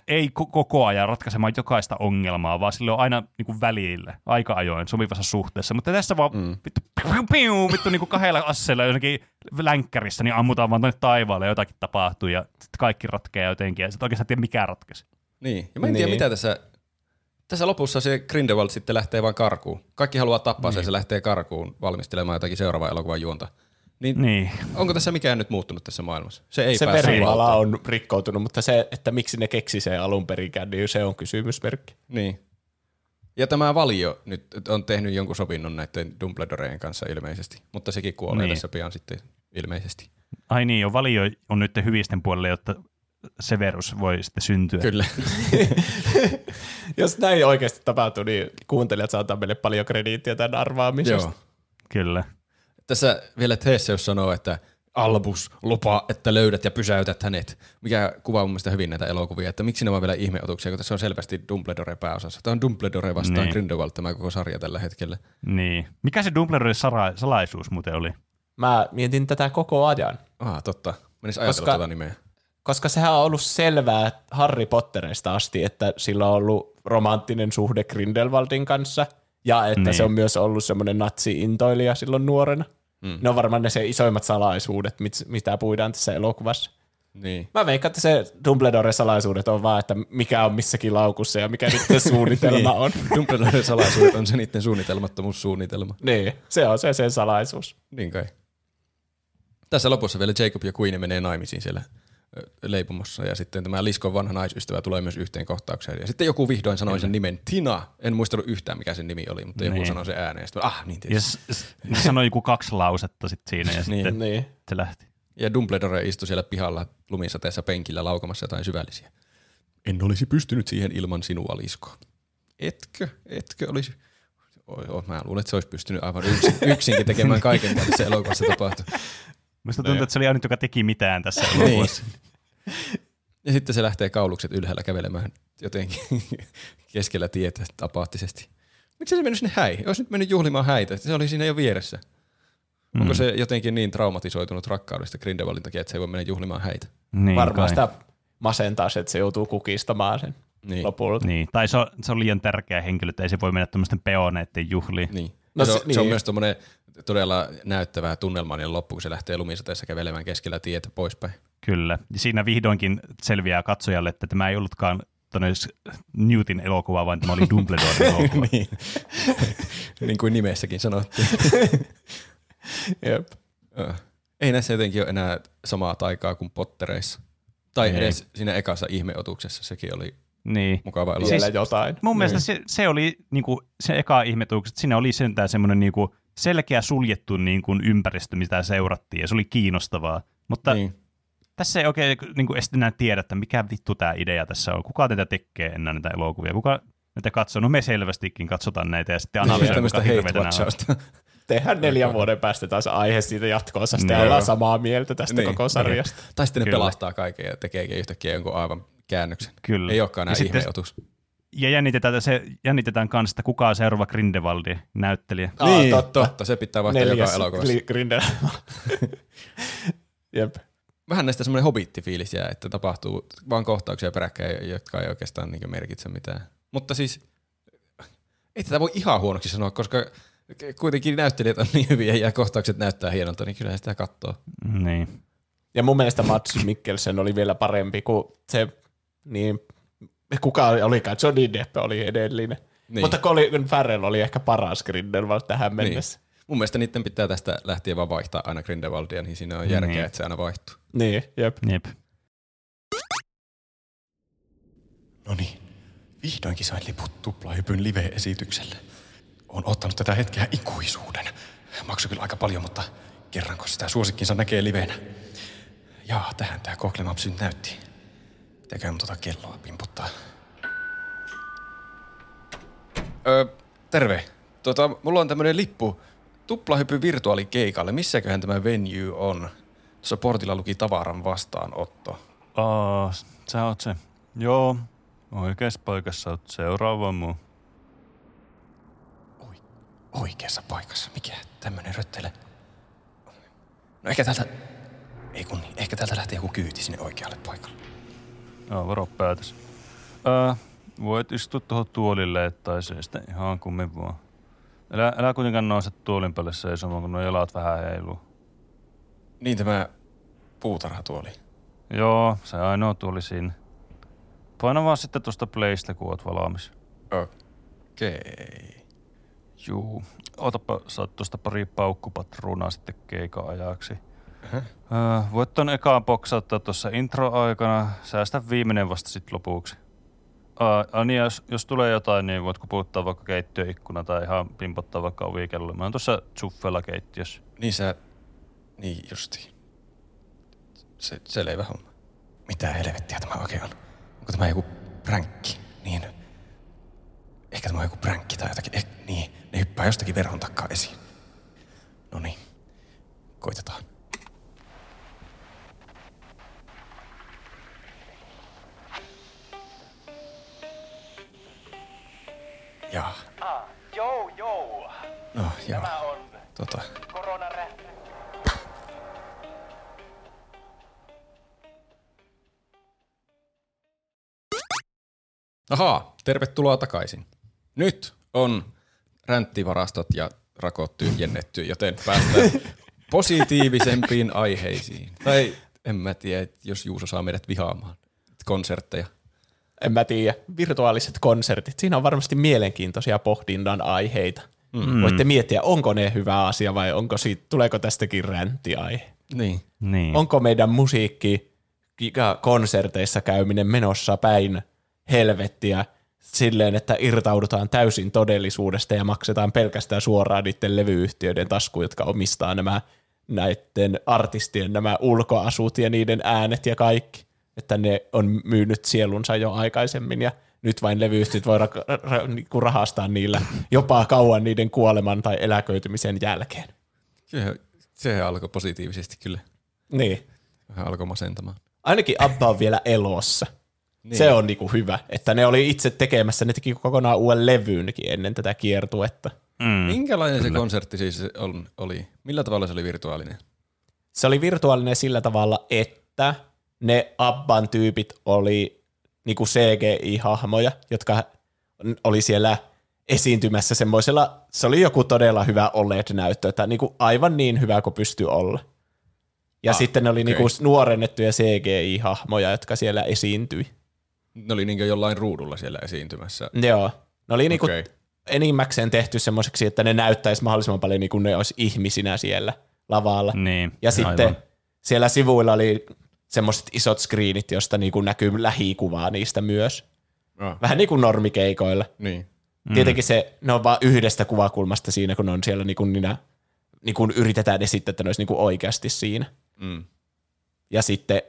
ei ko- koko ajan ratkaisemaan jokaista ongelmaa, vaan sille on aina niin kuin välillä, aika ajoin, sopivassa suhteessa. Mutta tässä vaan mm. vittu, piu, piu, vittu niin kuin kahdella asseella jonnekin länkkärissä, niin ammutaan vaan tuonne taivaalle ja jotakin tapahtuu ja sitten kaikki ratkeaa jotenkin ja sitten oikeastaan tiedä mikä ratkesi. Niin. Ja mä en tiedä, Niin. mitä tässä... Tässä lopussa se Grindelwald sitten lähtee vaan karkuun. Kaikki haluaa tappaa niin. sen, se lähtee karkuun valmistelemaan jotakin seuraavaa elokuvan juonta. Niin, niin. Onko tässä mikään nyt muuttunut tässä maailmassa? Se ei se verivala on rikkoutunut, mutta se, että miksi ne keksi sen alun perinkään, niin se on kysymysmerkki. Niin. Ja tämä Valio nyt on tehnyt jonkun sopinnon näiden Dumbledoreen kanssa ilmeisesti, mutta sekin kuolee. Niin. tässä pian sitten ilmeisesti. ai niin, jo valio on nyt hyvisten puolelle, jotta Severus voi sitten syntyä. Kyllä. Jos näin oikeasti tapahtuu, niin kuuntelijat saattaa meille paljon krediittiä tämän arvaamisesta. Joo. Kyllä. Tässä vielä Theseus sanoo, että Albus, lupa, että löydät ja pysäytät hänet. Mikä kuvaa mun mielestä hyvin näitä elokuvia, että miksi nämä on vielä ihmeotuksia, kun tässä on selvästi Dumbledore pääosassa. Tämä on Dumbledore vastaan niin. Grindelwald tämä koko sarja tällä hetkellä. Niin. Mikä se Dumbledoren sara- salaisuus muuten oli? Mä mietin tätä koko ajan, Ah, totta. Menis ajatella Koska- tuota nimeä. Koska sehän on ollut selvää Harry Potterista asti, että sillä on ollut romanttinen suhde Grindelwaldin kanssa, ja että Niin. se on myös ollut semmoinen natsi-intoilija silloin nuorena. Mm. Ne on varmaan ne se isoimmat salaisuudet, mit, mitä puidaan tässä elokuvassa. Niin. Mä veikkaan, että se Dumbledore-salaisuudet on vaan, että mikä on missäkin laukussa ja mikä niiden suunnitelma on. Dumbledoren salaisuudet on se niiden suunnitelmattomuussuunnitelma. Niin, se on se sen salaisuus. Niin kai. Tässä lopussa vielä Jacob ja Queen menee naimisiin siellä leipomossa ja sitten tämä Liskon vanha naisystävä tulee myös yhteen kohtaukseen. Ja sitten joku vihdoin sanoi sen nimen Tina. En muistanut yhtään mikä sen nimi oli, mutta joku Niin. sanoi sen ääneen. Ja sitten, ah niin Ja s- s- sanoi joku kaksi lausetta sitten siinä ja Niin. sitten Niin. se lähti. Ja Dumbledore istui siellä pihalla lumisateessa penkillä laukamassa jotain syvällisiä. En olisi pystynyt siihen ilman sinua, Lisko. Etkö? Etkö olisi? Oi, oi, mä luulen, että se olisi pystynyt aivan yksin, yksinkin tekemään kaiken, mitä tässä elokuvassa tapahtui. Minusta tuntuu, että se oli ainut, joka teki mitään tässä Niin. elokuvassa. Ja sitten se lähtee kaulukset ylhäällä kävelemään jotenkin keskellä tietä apaattisesti. Miksi se mennyt sinne häihin? Olisi nyt mennyt juhlimaan häitä, se oli siinä jo vieressä. Mm. Onko se jotenkin niin traumatisoitunut rakkaudesta Grindelwaldin takia, että se ei voi mennä juhlimaan häitä? Niin, Varmaan kai. sitä masentaa se, että se joutuu kukistamaan sen Niin. lopulta. Niin, tai se on, se on liian tärkeä henkilö, että ei se voi mennä tämmöisten peoneiden juhliin. Niin. No se, se- se, se on niin. myös tommonen todella näyttävä tunnelmallinen loppu, kun se lähtee lumisateessa kävelemään keskellä tietä poispäin. Kyllä. Ja siinä vihdoinkin selviää katsojalle, että tämä ei ollutkaan Newtin elokuva, vaan tämä oli Dumbledoren elokuva. niin. niin kuin nimessäkin sanottiin. Jep. Ö. Ei näissä jotenkin ole enää samaa taikaa kuin Pottereissa. Tai Ei. edes siinä ekassa ihmeotuksessa, sekin oli Niin. mukava elokuva. Siis- jotain. Mun mielestä se, se oli niinku, se eka ihmetukset, että siinä oli sentään semmoinen niinku, selkeä suljettu niinku, ympäristö, mitä seurattiin, ja se oli kiinnostavaa. Mutta niin. Niin. tässä ei oikein niinku, edes enää tiedä, että mikä vittu tämä idea tässä on. Kuka tätä tekee enää näitä elokuvia? Kuka näitä katsoo? No me selvästikin katsotaan näitä ja sitten analysoidaan, on. hate-watchausta. Tehdään neljän vuoden päästä taas aihe siitä jatkoossa, sitten Niin. ollaan samaa mieltä tästä Niin. koko sarjasta. Tai sitten ne Kyllä. pelastaa kaiken ja tekeekin yhtäkkiä jonkun aivan käännöksen. Kyllä. Ei olekaan enää sitten- ihmeotus. Ja jännitetään, se, jännitetään kanssa, että kuka on seuraava Grindelwaldi näyttelijä. Aa, niin, totta. totta. Se pitää vaihtaa Neljäs joka elokuvassa. Grindelwald. Jep. Vähän näistä semmoinen hobitti-fiilis jää, että tapahtuu vaan kohtauksia peräkkäin, jotka ei oikeastaan niin merkitse mitään. Mutta siis ei tätä voi ihan huonoksi sanoa, koska kuitenkin näyttelijät on niin hyviä ja kohtaukset näyttää hienolta, niin kyllä sitä katsoo. Niin. Ja mun mielestä Mats Mikkelsen oli vielä parempi kuin se, niin kuka olikaan, Johnny Depp oli edellinen. Niin. Niin. Mutta Colin Farrell oli ehkä paras Grindelwald tähän mennessä. Mun mielestä niiden pitää tästä lähtien vaan vaihtaa aina Grindelwaldia, niin siinä on järkeä, Niin. että se aina vaihtuu. Niin, niin jep. Jep. No niin, vihdoinkin sain liput tuplahypyn live-esitykselle. Olen ottanut tätä hetkeä ikuisuuden. Maksoi kyllä aika paljon, mutta kerranko sitä suosikkinsa näkee livenä. Jaa, tähän tämä Google Maps nyt näytti. Pitääkö mun tota kelloa pimputtaa? Öö, terve. Tota, mulla on tämmönen lippu tuplahypy virtuaalikeikalle. Missäköhän tämä venue on? Tuossa portilla luki tavaran vastaanotto. Aa, sä oot se. Joo, oikeassa paikassa oot seuraava muu. Oi, oikeassa paikassa. Mikä tämmönen röttele? No ehkä täältä... Ei kun niin, ehkä täältä lähtee joku kyyti sinne oikealle paikalle. Joo, varo päätös. Ää, voit istua tuohon tuolille tai seistä ihan kummin vaan. Älä, älä kuitenkaan nouse tuolin päälle seisomaan, kun nuo jalat vähän heiluu. Niin tämä puutarhatuoli. Joo, se ainoa tuoli siinä. Paina vaan sitten tuosta playstä, kun oot valmis. Okei. Juu. Otapa, saat tuosta pari paukkupatruunaa sitten keikan ajaksi. Öö, voit ton ekaan boksauttaa tuossa intro-aikana, säästä viimeinen vasta sit lopuksi. Aa, a, niin jos, jos tulee jotain, niin voit kuputtaa vaikka keittiöikkuna tai ihan pimpottaa vaikka ovikello. Mä oon tuossa Zuffella keittiössä. Niin sä... Niin justi. Se, selvä homma. Mitä helvettiä tämä oikein on? Onko tämä joku pränkki? Niin. Ehkä tämä on joku pränkki tai jotakin. Eh, niin, ne hyppää jostakin verhon takaa esiin. No niin, koitetaan. Jaa, Ah, joo, joo. no joo. Tämä on Tota, koronarähtä. Ahaa, tervetuloa takaisin. Nyt on ränttivarastot ja rakot tyhjennetty, joten päästään positiivisempiin aiheisiin. Tai en mä tiedä, jos Juuso saa meidät vihaamaan konsertteja. En mä tiedä. Virtuaaliset konsertit. Siinä on varmasti mielenkiintoisia pohdinnan aiheita. Mm. Voitte miettiä, onko ne hyvä asia vai onko siitä, tuleeko tästäkin ränttiaihe. Niin. Niin. Onko meidän musiikki konserteissa käyminen menossa päin helvettiä silleen, että irtaudutaan täysin todellisuudesta ja maksetaan pelkästään suoraan niiden levyyhtiöiden taskuun, jotka omistaa nämä näiden artistien nämä ulkoasut ja niiden äänet ja kaikki. Että ne on myynyt sielunsa jo aikaisemmin ja nyt vain levyyhtiöt voi ra- ra- niinku rahastaa niillä jopa kauan niiden kuoleman tai eläköitymisen jälkeen. Se, se alkoi positiivisesti kyllä. Niin. Vähän alkoi masentamaan. Ainakin Abba on vielä elossa. Niin. Se on niinku hyvä, että ne oli itse tekemässä, ne teki kokonaan uuden levyynkin ennen tätä kiertuetta. Mm. Minkälainen se konsertti siis oli? Millä tavalla se oli virtuaalinen? Se oli virtuaalinen sillä tavalla, että ne Abban tyypit oli niinku CGI-hahmoja, jotka oli siellä esiintymässä semmoisella, se oli joku todella hyvä OLED-näyttö, että niinku aivan niin hyvä kuin pystyy olla. Ja ah, sitten ne oli okei. niinku nuorennettuja CGI-hahmoja, jotka siellä esiintyi. Ne oli niin jollain ruudulla siellä esiintymässä. Joo. Ne oli niinku Okei. enimmäkseen tehty semmoiseksi, että ne näyttäisi mahdollisimman paljon niin kuin ne olisi ihmisinä siellä. lavalla. Niin, Ja sitten aivan. siellä sivuilla oli semmoiset isot screenit, josta niinku näkyy lähikuvaa niistä myös. Ah, Vähän niin kuin normikeikoilla. niin. Mm. Tietenkin se, ne on vaan yhdestä kuvakulmasta siinä, kun ne on siellä niin kuin minä, niin kuin yritetään esittää, että ne olisi niin kuin oikeasti siinä. Mm. Ja sitten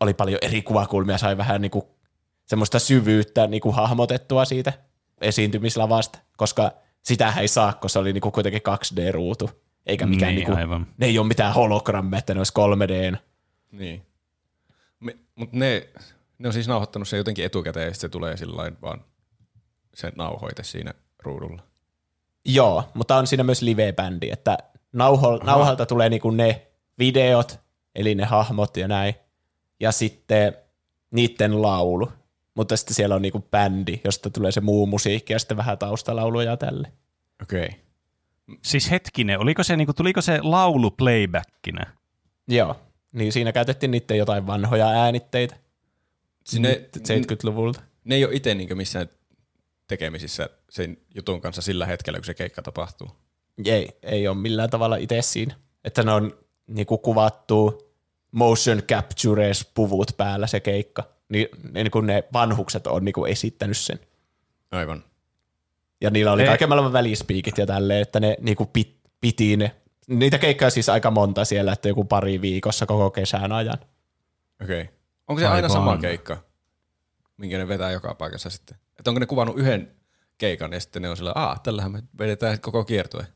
oli paljon eri kuvakulmia, sai vähän niin kuin semmoista syvyyttä niin kuin hahmotettua siitä esiintymislavasta, koska sitähän ei saa, kun se oli niin kuin kuitenkin 2D-ruutu, eikä mikään Niin, niin, kuin, aivan. ne ei ole mitään hologrammeja, että ne olisi 3D. Niin. Mutta ne, ne on siis nauhoittanut se jotenkin etukäteen ja sitten se tulee sillä vaan se nauhoite siinä ruudulla. Joo, mutta on siinä myös live-bändi, että nauho, nauhalta tulee niinku ne videot, eli ne hahmot ja näin, ja sitten niiden laulu. Mutta sitten siellä on niinku bändi, josta tulee se muu musiikki ja sitten vähän taustalauluja ja tälle. Okei. Okay. Siis hetkinen, oliko se, niinku, tuliko se laulu playbackina? Joo, niin siinä käytettiin niiden jotain vanhoja äänitteitä Sinne, 70-luvulta. ne ei ole itse niin missään tekemisissä sen jutun kanssa sillä hetkellä, kun se keikka tapahtuu. Ei, ei ole millään tavalla itse siinä. Että ne on niinku kuvattu motion captures puvut päällä se keikka. Niin, niin kun ne vanhukset on niinku esittänyt sen. Aivan. Ja niillä oli kaiken maailman välispiikit ja tälleen, että ne niinku pit, piti ne. Niitä keikkoja siis aika monta siellä, että joku pari viikossa koko kesän ajan. Okei. Okay. Onko se aina Aivan. sama keikka, minkä ne vetää joka paikassa sitten? Että onko ne kuvannut yhden keikan ja sitten ne on sillä, aah, tällähän me vedetään koko kiertue.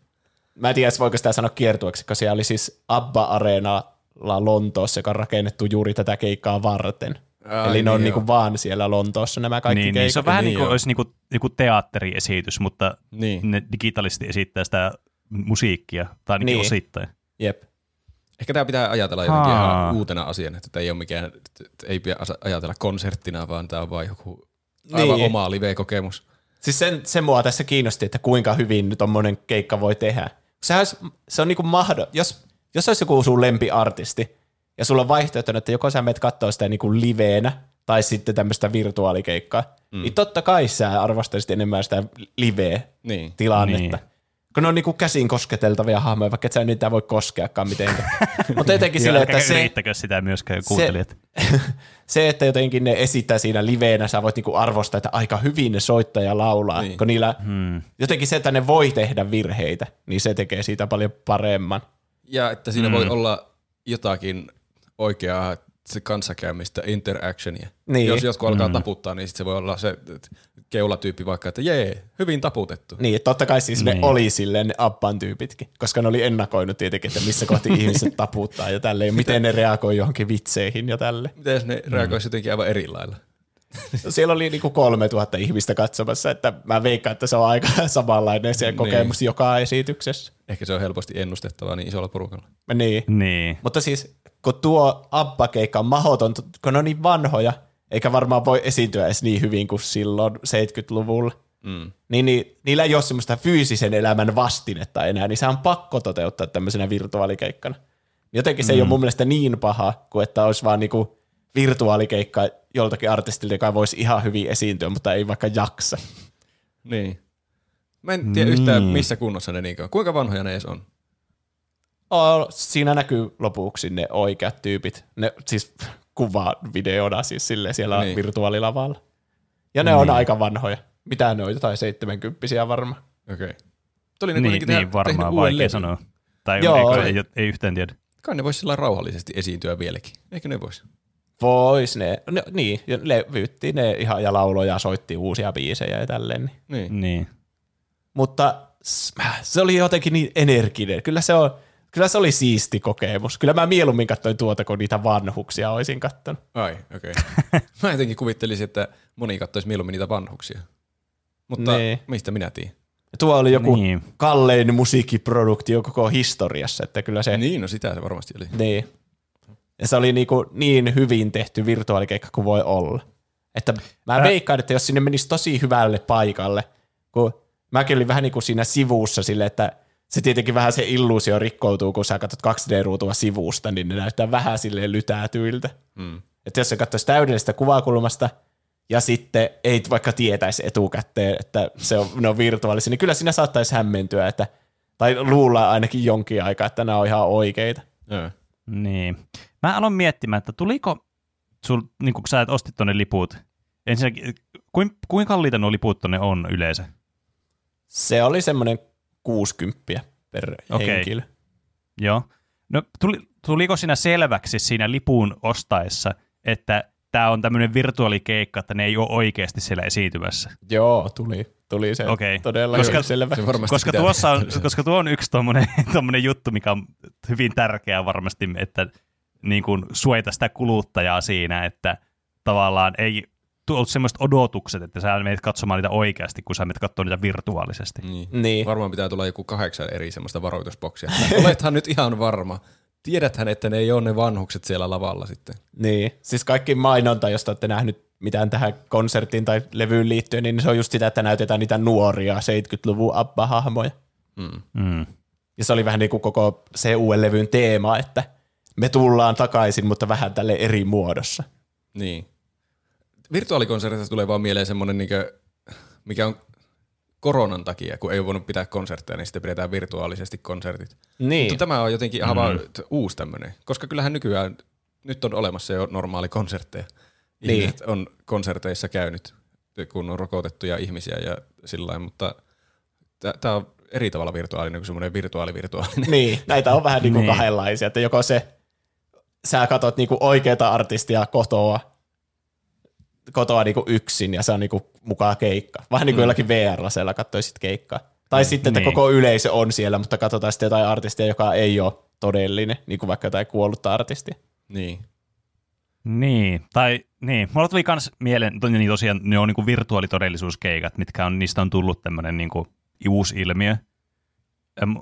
Mä en tiedä, voiko sitä sanoa kiertueeksi, koska siellä oli siis Abba Areenalla Lontoossa, joka on rakennettu juuri tätä keikkaa varten. Ai Eli ne on niin niinku joo. vaan siellä Lontoossa nämä kaikki Niin, keikat. niin, se on vähän niin niin kuin joo. olisi niinku, joku teatteriesitys, mutta Niin. ne digitaalisesti esittää sitä musiikkia, tai ainakin Niin. osittain. Jep. Ehkä tämä pitää ajatella jotenkin Haa. ihan uutena asiana, että tämä ei ole mikään, että ei pidä ajatella konserttina, vaan tämä on vain joku aivan Niin. oma live-kokemus. Siis sen, se mua tässä kiinnosti, että kuinka hyvin tommonen keikka voi tehdä. Sehän olisi, se on niinku mahdo, jos, jos olisi joku sun lempiartisti, ja sulla on vaihtoehtona, että joko sä menet katsoa sitä niinku liveenä, tai sitten tämmöistä virtuaalikeikkaa, mm. niin totta kai sä arvostaisit enemmän sitä live-tilannetta. Niin. Kun ne on niinku käsin kosketeltavia hahmoja, vaikka et sä niitä voi koskeakaan mitenkään. Mutta jotenkin silleen, että se, Riittäkö sitä myöskään kuuntelijat? se, että jotenkin ne esittää siinä liveenä, sä voit niinku arvostaa, että aika hyvin ne soittaa ja laulaa, niin. Kun niillä Hmm. jotenkin se, että ne voi tehdä virheitä, niin se tekee siitä paljon paremman. Ja että siinä mm. voi olla jotakin oikeaa se kanssakäymistä, interactionia. Niin. Jos jotkut alkaa mm. taputtaa, niin sit se voi olla se että keulatyyppi vaikka, että jee, hyvin taputettu. Niin, että totta kai siis ne Niin. oli silleen ne Abban tyypitkin, koska ne oli ennakoinut tietenkin, että missä kohti ihmiset taputtaa ja tälleen, ja miten ne reagoi johonkin vitseihin ja tälle. Miten jos ne reagoisi jotenkin aivan eri lailla? Siellä oli niinku 3000 ihmistä katsomassa, että mä veikkaan, että se on aika samanlainen se Niin. kokemus joka esityksessä. Ehkä se on helposti ennustettavaa niin isolla porukalla. Niin. Niin. Mutta siis, kun tuo Abba-keikka on mahdoton, kun ne on niin vanhoja, eikä varmaan voi esiintyä edes niin hyvin kuin silloin 70-luvulla, Mm. niin, niin niillä ei ole semmoista fyysisen elämän vastinetta enää, niin se on pakko toteuttaa tämmöisenä virtuaalikeikkana. Jotenkin se mm. ei ole mun mielestä niin paha, kuin että olisi vaan niinku virtuaalikeikka joltakin artistilta, joka voisi ihan hyvin esiintyä, mutta ei vaikka jaksa. Niin. Mä en tiedä yhtään, Niin. missä kunnossa ne niinkään. Kuinka vanhoja ne edes on? Oh, siinä näkyy lopuksi ne oikeat tyypit. Ne siis kuvaa videona siis silleen siellä niin. Virtuaalilavalla. Ja ne niin. on aika vanhoja. Mitä ne on, jotain 70 varmaan. Okei. Okay. Tuli ne Niin, niin varmaan vaikea levyn. sanoa. Tai Joo. Ei, ei, ei yhtään tiedä. Kai ne voisi sillä rauhallisesti esiintyä vieläkin. Eikö ne voisi? Vois ne, ne niin, ja levytti ne ihan ja lauloja, soitti uusia biisejä ja tälleen. Niin. Niin. Niin. Mutta se oli jotenkin niin energinen. Kyllä se, on, kyllä se oli siisti kokemus. Kyllä mä mieluummin katsoin tuota, kun niitä vanhuksia olisin katsonut. Ai, okei. Okay. Mä jotenkin kuvittelisin, että moni katsoisi mieluummin niitä vanhuksia. Mutta Niin. mistä minä tiedän? Ja tuo oli joku niin. Niin. kallein musiikkiproduktio koko historiassa, että kyllä se... Niin, no sitä se varmasti oli. Niin. Ja se oli niinku niin hyvin tehty virtuaalikeikka kuin voi olla. Että mä Ä- veikkaan, että jos sinne menisi tosi hyvälle paikalle, kun mäkin olin vähän niin kuin siinä sivussa sille, että se tietenkin vähän se illuusio rikkoutuu, kun sä katsot 2D-ruutua sivusta, niin ne näyttää vähän silleen lytätyiltä. Mm. Että jos sä katsoisi täydellisestä kuvakulmasta ja sitten ei vaikka tietäisi etukäteen, että se on, ne on virtuaalisia, niin kyllä siinä saattaisi hämmentyä, että Tai luullaan ainakin jonkin aikaa, että nämä on ihan oikeita. Joo. Niin. Mä aloin miettimään, että tuliko sul, niin kun sä et ostit tonne liput, ensinnäkin, kuin, kuinka kalliita nuo liput tonne on yleensä? Se oli semmoinen 60 per Okei. henkilö. Joo. No tuli, tuliko siinä selväksi siinä lipun ostaessa, että tämä on tämmöinen virtuaalikeikka, että ne ei ole oikeasti siellä esiintymässä? Joo, tuli, tuli se Okei. todella Koska- selvä. Se Koska, tuossa on, koska tuo on yksi tommonen, tommonen juttu, mikä on hyvin tärkeä varmasti, että niin kuin suojata sitä kuluttajaa siinä, että tavallaan ei tullut semmoiset odotukset, että sä menet katsomaan niitä oikeasti, kun sä menet katsomaan niitä virtuaalisesti. Niin. Niin. Varmaan pitää tulla joku kahdeksan eri semmoista varoitusboksia. Että Olethan nyt ihan varma. Tiedäthän, että ne ei ole ne vanhukset siellä lavalla sitten. Niin, siis kaikki mainonta, josta olette nähnyt mitään tähän konserttiin tai levyyn liittyen, niin se on just sitä, että näytetään niitä nuoria 70-luvun ABBA-hahmoja. Mm. Ja se oli vähän niin kuin koko CUE-levyn teema, että me tullaan takaisin, mutta vähän tälle eri muodossa. Niin. Virtuaalikonsertista tulee vaan mieleen semmoinen, niinkö, mikä on koronan takia, kun ei ole voinut pitää konsertteja, niin sitten pidetään virtuaalisesti konsertit. Niin, Mutta tämä on jotenkin ihan vaan t- uusi tämmöinen, koska kyllähän nykyään nyt on olemassa jo normaali konsertteja. Niin. Ihmiset on konserteissa käynyt, kun on rokotettuja ihmisiä ja sillä lailla, mutta tämä on eri tavalla virtuaalinen kuin semmoinen virtuaalivirtuaalinen. niin, näitä on vähän niin kuin Niin. kahdenlaisia, että joko se, sä katot niin kuin oikeata artistia kotoa, kotoa niin kuin yksin ja se on niin kuin mukaan keikka. Vähän niin kuin jollakin VR-lasella katsoisit keikkaa. Tai sitten, että Niin. koko yleisö on siellä, mutta katsotaan sitten jotain artistia, joka ei ole todellinen, niin kuin vaikka jotain kuollutta artistia. niin. Niin, tai niin. Mulla tuli kans mieleen, to- niin tosiaan ne on niinku virtuaalitodellisuuskeikat, mitkä on, niistä on tullut tämmöinen niinku uusi ilmiö.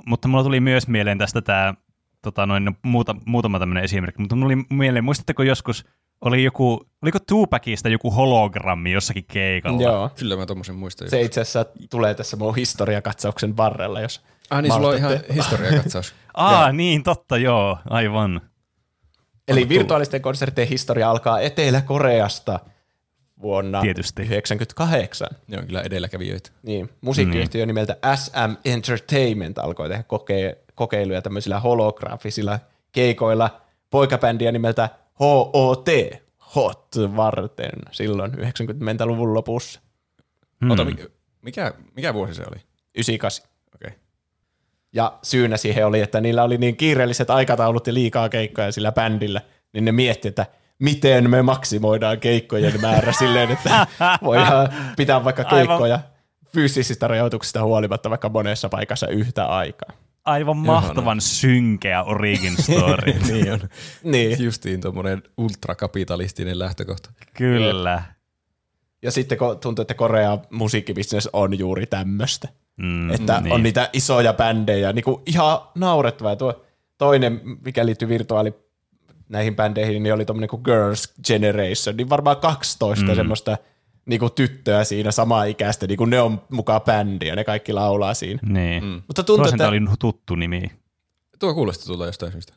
Mutta mulla tuli myös mieleen tästä tämä tota noin, muuta, muutama tämmöinen esimerkki, mutta mulla oli mieleen, muistatteko joskus, oli joku, oliko Tupacista joku hologrammi jossakin keikalla? Joo. Kyllä mä tommosen muistan. Se itse asiassa tulee tässä mun historiakatsauksen varrella, jos ah niin, sulla on ihan historiakatsaus. Aa, niin, totta, joo, aivan. Eli virtuaalisten konserttien historia alkaa Etelä-Koreasta vuonna Tietysti. 1998. ne on kyllä edelläkävijöitä. Niin, musiikkiyhtiö nimeltä SM Entertainment alkoi tehdä koke- kokeiluja tämmöisillä holografisilla keikoilla poikabändiä nimeltä HOT, Hot varten, silloin 90-luvun lopussa, Hmm. Ota, mikä, mikä, vuosi se oli? 98. Okei. Okay. Ja syynä siihen oli, että niillä oli niin kiireelliset aikataulut ja liikaa keikkoja sillä bändillä, niin ne mietti, että miten me maksimoidaan keikkojen määrä silleen, että voidaan pitää vaikka Aivan. keikkoja fyysisistä rajoituksista huolimatta vaikka monessa paikassa yhtä aikaa. Aivan mahtavan synkeä origin story. niin on. Niin. Justiin tuommoinen ultrakapitalistinen lähtökohta. Kyllä. Ja sitten kun tuntuu, että Korea musiikkibisnes on juuri tämmöistä. Mm, Että niin. on niitä isoja bändejä, niin kuin ihan naurettavaa. Tuo toinen, mikä liittyy virtuaali näihin bändeihin, niin oli tuommoinen kuin Girls Generation, niin varmaan 12 mm. semmoista niin kuin tyttöä siinä samaa ikäistä, niin kuin ne on mukaan bändi ja ne kaikki laulaa siinä. Niin. Mm. Mutta tuntuu, että oli tuttu nimi. Tuo kuulosti tulla jostain syystä.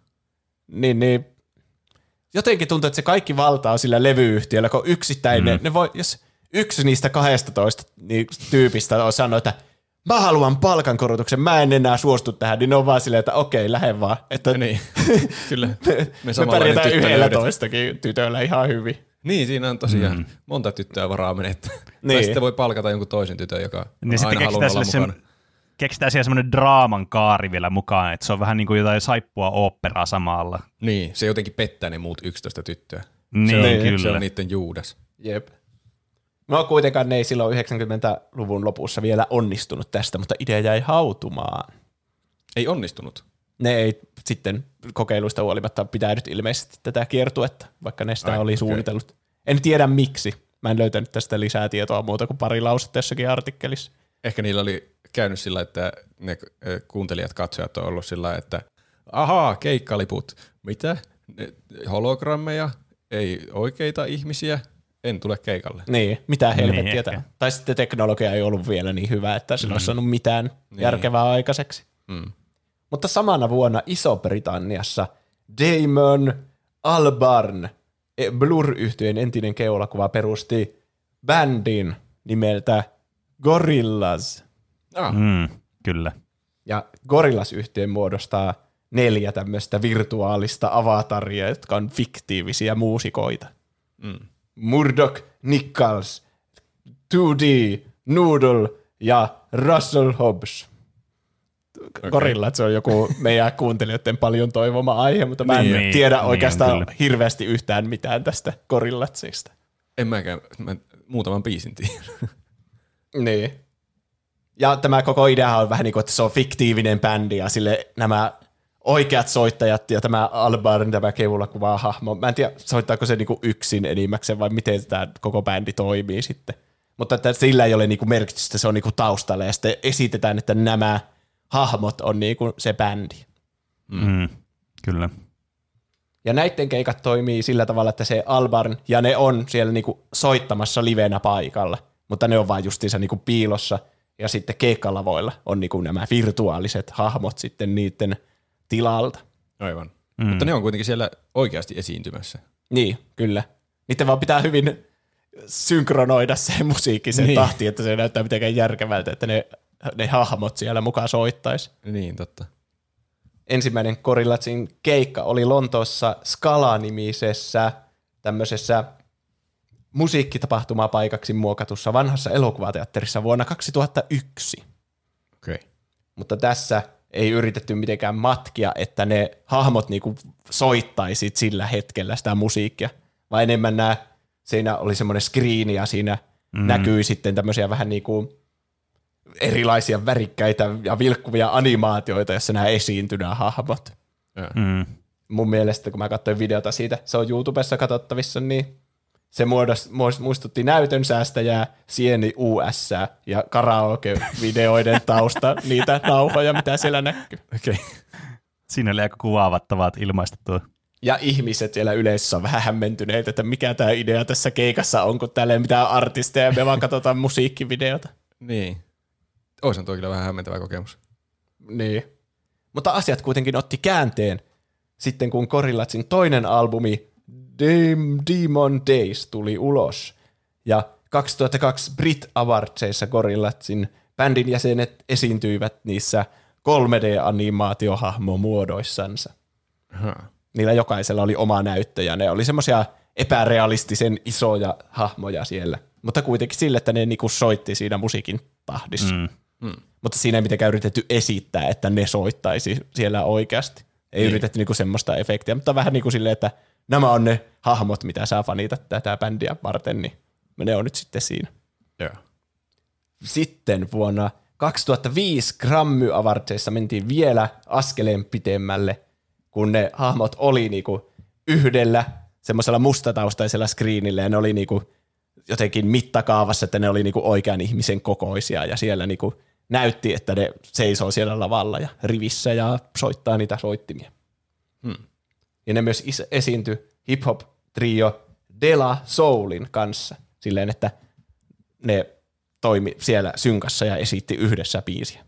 niin, niin, jotenkin tuntuu, että se kaikki valta on sillä levyyhtiöllä, kun yksittäinen, mm. ne voi, jos yksi niistä 12 niin tyypistä on sanonut, että mä haluan palkankorotuksen, mä en enää suostu tähän, niin ne on vaan silleen, että okei, lähde vaan. Että Niin, kyllä. me, me pärjätään yhdellä toistakin tytöllä ihan hyvin. Niin, siinä on tosiaan mm. monta tyttöä varaa menettää. Niin. Tai sitten voi palkata jonkun toisen tytön, joka on Niin aina halunnut olla sille mukana. sen, keksitään siellä semmoinen draaman kaari vielä mukaan, että se on vähän niin kuin jotain saippua oopperaa samalla. Niin, se jotenkin pettää ne muut 11 tyttöä. Niin, se, on, kyllä. se on niiden Juudas. Jep. No kuitenkaan ne ei silloin 90-luvun lopussa vielä onnistunut tästä, mutta idea jäi hautumaan. Ei onnistunut. Ne ei sitten kokeiluista huolimatta pitänyt ilmeisesti tätä kiertuetta, vaikka ne sitä Ai, oli suunnitellut. En tiedä miksi. Mä en löytänyt tästä lisää tietoa muuta kuin pari lausetta jossakin artikkelissa. Ehkä niillä oli käynyt sillä, että ne ö, kuuntelijat, katsojat on ollut sillä, että ahaa, keikkaliput. Mitä? Ne- Hologrammeja? Ei oikeita ihmisiä? En tule keikalle. Niin, mitä helvettiä Niin, tämä. ehkä. Tai sitten teknologia ei ollut vielä niin hyvä, että sillä olisi saanut mitään Niin. järkevää aikaiseksi. Mm. Mutta samana vuonna Iso-Britanniassa Damon Albarn, e- Blur-yhtyeen entinen keulakuva, perusti bändin nimeltä Gorillaz. Ah, Mm, kyllä. Ja Gorillas-yhtiö muodostaa neljä tämmöistä virtuaalista avataria, jotka on fiktiivisiä muusikoita. Mm. Murdoch, Nichols, 2D, Noodle ja Russell Hobbs. Okay. Gorillat, se on joku meidän kuuntelijoiden paljon toivoma aihe, mutta mä en Niin, tiedä niin oikeastaan kyllä. hirveästi yhtään mitään tästä Gorillatsista. En mäkään, mä muutaman biisin tiedä. Niin. Ja tämä koko idea on vähän niin kuin, että se on fiktiivinen bändi ja sille nämä oikeat soittajat ja tämä Albarn, tämä kevulla kuvaa hahmo. Mä en tiedä, soittaako se niinku yksin enimmäkseen vai miten tämä koko bändi toimii sitten. Mutta että sillä ei ole niinku merkitystä, se on niinku taustalla ja sitten esitetään, että nämä hahmot on niinku se bändi. Mm, kyllä. Ja näiden keikat toimii sillä tavalla, että se Albarn ja ne on siellä niinku soittamassa livenä paikalla, mutta ne on vaan justiinsa niinku piilossa ja sitten keikkalavoilla on niinku nämä virtuaaliset hahmot sitten niiden tilalta. Aivan. Mm. Mutta ne on kuitenkin siellä oikeasti esiintymässä. Niin, kyllä. Niiden vaan pitää hyvin synkronoida se musiikki sen niin. Niin. tahti, että se näyttää mitenkään järkevältä, että ne, ne hahmot siellä mukaan soittaisi. Niin, totta. ensimmäinen Gorillatsin keikka oli Lontoossa Skala-nimisessä tämmöisessä musiikkitapahtumapaikaksi muokatussa vanhassa elokuvateatterissa vuonna 2001. Okei. Okay. Mutta tässä ei yritetty mitenkään matkia, että ne hahmot niinku soittaisi sillä hetkellä sitä musiikkia, vaan enemmän nämä, siinä oli semmoinen screeni ja siinä mm. näkyy sitten tämmöisiä vähän niinku erilaisia värikkäitä ja vilkkuvia animaatioita, jossa nämä esiintyy nämä hahmot. Mm. Mun mielestä, kun mä katsoin videota siitä, se on YouTubessa katsottavissa, niin se muodost, muist- muistutti näytön säästäjää, Sieni US ja karaoke-videoiden tausta, niitä nauhoja, mitä siellä näkyy. Okei. Okay. Siinä oli aika kuvaavat tavat ilmaista tuo. Ja ihmiset siellä yleisössä on vähän hämmentyneitä, että mikä tämä idea tässä keikassa on, kun täällä ei mitään artisteja, me vaan katsotaan musiikkivideota. Niin. Oishan tuo kyllä vähän hämmentävä kokemus. Niin. Mutta asiat kuitenkin otti käänteen sitten, kun Gorillatsin toinen albumi Dem- Demon Days tuli ulos. Ja 2002 Brit Awardsissa Gorillatsin bändin jäsenet esiintyivät niissä 3D-animaatiohahmomuodoissansa. Aha. Niillä jokaisella oli oma näyttö ja ne oli semmoisia epärealistisen isoja hahmoja siellä. Mutta kuitenkin sille, että ne niinku soitti siinä musiikin tahdissa. Mm. Mutta siinä ei mitenkään yritetty esittää, että ne soittaisi siellä oikeasti. Ei niin. yritetty niinku semmoista efektiä, mutta vähän niin kuin silleen, että nämä on ne hahmot, mitä sä fanitat tätä bändiä varten, niin ne on nyt sitten siinä. Joo. Sitten vuonna 2005 Grammy Awardsissa mentiin vielä askeleen pitemmälle, kun ne hahmot oli niinku yhdellä semmoisella mustataustaisella screenillä ja ne oli niinku jotenkin mittakaavassa, että ne oli niinku oikean ihmisen kokoisia ja siellä niinku näytti, että ne seisoo siellä lavalla ja rivissä ja soittaa niitä soittimia. Hmm. Ja ne myös is- esiintyi hip-hop-trio De La Soulin kanssa silleen, että ne toimi siellä synkassa ja esitti yhdessä biisiä.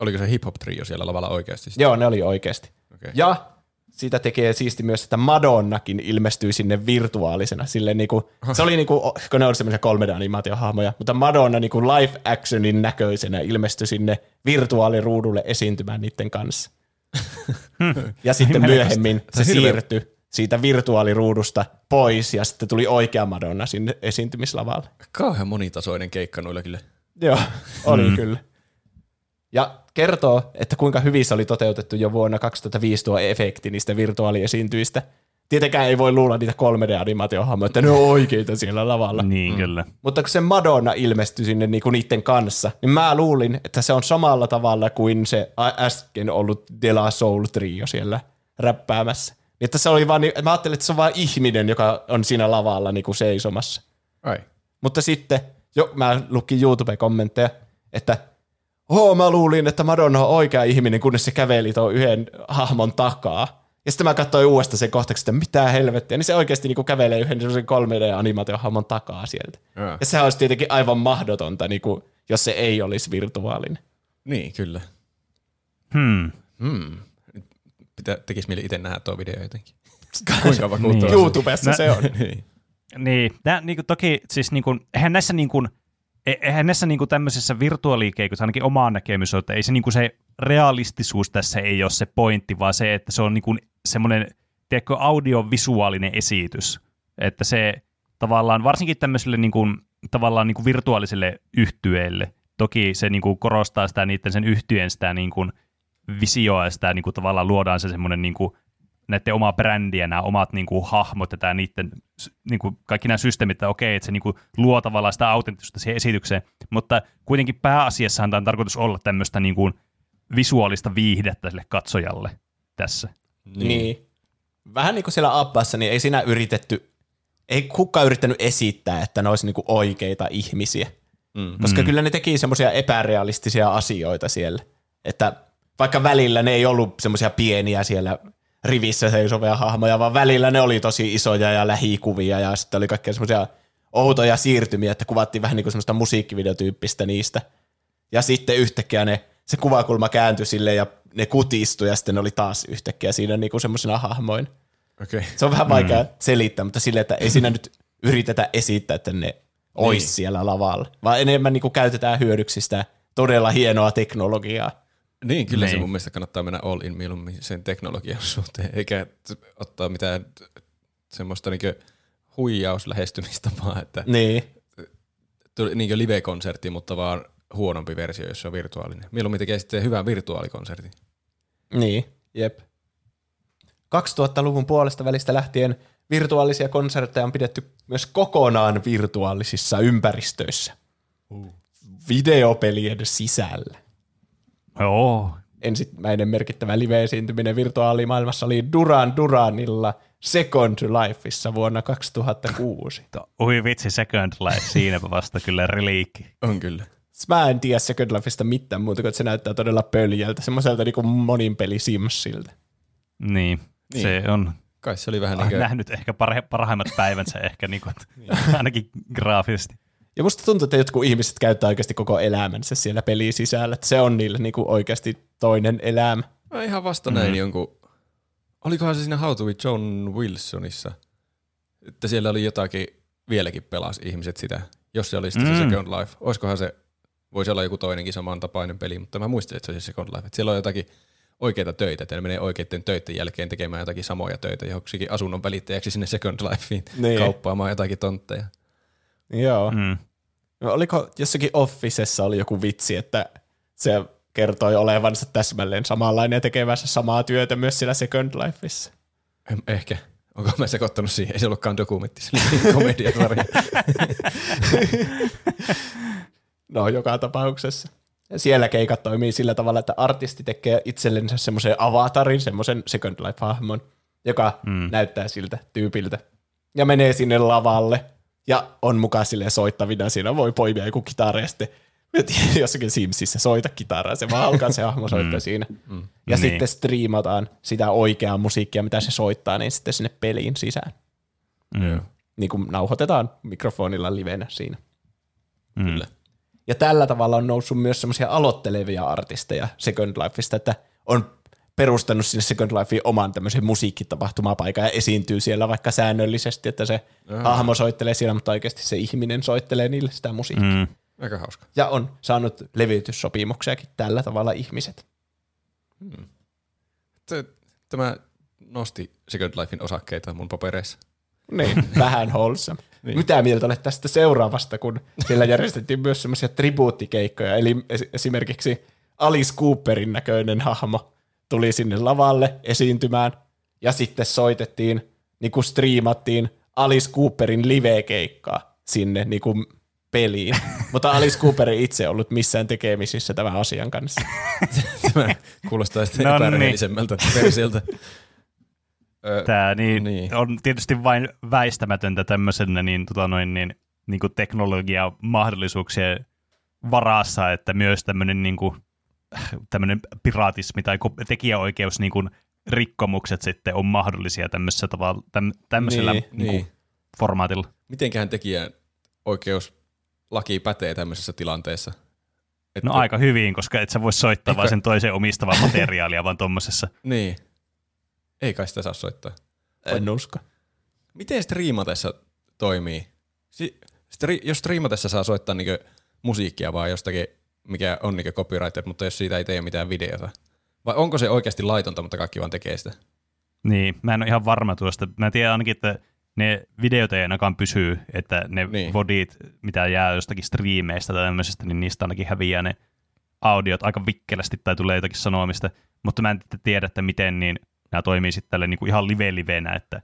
Oliko se hip-hop-trio siellä lavalla oikeasti? sitten? Joo, ne oli oikeasti. Okei. Ja siitä tekee siisti myös, että Madonnakin ilmestyy sinne virtuaalisena. Silleen niinku, se oli niinku, kun ne oli semmoisia 3D-animaatiohahmoja, mutta Madonna niinku live actionin näköisenä ilmestyi sinne virtuaaliruudulle esiintymään niiden kanssa. ja sitten myöhemmin se Se hirveä- siirtyi siitä virtuaaliruudusta pois ja sitten tuli oikea Madonna sinne esiintymislavalle. Kauhean monitasoinen keikka noilla kyllä. Joo, oli mm. kyllä. Ja kertoo, että kuinka hyvin se oli toteutettu jo vuonna 2005 tuo efekti niistä virtuaaliesiintyistä. Tietenkään ei voi luulla niitä 3D-animaatiohahmoja, että ne on oikeita siellä lavalla. Niin, mm. kyllä. Mutta kun se Madonna ilmestyi sinne niinku niiden kanssa, niin mä luulin, että se on samalla tavalla kuin se äsken ollut De La Soul Trio siellä räppäämässä. Niin Että se oli vaan, mä ajattelin, että se on vaan ihminen, joka on siinä lavalla niinku seisomassa. Ai. Mutta sitten, jo, mä lukin YouTube-kommentteja, että Oo, mä luulin, että Madonna on oikea ihminen, kunnes se käveli tuon yhden hahmon takaa. Ja sitten mä katsoin uudestaan sen kohtaksi, että mitä helvettiä, niin se oikeasti niinku kävelee yhden semmoisen 3D-animaatiohahmon takaa sieltä. Joo. Ja sehän olisi tietenkin aivan mahdotonta, niinku, jos se ei olisi virtuaalinen. Niin, kyllä. Hmm. Hmm. Pitä, tekis mieli itse nähdä tuo video jotenkin. Kuinka vakuuttava Niin. se- YouTubessa Mä- se on. niin. Niin, tää, niinku, toki siis niinku, eihän näissä niinku, e- eihän näissä niinku tämmöisessä virtuaalikeikossa ainakin oma näkemys on, että ei se, niinku se realistisuus tässä ei ole se pointti, vaan se, että se on niinku semmoinen, tiedätkö, audiovisuaalinen esitys. Että se tavallaan, varsinkin tämmöiselle niinku, tavallaan niinku virtuaaliselle yhtyeelle, toki se niinku korostaa sitä niiden sen yhtyeen sitä niinku visioa ja sitä niinku tavallaan luodaan se semmoinen niinku näiden omaa brändiä, nämä omat niin kuin, hahmot ja tämä niiden, niin kuin, kaikki nämä systeemit, että okei, että se niin kuin, luo tavallaan sitä autenttisuutta siihen esitykseen, mutta kuitenkin pääasiassahan tämä on tarkoitus olla tämmöistä niin kuin, visuaalista viihdettä sille katsojalle tässä. Niin. niin. Vähän niin kuin siellä Abbassa, niin ei siinä yritetty, ei kukaan yrittänyt esittää, että ne olisi niin kuin oikeita ihmisiä. Mm. Koska mm. kyllä ne teki semmoisia epärealistisia asioita siellä. Että vaikka välillä ne ei ollut semmoisia pieniä siellä rivissä seisovia hahmoja, vaan välillä ne oli tosi isoja ja lähikuvia ja sitten oli kaikkea semmoisia outoja siirtymiä, että kuvattiin vähän niin kuin semmoista musiikkivideotyyppistä niistä. Ja sitten yhtäkkiä ne, se kuvakulma kääntyi sille ja ne kutistui ja sitten ne oli taas yhtäkkiä siinä niin kuin semmoisena hahmoin. Okay. Se on vähän vaikea mm. selittää, mutta silleen, että ei siinä nyt yritetä esittää, että ne olisi niin. siellä lavalla, vaan enemmän niin kuin käytetään hyödyksi sitä todella hienoa teknologiaa. Niin, kyllä niin. se mun mielestä kannattaa mennä all in mieluummin sen teknologian suhteen, eikä ottaa mitään semmoista niinku huijauslähestymistapaa, että niin. tuli niin live-konsertti, mutta vaan huonompi versio, jos se on virtuaalinen. Mieluummin tekee sitten hyvän virtuaalikonsertin. Niin, jep. 2000-luvun puolesta välistä lähtien virtuaalisia konsertteja on pidetty myös kokonaan virtuaalisissa ympäristöissä. Uh. Videopelien sisällä. Joo. Ensimmäinen merkittävä live-esiintyminen virtuaalimaailmassa oli Duran Duranilla Second Lifeissa vuonna 2006. Ui vitsi, Second Life, siinäpä vasta kyllä reliikki. On kyllä. Mä en tiedä Second Lifeista mitään muuta kuin, että se näyttää todella pöljältä, semmoiselta niin monin peli Simsiltä. Niin, niin, se on Kai se oli vähän niin kuin... nähnyt ehkä parhaimmat päivänsä ehkä niin kuin, ainakin graafisesti. Ja musta tuntuu, että jotkut ihmiset käyttää oikeasti koko elämänsä siellä pelin sisällä. Että se on niille niinku oikeasti toinen elämä. Mä ihan vasta näin jonkun, olikohan se siinä How to John Wilsonissa, että siellä oli jotakin, vieläkin pelas ihmiset sitä, jos se olisi mm. se Second Life. Olisikohan se, voisi olla joku toinenkin samantapainen peli, mutta mä muistin, että se olisi Second Life. Että siellä on jotakin oikeita töitä, että ne menee oikeiden töiden jälkeen tekemään jotakin samoja töitä joksikin asunnon välittäjäksi sinne Second Lifeen niin. kauppaamaan jotakin tontteja. Joo. Mm. No, oliko jossakin Officessa oli joku vitsi, että se kertoi olevansa täsmälleen samanlainen ja tekevänsä samaa työtä myös siellä Second Lifeissa. Ehkä. Onko mä sekoittanut siihen? Ei se ollutkaan dokumentti, se oli komediasarja. no, joka tapauksessa. Ja siellä keikat toimii sillä tavalla, että artisti tekee itsellensä semmoisen avatarin, semmoisen Second Life-hahmon, joka mm. näyttää siltä tyypiltä. Ja menee sinne lavalle ja on mukaan sille soittavina, siinä voi poimia joku kitara ja sitten jossakin Simsissä soita kitaraa, se vaan alkaa se hahmo soittaa mm. siinä. Mm. Ja niin. sitten striimataan sitä oikeaa musiikkia, mitä se soittaa, niin sitten sinne peliin sisään. Mm. Niin kuin nauhoitetaan mikrofonilla livenä siinä. Mm. Kyllä. Ja tällä tavalla on noussut myös semmoisia aloittelevia artisteja Second Lifeista, että on perustanut sinne Second Lifeen oman tämmöisen musiikkitapahtumapaikan ja esiintyy siellä vaikka säännöllisesti, että se Aha. hahmo soittelee siellä, mutta oikeasti se ihminen soittelee niille sitä musiikkia. Mm. Aika hauska. Ja on saanut levytyssopimuksiakin tällä tavalla ihmiset. Hmm. Tämä nosti Second Lifein osakkeita mun papereissa. Niin, vähän wholesome. niin. Mitä mieltä olet tästä seuraavasta, kun siellä järjestettiin myös semmoisia tribuuttikeikkoja, eli esimerkiksi Alice Cooperin näköinen hahmo tuli sinne lavalle esiintymään ja sitten soitettiin, niin kuin striimattiin Alice Cooperin live-keikkaa sinne niin kuin peliin. Mutta Alice Cooper ei itse ollut missään tekemisissä tämän asian kanssa. Tämä kuulostaa sitten no epärehellisemmältä niin. versiolta. Tämä niin, niin. on tietysti vain väistämätöntä tämmöisenä niin, tota noin, niin, niin kuin teknologia mahdollisuuksien varassa, että myös tämmöinen niin kuin, tämmöinen piraatismi tai tekijäoikeus niin kuin rikkomukset sitten on mahdollisia tämmöisellä, tavalla, täm, tämmöisellä niin, niin niin. formaatilla. Mitenköhän tekijän oikeus laki pätee tämmöisessä tilanteessa? Että... No aika hyvin, koska et sä voi soittaa Eikä... vaan sen toisen omistavan materiaalia vaan tuommoisessa. niin. Ei kai sitä saa soittaa. En usko. Miten striimatessa toimii? Si- stri- jos striimatessa saa soittaa niin musiikkia vaan jostakin, mikä on niin copyrighted, mutta jos siitä ei tee mitään videota. Vai onko se oikeasti laitonta, mutta kaikki vaan tekee sitä? Niin, mä en ole ihan varma tuosta. Mä tiedän ainakin, että ne videot ei ainakaan pysyy, että ne Niin. niin. vodit, mitä jää jostakin striimeistä tai tämmöisestä, niin niistä ainakin häviää ne audiot aika vikkelästi tai tulee jotakin sanomista, mutta mä en tiedä, että miten niin nämä toimii sitten tälle niin kuin ihan live-livenä, että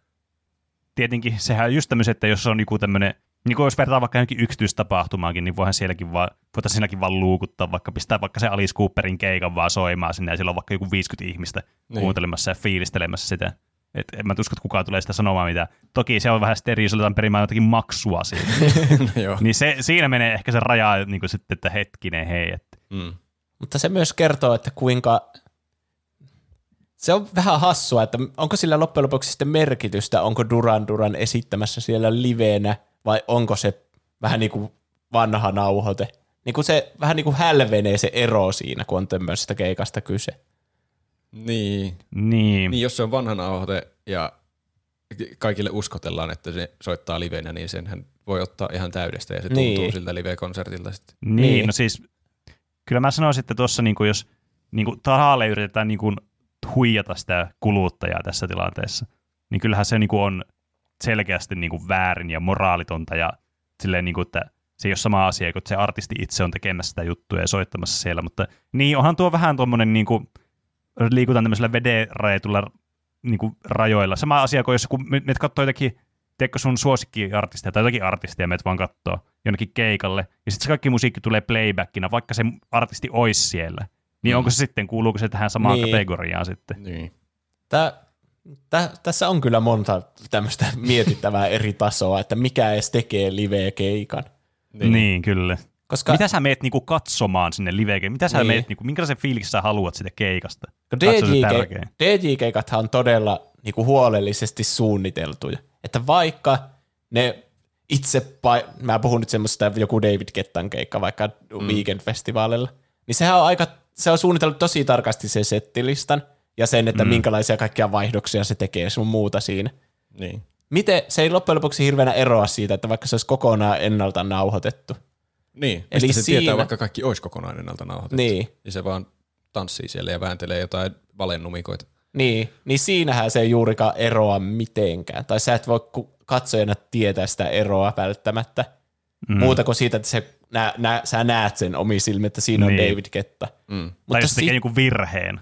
tietenkin sehän on just tämmöisen, että jos on joku tämmöinen, niin kuin jos vertaa vaikka johonkin yksityistapahtumaankin, niin voihan sielläkin vaan, voitaisiin siinäkin vaan luukuttaa, vaikka pistää vaikka se Alice Cooperin keikan vaan soimaan sinne, ja siellä on vaikka joku 50 ihmistä Niin. kuuntelemassa ja fiilistelemässä sitä. Et en mä usko, että kukaan tulee sitä sanomaan mitään. Toki se on vähän sitten eri, jos aletaan perimään jotakin maksua siitä. Joo. niin se, siinä menee ehkä se raja niin kuin sitten, että hetkinen, hei, että Mm. Mutta se myös kertoo, että kuinka... Se on vähän hassua, että onko sillä loppujen lopuksi sitten merkitystä, onko Duran Duran esittämässä siellä liveenä, vai onko se vähän niin kuin vanha nauhoite. Niin kuin se vähän niin kuin hälvenee se ero siinä, kun on tämmöisestä keikasta kyse. Niin. niin. niin, jos se on vanha nauhoite ja kaikille uskotellaan, että se soittaa livenä, niin senhän voi ottaa ihan täydestä ja se tuntuu Niin. siltä live-konsertilta sitten. Niin, Niin. niin, no siis kyllä mä sanoisin, että tuossa niin jos niin kuin tahalle yritetään niin kuin huijata sitä kuluttajaa tässä tilanteessa, niin kyllähän se niin kuin on selkeästi niin kuin väärin ja moraalitonta ja silleen, niin kuin, että se ei ole sama asia, kun se artisti itse on tekemässä sitä juttua ja soittamassa siellä, mutta niin onhan tuo vähän tuommoinen, niin kuin, liikutaan tämmöisellä vedenrajetulla niin kuin rajoilla. Sama asia kuin jos kun menet katsoo jotakin tiedätkö sun suosikkiartistia tai jotakin artistia, meet vaan kattoo jonnekin keikalle, ja sitten se kaikki musiikki tulee playbackina, vaikka se artisti olisi siellä. Niin Mm. onko se sitten, kuuluuko se tähän samaan Niin. kategoriaan sitten? Niin. Tää, tä, tässä on kyllä monta tämmöistä mietittävää eri tasoa, että mikä edes tekee live-keikan. Niin, niin kyllä. Koska Mitä sä meet niinku katsomaan sinne liveen? Mitä sä Niin. meet, niinku, minkälaisen fiiliksen sä haluat sitä keikasta? kun Katso se DJ, tärkein. DJ-keikathan on todella niinku huolellisesti suunniteltuja. Että vaikka ne itse, pa- mä puhun nyt semmoista joku David Kettan keikka vaikka mm. Weekend-festivaalilla, niin sehän on aika, se on suunnitellut tosi tarkasti sen settilistan ja sen, että mm. minkälaisia kaikkia vaihdoksia se tekee sun muuta siinä. Niin. Miten, se ei loppujen lopuksi hirveänä eroa siitä, että vaikka se olisi kokonaan ennalta nauhoitettu. Niin, Eli Eli se siinä- tietää, vaikka kaikki olisi kokonaan ennalta nauhoitettu. Niin. Ja se vaan tanssii siellä ja vääntelee jotain valennumikoita. Niin, niin siinähän se ei juurikaan eroa mitenkään. Tai sä et voi katsojana tietää sitä eroa välttämättä. Mm. Muuta kuin siitä, että se, nä, nä, sä näet sen omi silmin, että siinä on Niin. David Ketta. Mm. tai jos se si- tekee joku virheen,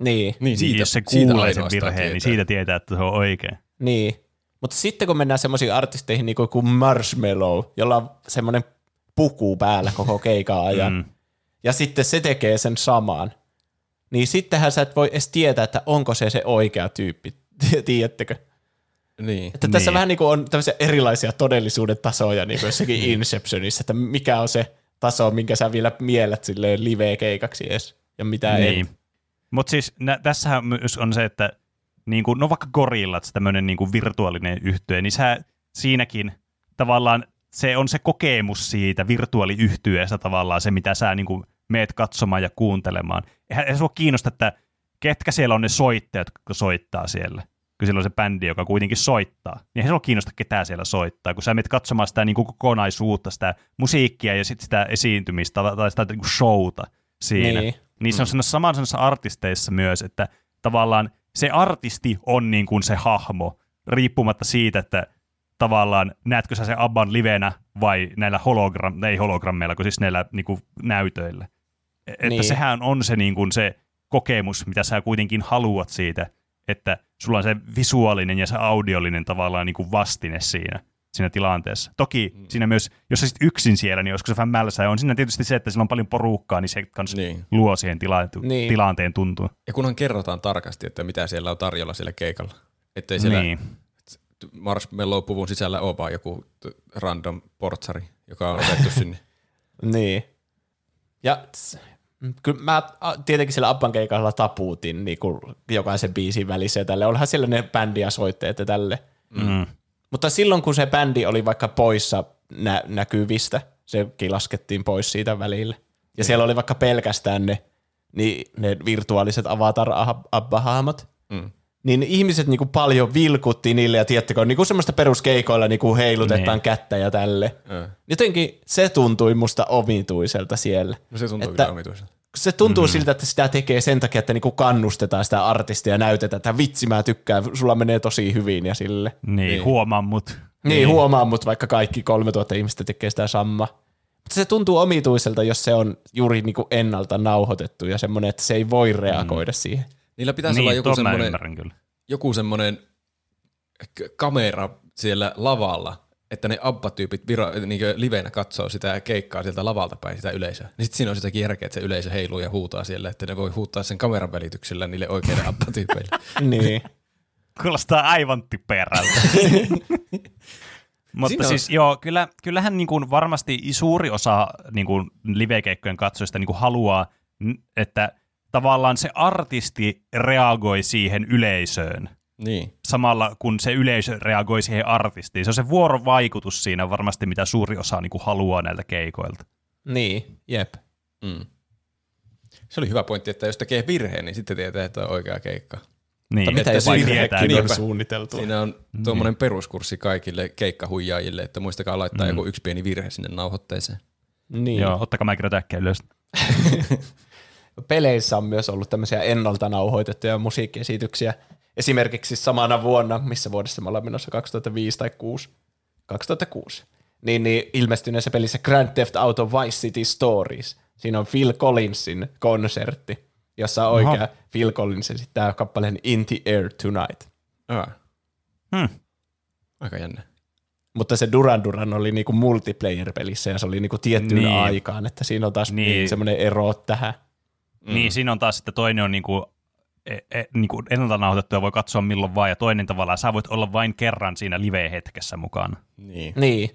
Niin, Niin, siitä, jos se siitä kuulee sen virheen, tietää. niin siitä tietää, että se on oikein. niin. Mutta sitten kun mennään semmoisiin artisteihin niin kuin Marshmallow, jolla on semmoinen puku päällä koko keikan ajan, mm. Ja sitten se tekee sen samaan, niin sittenhän sä et voi edes tietää, että onko se se oikea tyyppi. Tiedättekö? Niin. Että tässä Niin. vähän niin kuin on tämmöisiä erilaisia todellisuuden tasoja niin kuin jossakin Inceptionissa, että mikä on se taso, minkä sä vielä miellät silleen live-keikaksi edes, ja mitä ei. Mutta siis nä, tässähän myös on se, että niin kuin, no vaikka Gorillat, tämmöinen niin kuin virtuaalinen yhtye, niin sä siinäkin tavallaan se on se kokemus siitä virtuaaliyhtyeestä tavallaan se, mitä sä niin kuin meet katsomaan ja kuuntelemaan. Eihän ei sua kiinnosta, että ketkä siellä on ne soittajat, jotka soittaa siellä. Kun siellä on se bändi, joka kuitenkin soittaa. Niin eihän ole kiinnosta, ketä siellä soittaa. Kun sä menet katsomaan sitä niin kuin kokonaisuutta, sitä musiikkia ja sitten sitä esiintymistä tai sitä niin kuin showta siinä. Niin. Niin, se on mm. samanlaisissa artisteissa myös, että tavallaan se artisti on niin kuin se hahmo, riippumatta siitä, että tavallaan näetkö sä se Abban livenä vai näillä hologram, ei hologrammeilla, kun siis näillä niin kuin näytöillä. E- Että niin. sehän on se, niin kuin se kokemus, mitä sä kuitenkin haluat siitä, että sulla on se visuaalinen ja se audiollinen tavallaan niin kuin vastine siinä, siinä tilanteessa. Toki mm. siinä myös, jos sä sit yksin siellä, niin olisiko se vähän mälsä, ja on siinä tietysti se, että sillä on paljon porukkaa, niin se kans Niin. luo siihen tila- Niin. tilanteen tuntua. Ja kunhan kerrotaan tarkasti, että mitä siellä on tarjolla siellä keikalla. Ettei siellä Niin. Marshmallow-puvun sisällä ole vaan joku random portsari, joka on otettu sinne. Niin. Ja s- kyllä mä tietenkin siellä Abban keikalla tapuutin niin kuin jokaisen biisin välissä ja tälle. Onhan siellä ne bändi ja soitteet ja tälle. Mm. Mutta silloin kun se bändi oli vaikka poissa nä- näkyvistä, sekin laskettiin pois siitä välillä. Ja siellä oli vaikka pelkästään ne, niin ne virtuaaliset avatar-abba-hahmot. Mm. niin ihmiset niinku paljon vilkutti niille ja tiedättekö, niinku semmoista peruskeikoilla niinku heilutetaan Niin. kättä ja tälle. Ää. Jotenkin se tuntui musta omituiselta siellä. No se tuntuu Että- kyllä omituiselta. Se tuntuu mm. siltä, että sitä tekee sen takia, että niinku kannustetaan sitä artistia ja näytetään, että vitsi mä tykkään, sulla menee tosi hyvin ja sille. Niin, Niin. niin. huomaa mut. Niin, niin huomaa, mutta vaikka kaikki 3000 ihmistä tekee sitä samaa. Mutta se tuntuu omituiselta, jos se on juuri niinku ennalta nauhoitettu ja semmoinen, että se ei voi reagoida mm. siihen. Niillä pitäisi olla Niin, joku tuon mä semmoinen, joku semmoinen kamera siellä lavalla, että ne abba-tyypit vira, niin livenä katsoo sitä keikkaa sieltä lavalta päin sitä yleisöä. Niin sitten siinä on sitäkin järkeä, että se yleisö heiluu ja huutaa siellä, että ne voi huutaa sen kameran välityksellä niille oikeille abba-tyypeille. niin. Kuulostaa aivan typerältä. Mutta siis joo, kyllä, kyllähän niin kuin varmasti suuri osa niin kuin livekeikkojen katsojista niin kuin haluaa, että tavallaan se artisti reagoi siihen yleisöön niin. samalla kun se yleisö reagoi siihen artistiin. Se on se vuorovaikutus siinä varmasti, mitä suuri osa niin kuin haluaa näiltä keikoilta. Niin, jep. Mm. Se oli hyvä pointti, että jos tekee virheen, niin sitten tietää, että on oikea keikka. Niin, Mitä että jos tietää, on suunniteltu? Siinä on tuommoinen peruskurssi kaikille keikkahuijaajille, että muistakaa laittaa mm. joku yksi pieni virhe sinne nauhoitteeseen. Niin. Joo, ottakaa mä äkkiä ylös. Peleissä on myös ollut tämmöisiä ennalta nauhoitettuja musiikkiesityksiä. Esimerkiksi samana vuonna, missä vuodessa me ollaan menossa, 2005 tai 6, 2006, niin, niin ilmestyneessä pelissä Grand Theft Auto Vice City Stories. Siinä on Phil Collinsin konsertti, jossa oikea Phil Collins esittää kappaleen In the Air Tonight. Ah. Hmm. Aika jännä. Mutta se Duran Duran oli niinku multiplayer-pelissä ja se oli niinku tiettyyn Niin. aikaan, että siinä on taas Niin. niin. semmoinen ero tähän. Mm. Niin, siinä on taas sitten toinen on niinku, e, e, niinku ennalta nauhoitettu ja voi katsoa milloin vaan, ja toinen tavallaan sä voit olla vain kerran siinä live-hetkessä mukana. Niin. Niin.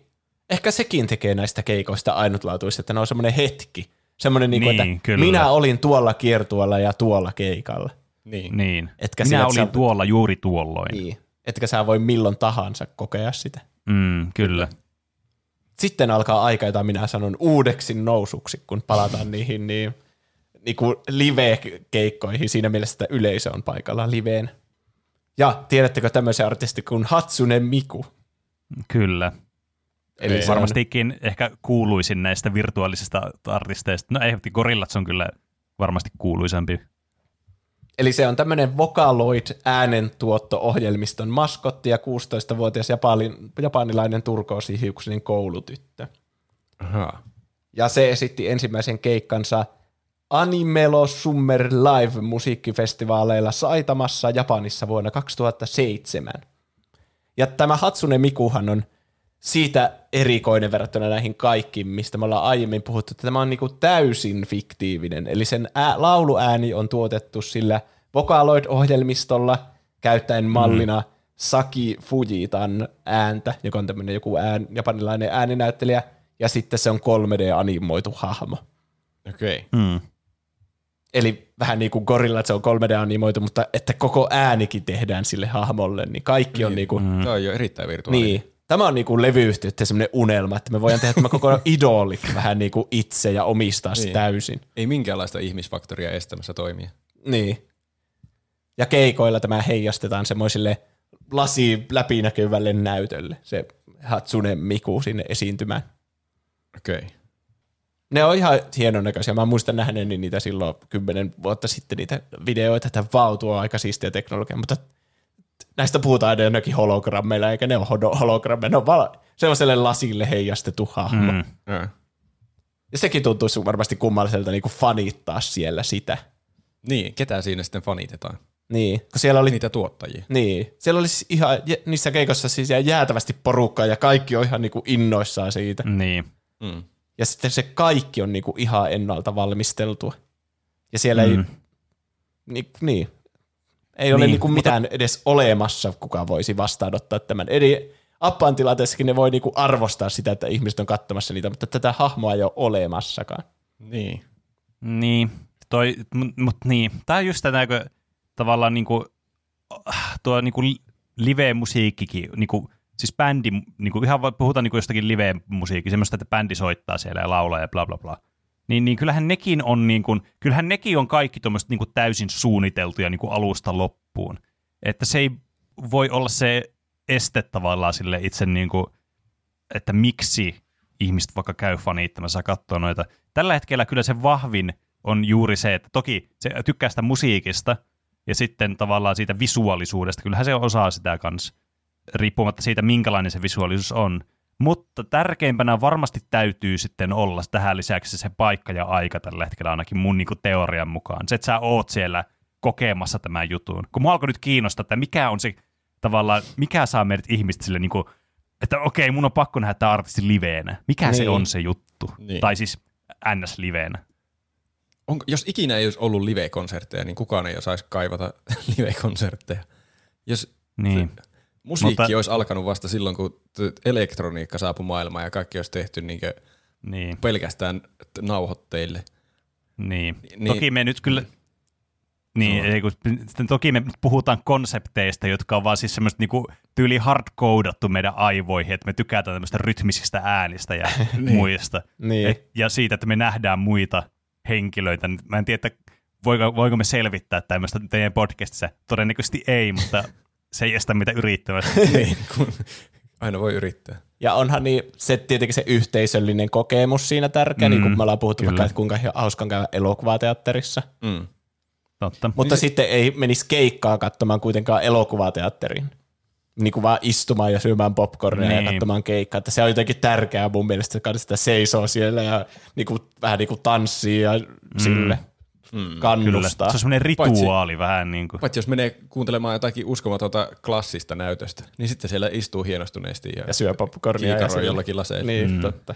Ehkä sekin tekee näistä keikoista ainutlaatuista, että ne on semmoinen hetki. Semmoinen, niin kuin, Niin, että kyllä. minä olin tuolla kiertueella ja tuolla keikalla. Niin. Niin. Etkä Minä olin sä- tuolla juuri tuolloin. Niin. Etkä sä voi milloin tahansa kokea sitä. Mm, kyllä. Sitten alkaa aika, jota minä sanon uudeksi nousuksi, kun palataan niihin niin, niin kuin live-keikkoihin siinä mielessä, että yleisö on paikalla liveen. Ja tiedättekö tämmöisen artisti kuin Hatsune Miku? Kyllä. Eli Ei. se on- Varmastikin ehkä kuuluisin näistä virtuaalisista artisteista. No ei, Gorillaz on kyllä varmasti kuuluisampi. Eli se on tämmöinen Vocaloid äänentuotto-ohjelmiston maskotti ja 16-vuotias japani, japanilainen turkoosihiuksinen koulutyttö. Aha. Ja se esitti ensimmäisen keikkansa Animelo Summer Live musiikkifestivaaleilla Saitamassa Japanissa vuonna 2007. Ja tämä Hatsune Mikuhan on siitä erikoinen verrattuna näihin kaikkiin, mistä me ollaan aiemmin puhuttu, että tämä on niinku täysin fiktiivinen. Eli sen ää, lauluääni on tuotettu sillä Vocaloid-ohjelmistolla käyttäen mallina Saki Fujitan ääntä, joka on tämmöinen joku ään, japanilainen ääninäyttelijä, ja sitten se on 3D-animoitu hahmo. Okei. Mm. Eli vähän niin kuin gorilla, että se on 3D-animoitu, mutta että koko äänikin tehdään sille hahmolle, niin kaikki on niin kuin, Mm. Tämä on jo erittäin virtuaalinen. niin. Tämä on niin kuin levyyhtiöiden semmoinen unelma, että me voidaan tehdä tämä koko idoli vähän niin kuin itse ja omistaa se Niin. täysin. Ei minkäänlaista ihmisfaktoria estämässä toimia. Niin. Ja keikoilla tämä heijastetaan semmoisille lasi läpinäkyvälle näytölle, se Hatsune Miku sinne esiintymään. Okei. Okay. Ne on ihan hienon näköisiä. Mä muistan nähneeni niitä silloin kymmenen vuotta sitten, niitä videoita, että vau, tuo on aika siistiä teknologia, mutta näistä puhutaan aina jonnekin hologrammeilla, eikä ne ole hodo- hologrammeja, ne on vaan sellaiselle lasille heijastettu hahmo. Mm. Mm. Ja. Sekin tuntuisi varmasti kummalliselta niin kuin fanittaa siellä sitä. Niin, ketä siinä sitten fanitetaan? Niin, kun siellä oli Niitä tuottajia. Niin, siellä oli siis ihan niissä keikoissa siis jäätävästi porukkaa ja kaikki on ihan niinku innoissaan siitä. Niin. Mm. Ja sitten se kaikki on niinku ihan ennalta valmisteltua. Ja siellä ei, Mm. ni, niin, ei ole Niin, niinku mutta- mitään edes olemassa, kuka voisi vastaanottaa tämän. Eli Appan tilanteessakin ne voi niinku arvostaa sitä, että ihmiset on katsomassa niitä, mutta tätä hahmoa ei ole olemassakaan. Niin. Niin, toi, mut, mut niin. Tää on just tätä, kun tavallaan niinku, ah, tuo niinku live-musiikkikin, niinku, siis bändi, niinku, ihan vaan puhutaan niinku jostakin live-musiikki, semmoista, että bändi soittaa siellä ja laulaa ja bla bla bla. Niin, niin kyllähän nekin on, niinku, kyllähän nekin on kaikki tuommoista niinku täysin suunniteltuja niinku alusta loppuun. että se ei voi olla se este tavallaan sille itse niin kuin, että miksi ihmiset vaikka käy fanittamassa ja katsoo noita. Tällä hetkellä kyllä se vahvin on juuri se, että toki se tykkää sitä musiikista ja sitten tavallaan siitä visuaalisuudesta. Kyllähän se osaa sitä kanssa, riippumatta siitä, minkälainen se visuaalisuus on. Mutta tärkeimpänä varmasti täytyy sitten olla tähän lisäksi se paikka ja aika tällä hetkellä ainakin mun niin teorian mukaan. Se, että sä oot siellä kokemassa tämän jutun. Kun mua alkoi nyt kiinnostaa, että mikä on se tavallaan, mikä saa meidät ihmiset sille niin kuin, että okei, mun on pakko nähdä tämä artisti liveenä. Mikä niin. se on se juttu? Niin. Tai siis NS-liveenä. Onko, jos ikinä ei olisi ollut live-konsertteja, niin kukaan ei osaisi kaivata live-konsertteja. Jos Niin. Musiikki Mutta- olisi alkanut vasta silloin, kun elektroniikka saapui maailmaan ja kaikki olisi tehty niin Niin. pelkästään nauhoitteille. Niin. Niin- Toki me nyt kyllä... Niin, ei, kun, sitten toki me puhutaan konsepteista, jotka on vaan siis semmoista niinku tyyli hardcodattu meidän aivoihin, että me tykätään tämmöistä rytmisistä äänistä ja muista. Niin. Et, ja siitä, että me nähdään muita henkilöitä. Nyt Mä en tiedä, että voiko, voiko me selvittää tämmöistä teidän podcastissa. Todennäköisesti ei, mutta se ei estä mitä yrittämästä. niin, kun aina voi yrittää. Ja onhan niin, se tietenkin se yhteisöllinen kokemus siinä tärkeä, mm, niin kuin me ollaan puhuttu kyllä. vaikka, että kuinka hauskan käydä elokuvateatterissa. Mm. Totta. Mutta niin sitten ei menisi keikkaa katsomaan kuitenkaan elokuvateatteriin. Niin kuin vaan istumaan ja syömään popcornia niin. ja katsomaan keikkaa. Että se on jotenkin tärkeää mun mielestä, että sitä seisoo siellä ja niin kuin, vähän niin kuin tanssii ja sille Mm. Kyllä. kannustaa. Se on semmoinen rituaali vähän niin kuin. Paitsi jos menee kuuntelemaan jotakin uskomatonta klassista näytöstä, niin sitten siellä istuu hienostuneesti ja, Ja syö popcornia. ja jollakin laseilla. Niin, Mm. mm. totta.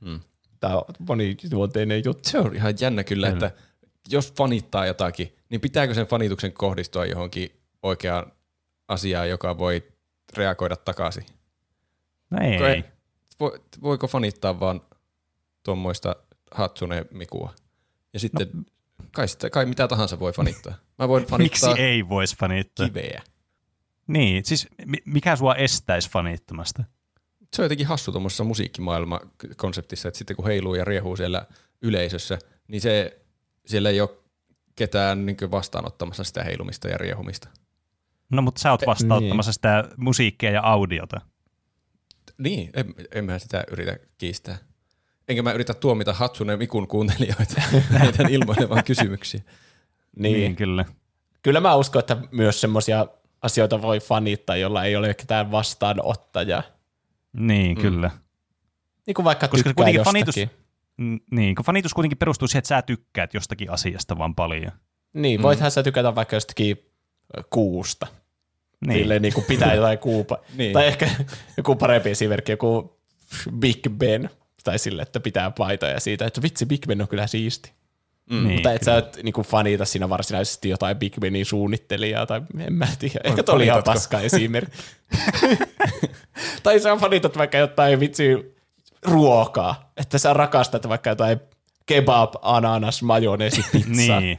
Mm. Tämä on monijuonteinen juttu. Se on ihan jännä kyllä, kyllä, että jos fanittaa jotakin, niin pitääkö sen fanituksen kohdistua johonkin oikeaan asiaan, joka voi reagoida takaisin? No ei. Ko- Vo- Voiko fanittaa vaan tuommoista Hatsune Mikua? Ja sitten no. Kai, sitä, kai mitä tahansa voi fanittaa. Mä voin Miksi fanittaa ei voisi fanittaa? kiveä. Niin, siis mi- mikä sua estäisi fanittamasta? Se on jotenkin hassu tuommoisessa musiikkimaailma-konseptissa, että sitten kun heiluu ja riehuu siellä yleisössä, niin se, siellä ei ole ketään niin vastaanottamassa sitä heilumista ja riehumista. No, mutta sä oot vastauttamassa sitä musiikkia ja audiota. Niin, en, en mä sitä yritä kiistää. Enkä mä yritä tuomita Hatsune Mikun kuuntelijoita heidän ilmoilevan kysymyksiä. Niin. Niin, kyllä. Kyllä mä uskon, että myös semmoisia asioita voi fanittaa, jolla ei ole ketään vastaanottajaa. Niin, mm. kyllä. Niin kuin vaikka Koska tykkää jostakin. fanitus- Mm, Niin, kun fanitus kuitenkin perustuu siihen, että sä tykkäät jostakin asiasta vaan paljon. Niin, voithan sä tykätä vaikka jostakin kuusta. Niin. Niin. Silleen niin kuin pitää jotain kuupa. Niin. Tai ehkä joku parempi esimerkki, joku Big Ben. Tai sille, että pitää paitoja siitä, että vitsi, Big Ben on kyllä siisti. Mm, niin, Mutta et sä et niinku fanita siinä varsinaisesti jotain Big Benin suunnittelijaa, tai en mä tiedä. Ehkä toi oli ihan paska esimerkki. tai sä fanitat vaikka jotain vitsi ruokaa, että sä rakastat vaikka jotain kebab, ananas, majoneesi, pizza. niin.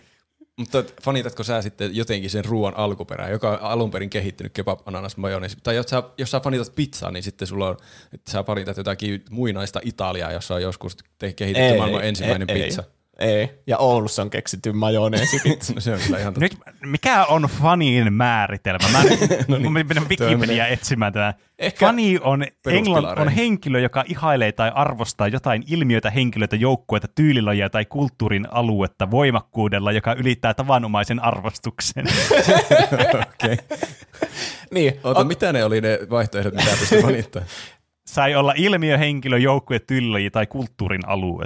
Mutta fanitatko sä sitten jotenkin sen ruoan alkuperää, joka on alun perin kehittynyt kebab, ananas, majoneesi? Tai jos sä, jos sä fanitat pizzaa, niin sitten sulla on, että sä fanitat jotakin muinaista Italiaa, jossa on joskus te- kehitetty maailman ensimmäinen ei, pizza. Ei, ei. Ja Oulussa on keksitty majoneesi pizza. No se on kyllä ihan totta. Nyt, mikä on fanin määritelmä? Mä no niin, menen Wikipediaa etsimään tätä. Ehkä- Fani on, englann, on henkilö, joka ihailee tai arvostaa jotain ilmiöitä, henkilöitä, joukkueita, tyylilajia tai kulttuurin aluetta voimakkuudella, joka ylittää tavanomaisen arvostuksen. Okei. niin, Ota, mitä ne oli ne vaihtoehdot, mitä pystyy fanittaa? Sai olla ilmiö, henkilö, joukkue, tyylilaji tai kulttuurin alue.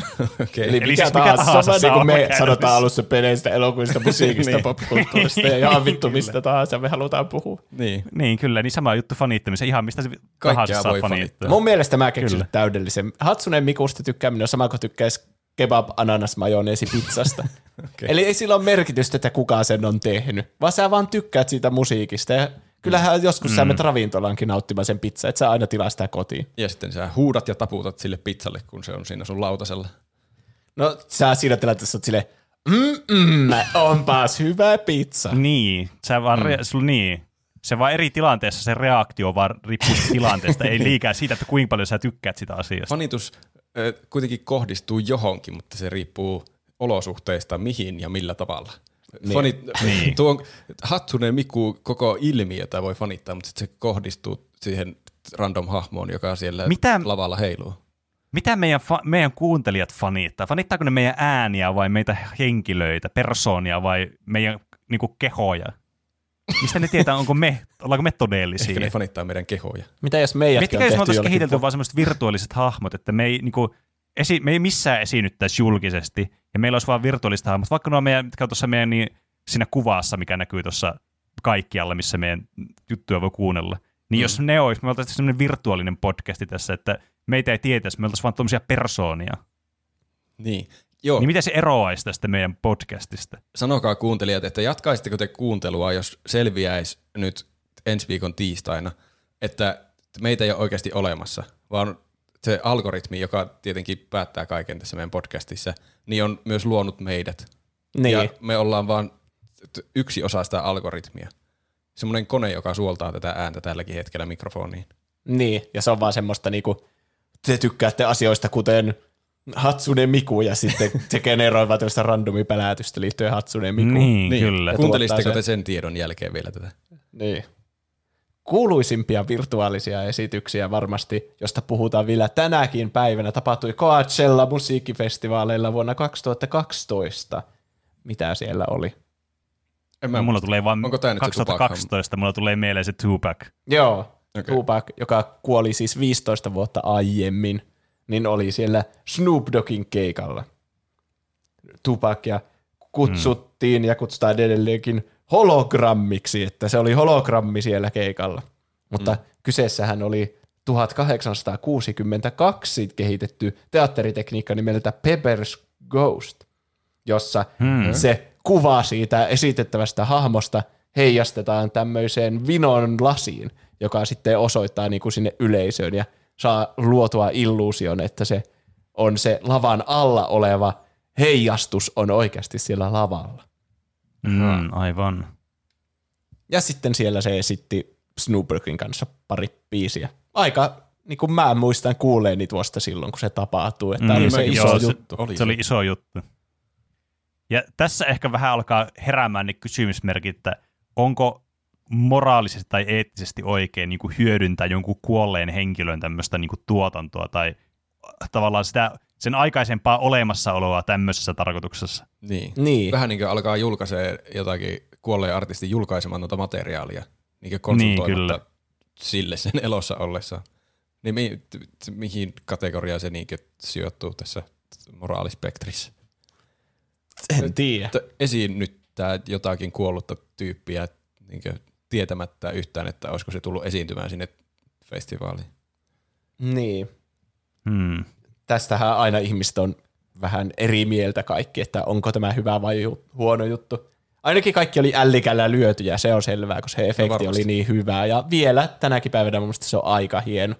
Okei. Eli, Eli mikä, siis mikä tahansa, tahansa sama saa niin kuin me olla sanotaan alussa peleistä, elokuvista, musiikista, Niin. popkulttuurista ja ihan vittu mistä tahansa me halutaan puhua. Niin. Niin, kyllä, niin sama juttu fanittamisen, ihan mistä se tahansa saa voi fanittaa. Mun mielestä mä keksin Kyllä. täydellisen. Hatsune Mikusta tykkääminen on sama kuin tykkäisi kebab ananas majoneesi pizzasta. okay. Eli ei sillä ole merkitystä, että kuka sen on tehnyt, vaan sä vaan tykkäät siitä musiikista. Ja kyllähän joskus mm. sä menet ravintolaankin nauttimaan sen pizza, että sä aina tilaa sitä kotiin. Ja sitten sä huudat ja taputat sille pizzalle, kun se on siinä sun lautasella. No sä siinä tilanteessa oot silleen, mm, mm, onpas hyvä pizza. Niin, sä vaan, mm. re, sul, niin. Se vaan eri tilanteessa se reaktio vaan riippuu tilanteesta, ei liikaa siitä, että kuinka paljon sä tykkäät sitä asiasta. Fanitus kuitenkin kohdistuu johonkin, mutta se riippuu olosuhteista, mihin ja millä tavalla. Fanit, niin. tuo on Hatsune Miku koko ilmiötä voi fanittaa, mutta sitten se kohdistuu siihen random hahmoon, joka siellä Mitä- lavalla heiluu. Mitä meidän, fa- meidän kuuntelijat fanittaa? Fanittaako ne meidän ääniä vai meitä henkilöitä, persoonia vai meidän niinku, kehoja? Mistä ne tietää, onko me, ollaanko me todellisia? Ehkä ne fanittaa meidän kehoja. Mitä jos meidät Miettikää, jos me oltaisiin kehitelty vaan semmoiset virtuaaliset hahmot, että me ei, niinku, esi- me ei missään esiinnyttäisi julkisesti, ja meillä olisi vaan virtuaaliset hahmot, vaikka nuo meidän, mitkä on tuossa meidän niin, siinä kuvassa, mikä näkyy tuossa kaikkialla, missä meidän juttuja voi kuunnella. Niin mm. jos ne olisi, me oltaisiin semmoinen virtuaalinen podcasti tässä, että meitä ei tietäisi, me oltaisiin vaan tuommoisia persoonia. Niin. Joo, Niin miten se eroaisi tästä meidän podcastista? sanokaa kuuntelijat, että jatkaisitteko te kuuntelua, jos selviäisi nyt ensi viikon tiistaina, että meitä ei ole oikeasti olemassa, vaan se algoritmi, joka tietenkin päättää kaiken tässä meidän podcastissa, niin on myös luonut meidät. Niin. Ja me ollaan vaan yksi osa sitä algoritmia. Semmoinen kone, joka suoltaa tätä ääntä tälläkin hetkellä mikrofoniin. Niin, ja se on vaan semmoista niinku, te tykkäätte asioista kuten Hatsune Miku ja sitten se generoi vaan tämmöistä randomipelätystä liittyen Hatsune Mikuun. Niin, kyllä. Ja Kuuntelisitteko te sen tiedon jälkeen vielä tätä? Niin. Kuuluisimpia virtuaalisia esityksiä varmasti, josta puhutaan vielä tänäkin päivänä, tapahtui Coachella musiikkifestivaaleilla vuonna 2012. Mitä siellä oli? En No, mulla tulee vaan Onko tää nyt se 2012, mulla tulee mieleen se Tupac. Joo, okay. Tupac, joka kuoli siis 15 vuotta aiemmin, niin oli siellä Snoop Doggin keikalla. Tupacia kutsuttiin ja kutsutaan edelleenkin hologrammiksi, että se oli hologrammi siellä keikalla. Mutta mm. kyseessähän oli 1862 kehitetty teatteritekniikka nimeltä Pepper's Ghost, jossa hmm. se kuva siitä esitettävästä hahmosta heijastetaan tämmöiseen vinon lasiin, joka sitten osoittaa niin kuin sinne yleisöön ja saa luotua illuusion, että se on se lavan alla oleva heijastus on oikeasti siellä lavalla. Mm, aivan. Ja sitten siellä se esitti Snoop Doggin kanssa pari biisiä. Aika, niin kuin mä muistan kuuleeni tuosta silloin, kun se tapahtuu, että mm, oli se iso Joo, juttu. Se, Oli se oli iso juttu. Ja tässä ehkä vähän alkaa heräämään ne kysymysmerkit, että onko moraalisesti tai eettisesti oikein niin kuin hyödyntää jonkun kuolleen henkilön tämmöistä niin kuin tuotantoa tai tavallaan sitä, sen aikaisempaa olemassaoloa tämmöisessä tarkoituksessa. Niin. Niin. Vähän niin kuin alkaa julkaisee jotakin kuolleen artistin julkaisematonta materiaalia, niin konsultoimatta kyllä. sille sen elossa ollessaan. Niin mi- t- t- mihin kategoriaan se niin sijoittuu tässä moraalispektrissä? En tiedä. Että esiinnyttää jotakin kuollutta tyyppiä niin tietämättä yhtään, että olisiko se tullut esiintymään sinne festivaaliin. Niin. Hmm. Tästähän aina ihmiset on vähän eri mieltä kaikki, että onko tämä hyvä vai ju- huono juttu. Ainakin kaikki oli ällikällä lyöty ja se on selvää, koska se efekti varmasti. oli niin hyvä. Ja vielä tänäkin päivänä mun mielestä se on aika hieno.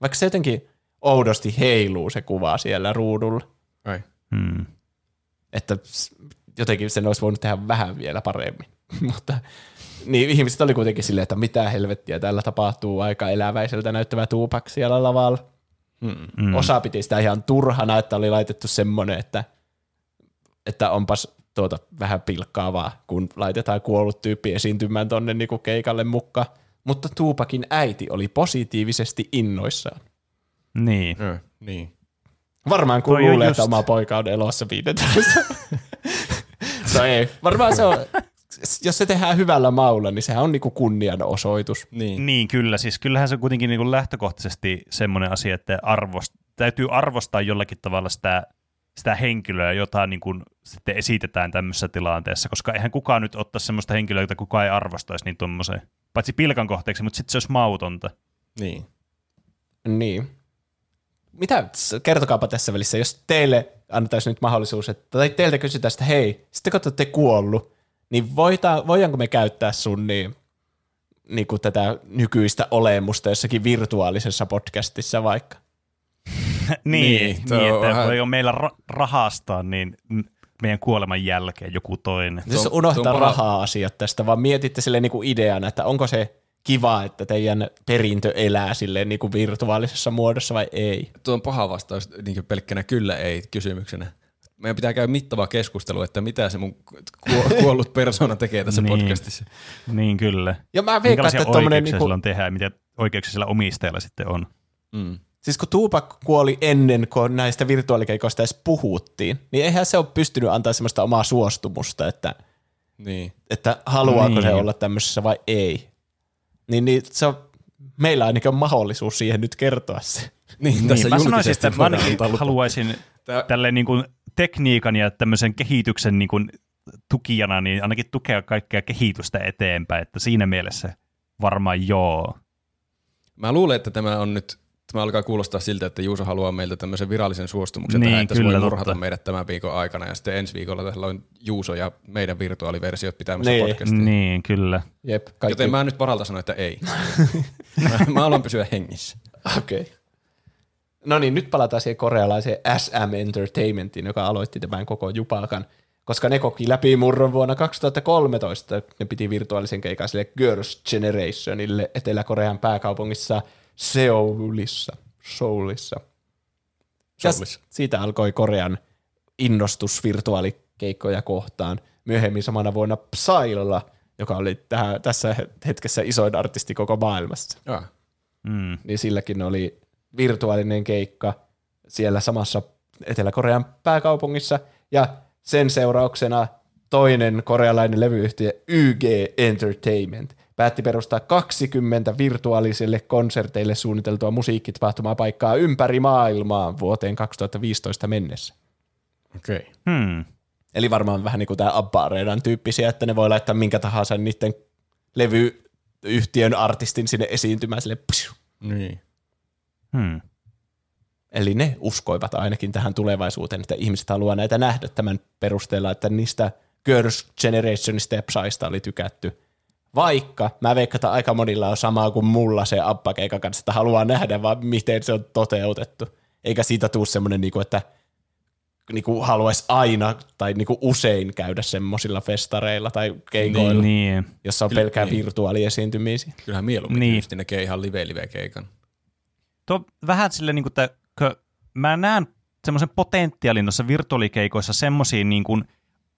Vaikka se jotenkin oudosti heiluu se kuva siellä ruudulla. Ai. Hmm. Että jotenkin sen olisi voinut tehdä vähän vielä paremmin. Mutta niin ihmiset oli kuitenkin silleen, että mitä helvettiä täällä tapahtuu, aika eläväiseltä näyttävä Tupac siellä lavalla. Mm. Osa piti sitä ihan turhana, että oli laitettu semmoinen, että, että onpas tuota vähän pilkkaavaa, kun laitetaan kuollut tyyppi esiintymään tonne niinku keikalle mukaan. Mutta Tuupakin äiti oli positiivisesti innoissaan. Niin. Joo, niin. Varmaan kun Toi luulee, just- että oma poika on elossa 15. no ei, varmaan se on, jos se tehdään hyvällä maulla, niin sehän on niinku kunnianosoitus. Niin. Niin, kyllä. Siis kyllähän se on kuitenkin niin kuin lähtökohtaisesti semmoinen asia, että arvost, täytyy arvostaa jollakin tavalla sitä, sitä henkilöä, jota niin kuin sitten esitetään tämmöisessä tilanteessa, koska eihän kukaan nyt ottaa semmoista henkilöä, jota kukaan ei arvostaisi niin tuommoiseen. Paitsi pilkan kohteeksi, mutta sitten se olisi mautonta. niin. Niin. Mitä, kertokaapa tässä välissä, jos teille annettaisiin nyt mahdollisuus, että, tai teiltä kysytään sitä, hei, sitten kun te olette kuollut, niin voita, voidaanko me käyttää sun niin, niin kuin tätä nykyistä olemusta jossakin virtuaalisessa podcastissa vaikka? niin, Niin, niin, tuo niin että vähän- voi on meillä ra- rahastaa niin meidän kuoleman jälkeen joku toinen. Jos Tuo- unohtaa tuo on paha- raha-asiat tästä, vaan mietitte sille niin kuin ideana, että onko se kiva, että teidän perintö elää silleen niin kuin virtuaalisessa muodossa vai ei? Tuo on paha vastaus niin pelkkänä kyllä ei kysymyksenä. Meidän pitää käydä mittava keskustelu, että mitä se mun kuo- kuollut persona tekee tässä Niin. podcastissa. Niin kyllä. Ja mä veikkaan, että tommonen niinku... niinku, sillä on tehdä ja mitä oikeuksia sillä omistajalla sitten on. Mm. siis kun Tupac kuoli ennen kuin näistä virtuaalikeikoista edes puhuttiin, niin eihän se ole pystynyt antaa semmoista omaa suostumusta, että, Niin. että haluaako Niin. se olla tämmöisessä vai ei. Niin, niin se on, meillä ainakin on mahdollisuus siihen nyt kertoa se. Niin, tässä Niin, mä sanoisin, että mä ainakin haluaisin Tää- tälleen niin kuin tekniikan ja tämmöisen kehityksen niin kuin tukijana, niin ainakin tukea kaikkea kehitystä eteenpäin, että siinä mielessä varmaan joo. Mä luulen, että tämä on nyt, tämä alkaa kuulostaa siltä, että Juuso haluaa meiltä tämmöisen virallisen suostumuksen Niin, tähän, että se voi murhata totta. meidät tämän viikon aikana ja sitten ensi viikolla täällä on Juuso ja meidän virtuaaliversiot pitämässä Niin. podcastia. Niin, kyllä. Jep, kaikki. Joten mä nyt varalta sanon, että ei. mä, mä haluan pysyä hengissä. Okei. Okay. No niin, nyt palataan siihen korealaiseen SM Entertainmentiin, joka aloitti tämän koko jupakan, koska ne koki läpi murron vuonna 2013. Ne piti virtuaalisen keikan sille Girls' Generationille Etelä-Korean pääkaupungissa Seoulissa. Seoulissa. Ja Seoulissa. siitä alkoi Korean innostus virtuaalikeikkoja kohtaan. Myöhemmin samana vuonna Psylla, joka oli tähän, tässä hetkessä isoin artisti koko maailmassa Ah. Mm. niin silläkin oli virtuaalinen keikka siellä samassa Etelä-Korean pääkaupungissa, ja sen seurauksena toinen korealainen levyyhtiö YG Entertainment päätti perustaa 20 virtuaalisille konserteille suunniteltua musiikkitapahtumaa paikkaa ympäri maailmaa vuoteen 2015 mennessä. Okei. Okay. Hmm. Eli varmaan vähän niin kuin tämä Abba tyyppisiä, että ne voi laittaa minkä tahansa niiden levyyhtiön artistin sinne esiintymään sille psiu. Niin. Hmm. Eli ne uskoivat ainakin tähän tulevaisuuteen, että ihmiset haluaa näitä nähdä tämän perusteella, että niistä Girls' Generationista ja Psysta oli tykätty. Vaikka mä veikkaan, että aika monilla on samaa kuin mulla se Abba-keikan kanssa, että haluaa nähdä vaan miten se on toteutettu. Eikä siitä tule semmoinen, niinku, että niinku haluaisi aina tai niinku usein käydä semmoisilla festareilla tai keikoilla, niin, Niin. jossa on Kyllä, pelkää niin. virtuaaliesiintymisiä. Kyllähän mieluummin Niin. just näkee ihan live-live-keikan. Tuo vähän sille, niin kuin, että mä näen semmoisen potentiaalin noissa virtuaalikeikoissa semmoisiin niin kuin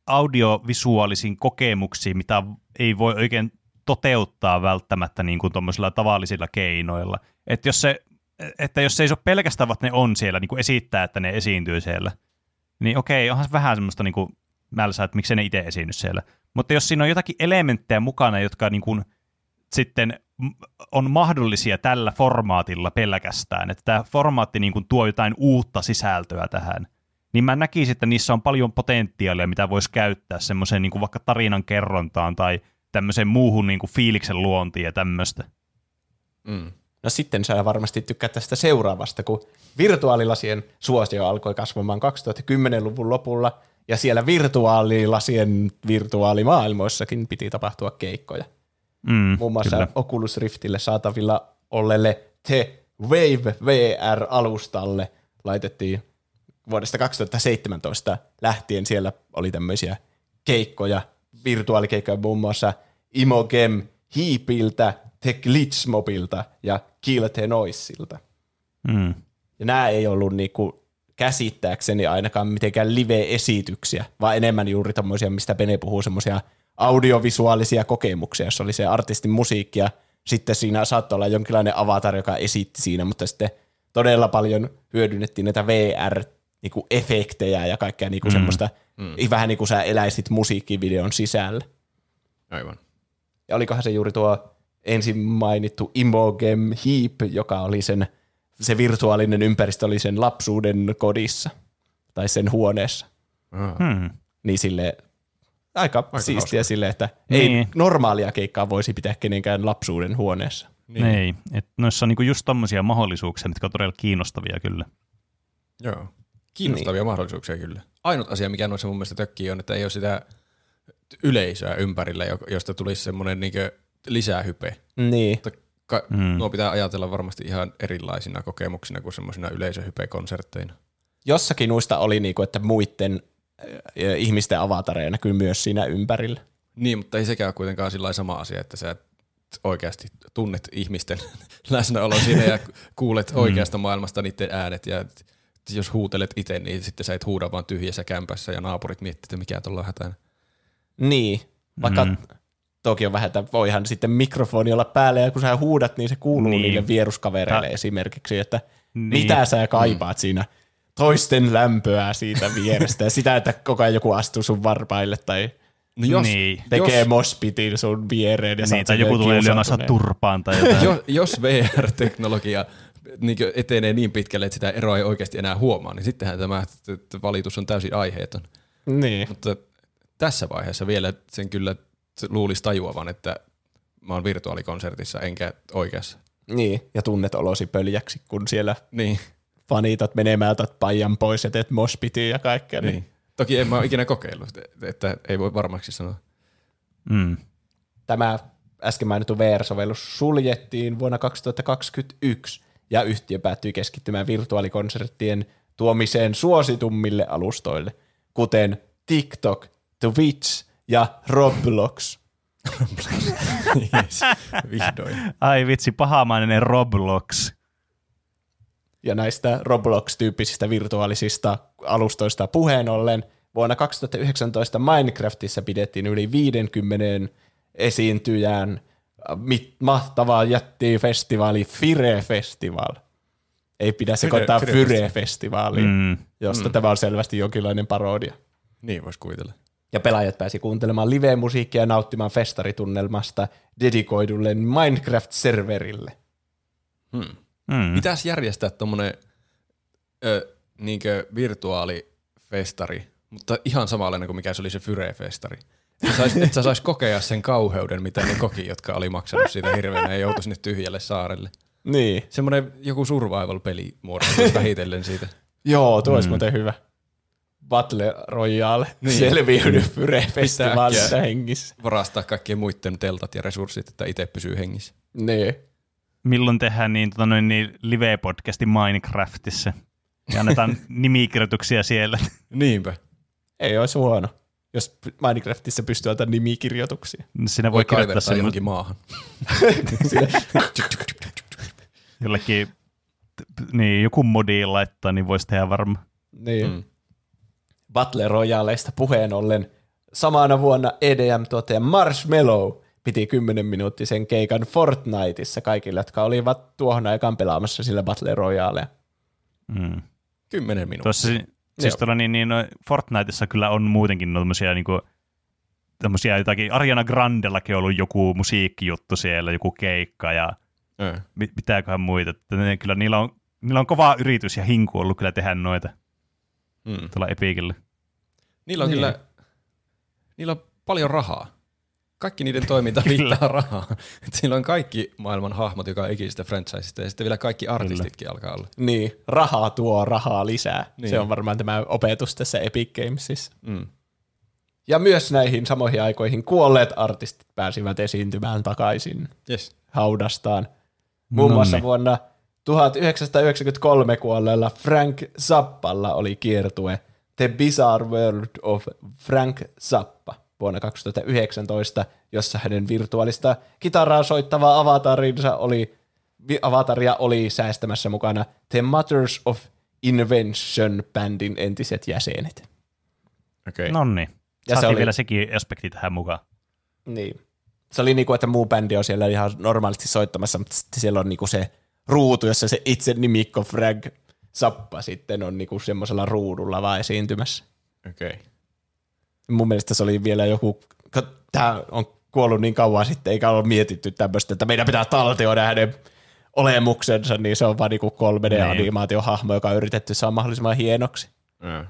audiovisuaalisiin kokemuksiin, mitä ei voi oikein toteuttaa välttämättä niin kuin tavallisilla keinoilla. Että jos se, että jos se ei ole pelkästään, että ne on siellä, niin kuin esittää, että ne esiintyy siellä, niin okei, onhan se vähän semmoista niin kuin mälsää, että miksei ne itse esiinny siellä. Mutta jos siinä on jotakin elementtejä mukana, jotka niin kuin sitten on mahdollisia tällä formaatilla pelkästään, että tämä formaatti niin kuin tuo jotain uutta sisältöä tähän, niin mä näkisin, että niissä on paljon potentiaalia, mitä voisi käyttää semmoiseen niin kuin vaikka tarinan kerrontaan tai tämmöiseen muuhun niin kuin fiiliksen luontiin ja tämmöistä. Mm. No sitten sä varmasti tykkäät tästä seuraavasta, kun virtuaalilasien suosio alkoi kasvamaan 2010-luvun lopulla, ja siellä virtuaalilasien virtuaalimaailmoissakin piti tapahtua keikkoja. Mm, Muun muassa kyllä. Oculus Riftille saatavilla olleelle The Wave VR-alustalle laitettiin vuodesta 2017 lähtien siellä oli tämmöisiä keikkoja, virtuaalikeikkoja muun muassa Imogem Heapiltä, The Glitchmobilta ja Kill the Noisilta. Mm. Ja nämä ei ollut niinku käsittääkseni ainakaan mitenkään live-esityksiä, vaan enemmän juuri tommosia, mistä Pene puhuu, semmoisia audiovisuaalisia kokemuksia, jossa oli se artistin musiikki ja sitten siinä saattoi olla jonkinlainen avatar, joka esitti siinä, mutta sitten todella paljon hyödynnettiin näitä VR-efektejä ja kaikkea niinku mm. semmoista, mm. vähän niin kuin sä eläisit musiikkivideon sisällä. Aivan. Ja olikohan se juuri tuo ensin mainittu Imogem Heap, joka oli sen, se virtuaalinen ympäristö oli sen lapsuuden kodissa tai sen huoneessa. Hmm. Niin sille aika, aika siistiä hauska. sille, että Niin. ei normaalia keikkaa voisi pitää kenenkään lapsuuden huoneessa. Niin. Ei, että noissa on niinku just tommosia mahdollisuuksia, mitkä on todella kiinnostavia kyllä. Joo. Kiinnostavia niin. mahdollisuuksia kyllä. Ainut asia, mikä noissa mun mielestä tökkii on, että ei ole sitä yleisöä ympärillä, jo- josta tulisi semmoinen niinkö lisähype. Niin. Mutta ka- Mm. nuo pitää ajatella varmasti ihan erilaisina kokemuksina kuin semmoisina yleisöhype-konsertteina. Jossakin noista oli niinku, että muiden ihmisten avatareja näkyy myös siinä ympärillä. Niin, mutta ei sekään kuitenkaan sillä sama asia, että sä oikeasti tunnet ihmisten läsnäolo siinä ja kuulet oikeasta maailmasta niiden äänet ja jos huutelet itse, niin sitten sä et huuda vaan tyhjässä kämpässä ja naapurit miettii, että mikä tuolla on hätänä. Niin, vaikka Mm. mm. toki on vähän, että voihan sitten mikrofoni olla päällä ja kun sä huudat, niin se kuuluu Niin. niille vieruskavereille Ta- esimerkiksi, että niin. mitä sä kaipaat mm. siinä toisten lämpöä siitä vierestä ja sitä, että koko ajan joku astuu sun varpaille tai No jos, Niin. tekee jos, mospitin sun viereen ja Niin, tai joku tulee lyömässä turpaan tai jotain. jos, jos VR-teknologia niin etenee niin pitkälle, että sitä eroa ei oikeasti enää huomaa, niin sittenhän tämä valitus on täysin aiheeton. Niin. Mutta tässä vaiheessa vielä sen kyllä luulisi tajuavan, että mä oon virtuaalikonsertissa enkä oikeassa. niin, ja tunnet olosi pöljäksi, kun siellä Niin, fanitat menemään, otat paijan pois ja teet mospitin ja kaikkea. Niin. niin. Toki en mä ole ikinä kokeillut, että ei voi varmaksi sanoa. Mm. Tämä äsken mainittu VR-sovellus suljettiin vuonna 2021 ja yhtiö päättyi keskittymään virtuaalikonserttien tuomiseen suositummille alustoille, kuten TikTok, Twitch ja Roblox. yes, vihdoin. Ai vitsi, pahamainen Roblox. Ja näistä Roblox-tyyppisistä virtuaalisista alustoista puheen ollen vuonna 2019 Minecraftissa pidettiin yli 50 esiintyjän äh, mit- mahtavaa jättifestivaali Fire Festival. Ei pidä sekoittaa Fire Fyre Festivaaliin, mm. Mm. josta mm. tämä on selvästi jonkinlainen parodia. Niin voisi kuvitella. Ja pelaajat pääsi kuuntelemaan live-musiikkia ja nauttimaan festaritunnelmasta dedikoidulle Minecraft-serverille. Hmm. Mm. Pitäisi järjestää tuommoinen niinkö virtuaalifestari, mutta ihan samanlainen kuin mikä se oli se Fyre-festari. Että sä sais kokea sen kauheuden, mitä ne koki, jotka oli maksanut siitä hirveänä ja joutui sinne tyhjälle saarelle. Niin. Semmoinen joku survival-peli muodostuu vähitellen siitä. Joo, tuo olisi mm. muuten hyvä. Battle Royale, niin. Niin. selviydy Fyre-festivaalissa hengissä. Varastaa kaikkien muiden teltat ja resurssit, että itse pysyy hengissä. Niin. Milloin tehdään niin, tota noin, niin live-podcasti Minecraftissa? Ja annetaan nimikirjoituksia siellä. Niinpä. Ei olisi huono, jos Minecraftissa pystyy antamaan nimikirjoituksia. Siinä voi Voi kirjoittaa sen johonkin maahan. jollekin, niin joku modi laittaa, niin voisi tehdä varmaan. Niin. Mm. Mm. Battle Royaleista puheen ollen samana vuonna EDM-tuottaja Marshmallow piti 10 minuuttisen keikan Fortniteissa kaikille, jotka olivat tuohon aikaan pelaamassa sillä Battle Royalea. Mm. Kymmenen minuuttia. Tuossa, si- siis tuolla niin, niin no, Fortniteissa kyllä on muutenkin tämmöisiä niinku, tämmöisiä jotakin, Ariana Grandellakin on ollut joku musiikkijuttu siellä, joku keikka ja mit, mitäköhän muita. Että ne, kyllä niillä on, niillä on kova yritys ja hinku ollut kyllä tehdä noita Mm. tuolla Epicillä. Niillä on Niin. kyllä niillä on paljon rahaa. Kaikki niiden toiminta riittää rahaa. Et Siinä on kaikki maailman hahmot, joka on ikistä franchisesta, ja sitten vielä kaikki artistitkin alkaa olla. Niin, rahaa tuo rahaa lisää. Niin. Niin. Se on varmaan tämä opetus tässä Epic Gamesissa. Mm. Ja myös näihin samoihin aikoihin kuolleet artistit pääsivät esiintymään takaisin Yes. haudastaan. Muun muassa Nonni. vuonna 1993 kuolleella Frank Zappalla oli kiertue The Bizarre World of Frank Zappa vuonna 2019, jossa hänen virtuaalista kitaraa soittava avatarinsa oli, avataria oli säästämässä mukana The Mothers of Invention bandin entiset jäsenet. Okei. Okay. No niin. Ja se Saatiin oli- vielä sekin aspekti tähän mukaan. Niin. Se oli niinku, että muu bändi on siellä ihan normaalisti soittamassa, mutta sitten siellä on niinku se ruutu, jossa se itse nimikko Frank Zappa sitten on niinku semmoisella ruudulla vaan esiintymässä. Okei. Okay. Mun mielestä se oli vielä joku, tämä on kuollut niin kauan sitten, eikä ole mietitty tämmöistä, että meidän pitää taltioida hänen olemuksensa, niin se on vaan niinku 3D-animaatiohahmo, joka on yritetty saada mahdollisimman hienoksi. Ö.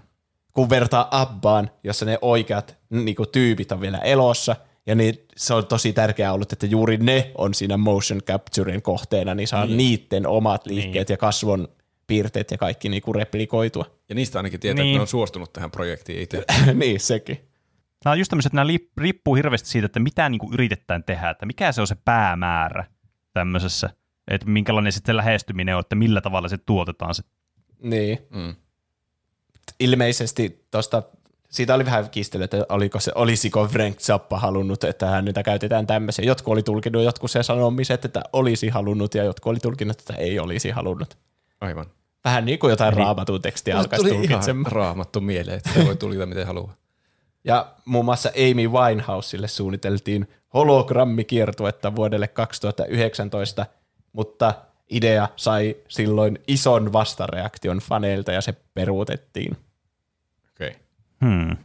kun vertaa Abbaan, jossa ne oikeat niinku, tyypit on vielä elossa, ja niin se on tosi tärkeää ollut, että juuri ne on siinä motion capturen kohteena, niin saa niin. niiden omat liikkeet niin. ja kasvon piirteet ja kaikki niinku replikoitua. Ja niistä ainakin tietää, Niin. että ne on suostunut tähän projektiin itse. niin, sekin. Nämä on just tämmöiset, että nämä riippuu hirveästi siitä, että mitä niin kuin yritetään tehdä, että mikä se on se päämäärä tämmöisessä, että minkälainen sitten lähestyminen on, että millä tavalla se tuotetaan se. Niin. Mm. Ilmeisesti tosta, siitä oli vähän kiistelyä, että oliko se, olisiko Frank Zappa halunnut, että häntä käytetään tämmöisiä. Jotkut oli tulkinut jotkut se sanomiset, että olisi halunnut, ja jotkut oli tulkinut, että ei olisi halunnut. Aivan. Vähän niin kuin jotain raamatun tekstiä alkaisi tulkitsemaan. raamattu mieleen, että se voi tulkita miten haluaa. Ja muun muassa Amy Winehouselle suunniteltiin hologrammikiertuetta vuodelle 2019, mutta idea sai silloin ison vastareaktion faneilta ja se peruutettiin. Okei. Okay. Hmm.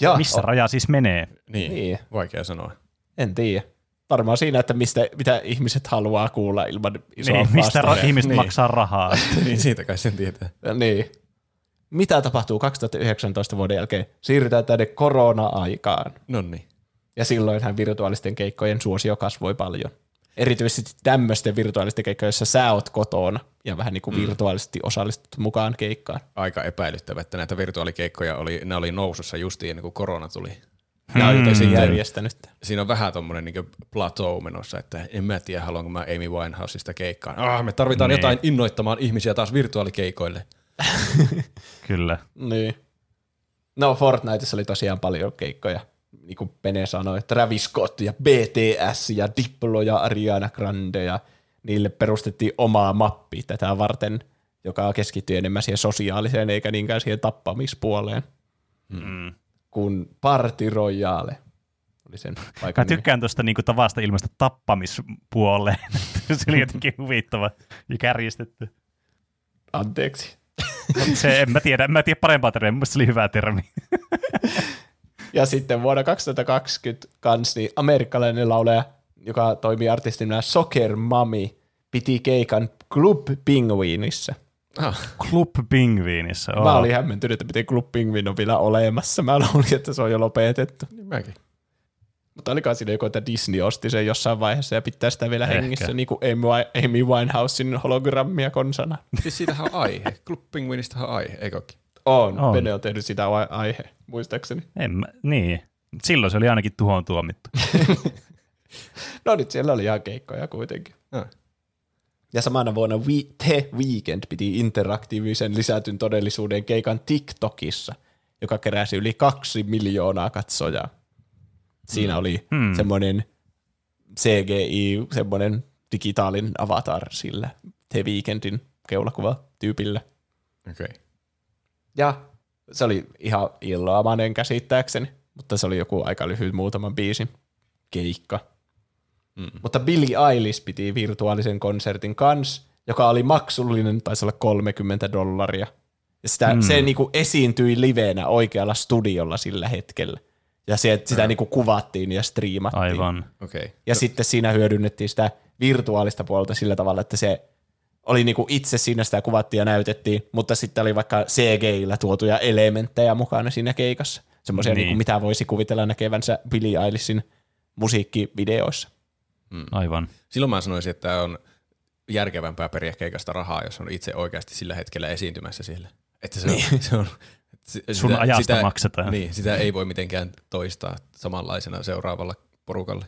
Ja, Missä raja siis menee? Niin, Niin. vaikea sanoa. En tiedä. Varmaan siinä, että mistä, mitä ihmiset haluaa kuulla ilman isoa Niin, mistä ra- ihmiset Niin. maksaa rahaa? niin siitä kai sen tietää. Niin. Mitä tapahtuu 2019 vuoden jälkeen? Siirrytään tänne korona-aikaan. No niin. Ja silloinhan virtuaalisten keikkojen suosio kasvoi paljon. Erityisesti tämmöisten virtuaalisten keikkojen, joissa sä oot kotona ja vähän niin kuin mm. virtuaalisesti osallistut mukaan keikkaan. Aika epäilyttävä, että näitä virtuaalikeikkoja oli, ne oli nousussa justiin ennen kuin korona tuli. Ja on Mm. tosi järjestänyt. Siinä on vähän tommonen niin plateau menossa, että en mä tiedä, haluanko mä Amy Winehouseista keikkaan. Ah, me tarvitaan Niin. jotain innoittamaan ihmisiä taas virtuaalikeikoille. Kyllä. Niin. No Fortniteissa oli tosiaan paljon keikkoja. Niin kuin Pene sanoi, Travis Scott ja BTS ja Diplo ja Ariana Grande ja niille perustettiin omaa mappi tätä varten, joka keskittyi enemmän siihen sosiaaliseen eikä niinkään siihen tappamispuoleen. Mm. Kun Party Royale oli sen Mä paikan tykkään tuosta niinku tavasta ilmeistä tappamispuoleen. se oli jotenkin huvittava ja kärjistetty. Anteeksi. Mut Se, en mä tiedä, en mä tiedä parempaa termiä, mun se oli hyvä termi. Ja sitten vuonna 2020 kans niin amerikkalainen laulaja, joka toimii artistina Soccer Mami, piti keikan Club Penguinissa. Ah, Club Pingviinissä. Mä olin hämmentynyt, että miten Club Penguin on vielä olemassa. Mä luulin, että se on jo lopetettu. niin mäkin. Mutta olikaan siinä joku, että Disney osti sen jossain vaiheessa ja pitää sitä vielä Ehkä. hengissä, niin kuin Amy Wi- Amy Winehousein hologrammia konsana. Siis siitähän on aihe. Club Penguinistahan on aihe, eikö? On, On. Pene on tehnyt sitä aihe, muistaakseni. En mä, niin. Silloin se oli ainakin tuhoon tuomittu. No nyt siellä oli ihan keikkoja kuitenkin. Ah. Ja samana vuonna We- The Weekend piti interaktiivisen lisätyn todellisuuden keikan TikTokissa, joka keräsi yli kaksi miljoonaa katsojaa. Siinä mm. oli mm. semmoinen CGI, semmoinen digitaalinen avatar sillä The Weekendin keulakuva tyypillä. Okei. Okay. Ja se oli ihan illaamainen käsittääkseni, mutta se oli joku aika lyhyt muutaman biisin keikka. Mm. Mutta Billie Eilish piti virtuaalisen konsertin kans, joka oli maksullinen, taisi olla 30 dollaria. Ja sitä, mm. se niinku esiintyi liveenä oikealla studiolla sillä hetkellä. Ja se, sitä Joo. niinku kuvattiin ja striimattiin. Aivan. Okei. Okay. Ja sitten siinä hyödynnettiin sitä virtuaalista puolta sillä tavalla, että se oli niinku itse siinä sitä kuvattiin ja näytettiin, mutta sitten oli vaikka CGillä tuotuja elementtejä mukana siinä keikassa. Semmoisia, Niin. niin. niinku, mitä voisi kuvitella näkevänsä Billie Eilishin musiikkivideoissa. Aivan. Silloin mä sanoisin, että on järkevämpää periä keikasta rahaa, jos on itse oikeasti sillä hetkellä esiintymässä siellä. Että se on, se on si- Sun ajasta maksetaan. Niin, sitä ei voi mitenkään toistaa samanlaisena seuraavalle porukalle.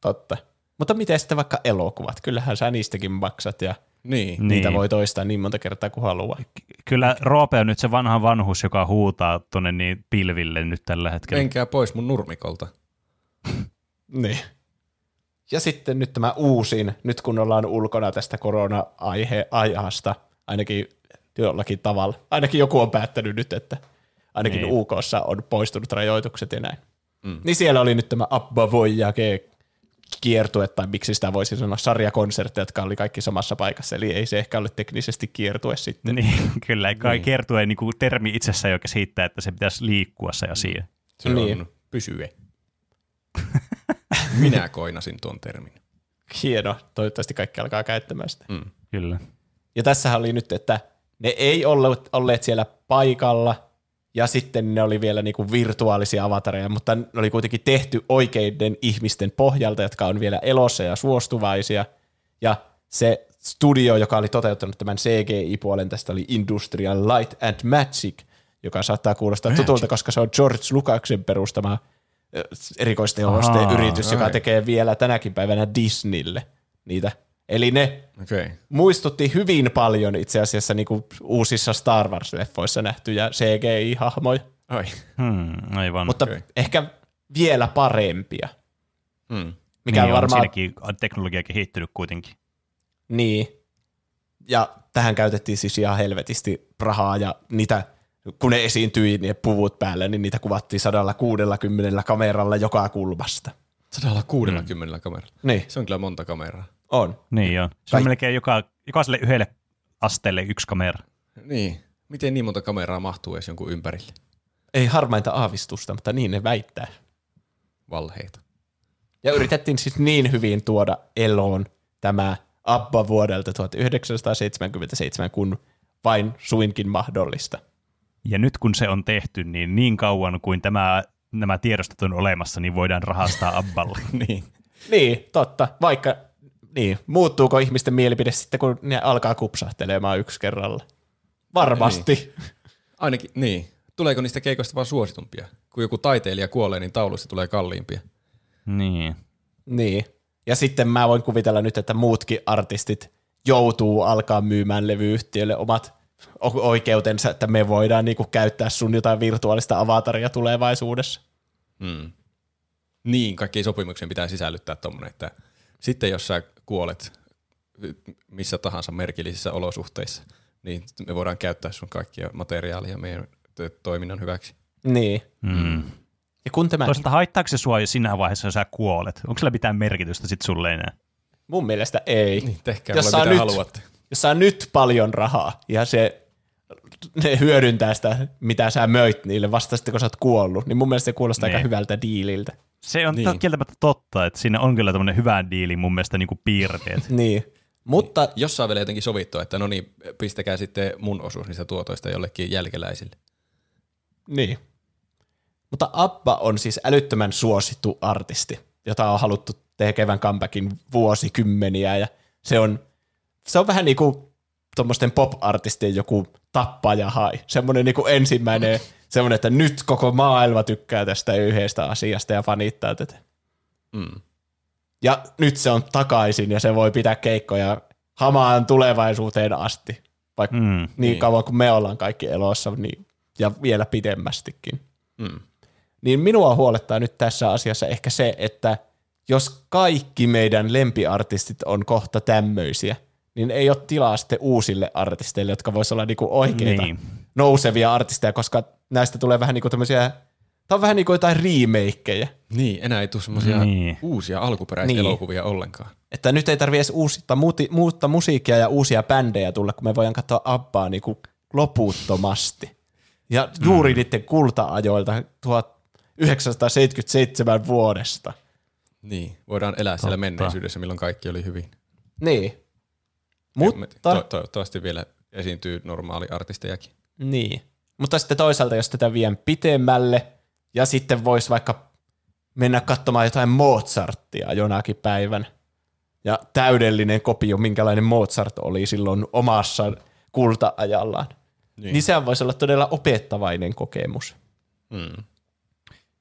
Totta. Mutta miten sitten vaikka elokuvat? Kyllähän sä niistäkin maksat ja Niin. Niin. niitä voi toistaa niin monta kertaa kuin haluaa. Kyllä Roope on nyt se vanha vanhus, joka huutaa tuonne niin pilville nyt tällä hetkellä. Menkää pois mun nurmikolta. Niin. Ja sitten nyt tämä uusin, nyt kun ollaan ulkona tästä korona-aihe-ajasta, ainakin jollakin tavalla. Ainakin joku on päättänyt nyt, että ainakin Niin. UKssa on poistunut rajoitukset ja näin. Mm. Niin siellä oli nyt tämä Abba Voyage kiertue, tai miksi sitä voisi sanoa, sarjakonsertteja, jotka oli kaikki samassa paikassa, eli ei se ehkä ole teknisesti kiertue sitten. Niin, kyllä. Kai niin. kertue niin kuin termi itsessään jo käsittää, että se pitäisi liikkua se asia. Se Niin. on pysye. Minä koinasin tuon termin. Hieno, toivottavasti kaikki alkaa käyttämään sitä. Mm. Kyllä. Ja tässä oli nyt, että ne ei olleet, olleet siellä paikalla, ja sitten ne oli vielä niinku virtuaalisia avatareja, mutta ne oli kuitenkin tehty oikeiden ihmisten pohjalta, jotka on vielä elossa ja suostuvaisia. Ja se studio, joka oli toteuttanut tämän CGI-puolen, tästä oli Industrial Light and Magic, joka saattaa kuulostaa Magic. tutulta, koska se on George Lucaksen perustama ö, erikoistehoste Ahaa, yritys, joka tekee vielä tänäkin päivänä Disneylle niitä. Eli ne Okei. Okay. muistutti hyvin paljon itse asiassa niin kuin uusissa Star Wars-leffoissa nähtyjä CGI-hahmoja, Ai. Hmm, aivan. mutta okay. ehkä vielä parempia. Mm. Mikä niin varmaan... on siinäkin teknologia kehittynyt kuitenkin. Niin. Ja tähän käytettiin siis ihan helvetisti rahaa ja niitä, kun ne esiintyi ne puvut päälle, niin niitä kuvattiin 160 kameralla joka kulmasta. 160 mm. kameralla. Niin, Se on kyllä monta kameraa. On. Niin on. Se Kaik- on melkein joka, jokaiselle yhdelle asteelle yksi kamera. Niin. Miten niin monta kameraa mahtuu edes jonkun ympärille? Ei harmainta aavistusta, mutta niin ne väittää. Valheita. Ja yritettiin siis niin hyvin tuoda eloon tämä Abba vuodelta 1977, kun vain suinkin mahdollista. Ja nyt kun se on tehty, niin niin kauan kuin tämä, nämä tiedostot on olemassa, niin voidaan rahastaa Abballe. niin. Niin, totta. Vaikka, niin, muuttuuko ihmisten mielipide sitten, kun ne alkaa kupsahtelemaan yksi kerralla? Varmasti. Niin. Ainakin, niin. Tuleeko niistä keikoista vaan suositumpia? Kun joku taiteilija kuolee, niin tauluista tulee kalliimpia. niin. niin. Ja sitten mä voin kuvitella nyt, että muutkin artistit joutuu alkaa myymään levyyhtiölle omat oikeutensa, että me voidaan niinku käyttää sun jotain virtuaalista avataria tulevaisuudessa. Mm. Niin, kaikkiin sopimuksiin pitää sisällyttää tuommoinen, että sitten jos sä kuolet missä tahansa merkillisissä olosuhteissa, niin me voidaan käyttää sun kaikkia materiaalia meidän toiminnan hyväksi. Niin. Mm. Ja kun tämä, Toisaalta haittaako se sua jo siinä vaiheessa, jos sä kuolet? Onko sillä mitään merkitystä sit sulle enää? mun mielestä ei. Niin, tehkää Jos mulle mitä nyt- haluatte. jos saa nyt paljon rahaa ja se ne hyödyntää sitä, mitä sä möit niille vasta sitten, kun sä oot kuollut, niin mun mielestä se kuulostaa Niin. aika hyvältä diililtä. Se on Niin. niin. kieltämättä totta, että siinä on kyllä tämmöinen hyvä diili mun mielestä niin kuin piirteet. Niin. Mutta Jos saa vielä jotenkin sovittua, että no niin, pistäkää sitten mun osuus niistä tuotoista jollekin jälkeläisille. Niin. Mutta Abba on siis älyttömän suosittu artisti, jota on haluttu tekevän comebackin vuosikymmeniä ja se on, se on vähän niin kuin tuommoisten pop-artistien joku tappaja hai. Semmoinen niin kuin ensimmäinen, semmoinen, että nyt koko maailma tykkää tästä yhdestä asiasta ja fanittaa tätä. Mm. Ja nyt se on takaisin ja se voi pitää keikkoja hamaan tulevaisuuteen asti, vaikka mm, niin, niin kauan kuin me ollaan kaikki elossa niin, ja vielä pidemmästikin. Mm. Niin minua huolettaa nyt tässä asiassa ehkä se, että jos kaikki meidän lempiartistit on kohta tämmöisiä, niin ei ole tilaa sitten uusille artisteille, jotka vois olla niinku oikeita niin. Nousevia artisteja, koska näistä tulee vähän niinku tämmöisiä, tämä on vähän niinku jotain remakeja. Niin, enää ei tule semmoisia Niin. uusia alkuperäiselokuvia niin. ollenkaan. Että nyt ei tarvitse edes uusita, muuti, muutta musiikkia ja uusia bändejä tulla, kun me voidaan katsoa Abbaa niinku loputtomasti. Ja juuri mm. niiden kulta-ajoilta 1977 vuodesta. Niin, voidaan elää siellä Totta. menneisyydessä, milloin kaikki oli hyvin. Niin. Mutta to- toivottavasti vielä esiintyy normaali artistejakin. niin. Mutta sitten toisaalta, jos tätä vien pitemmälle, ja sitten voisi vaikka mennä katsomaan jotain Mozarttia jonakin päivän, ja täydellinen kopio, minkälainen Mozart oli silloin omassa kulta-ajallaan, niin, niin sehän voisi olla todella opettavainen kokemus. Mm.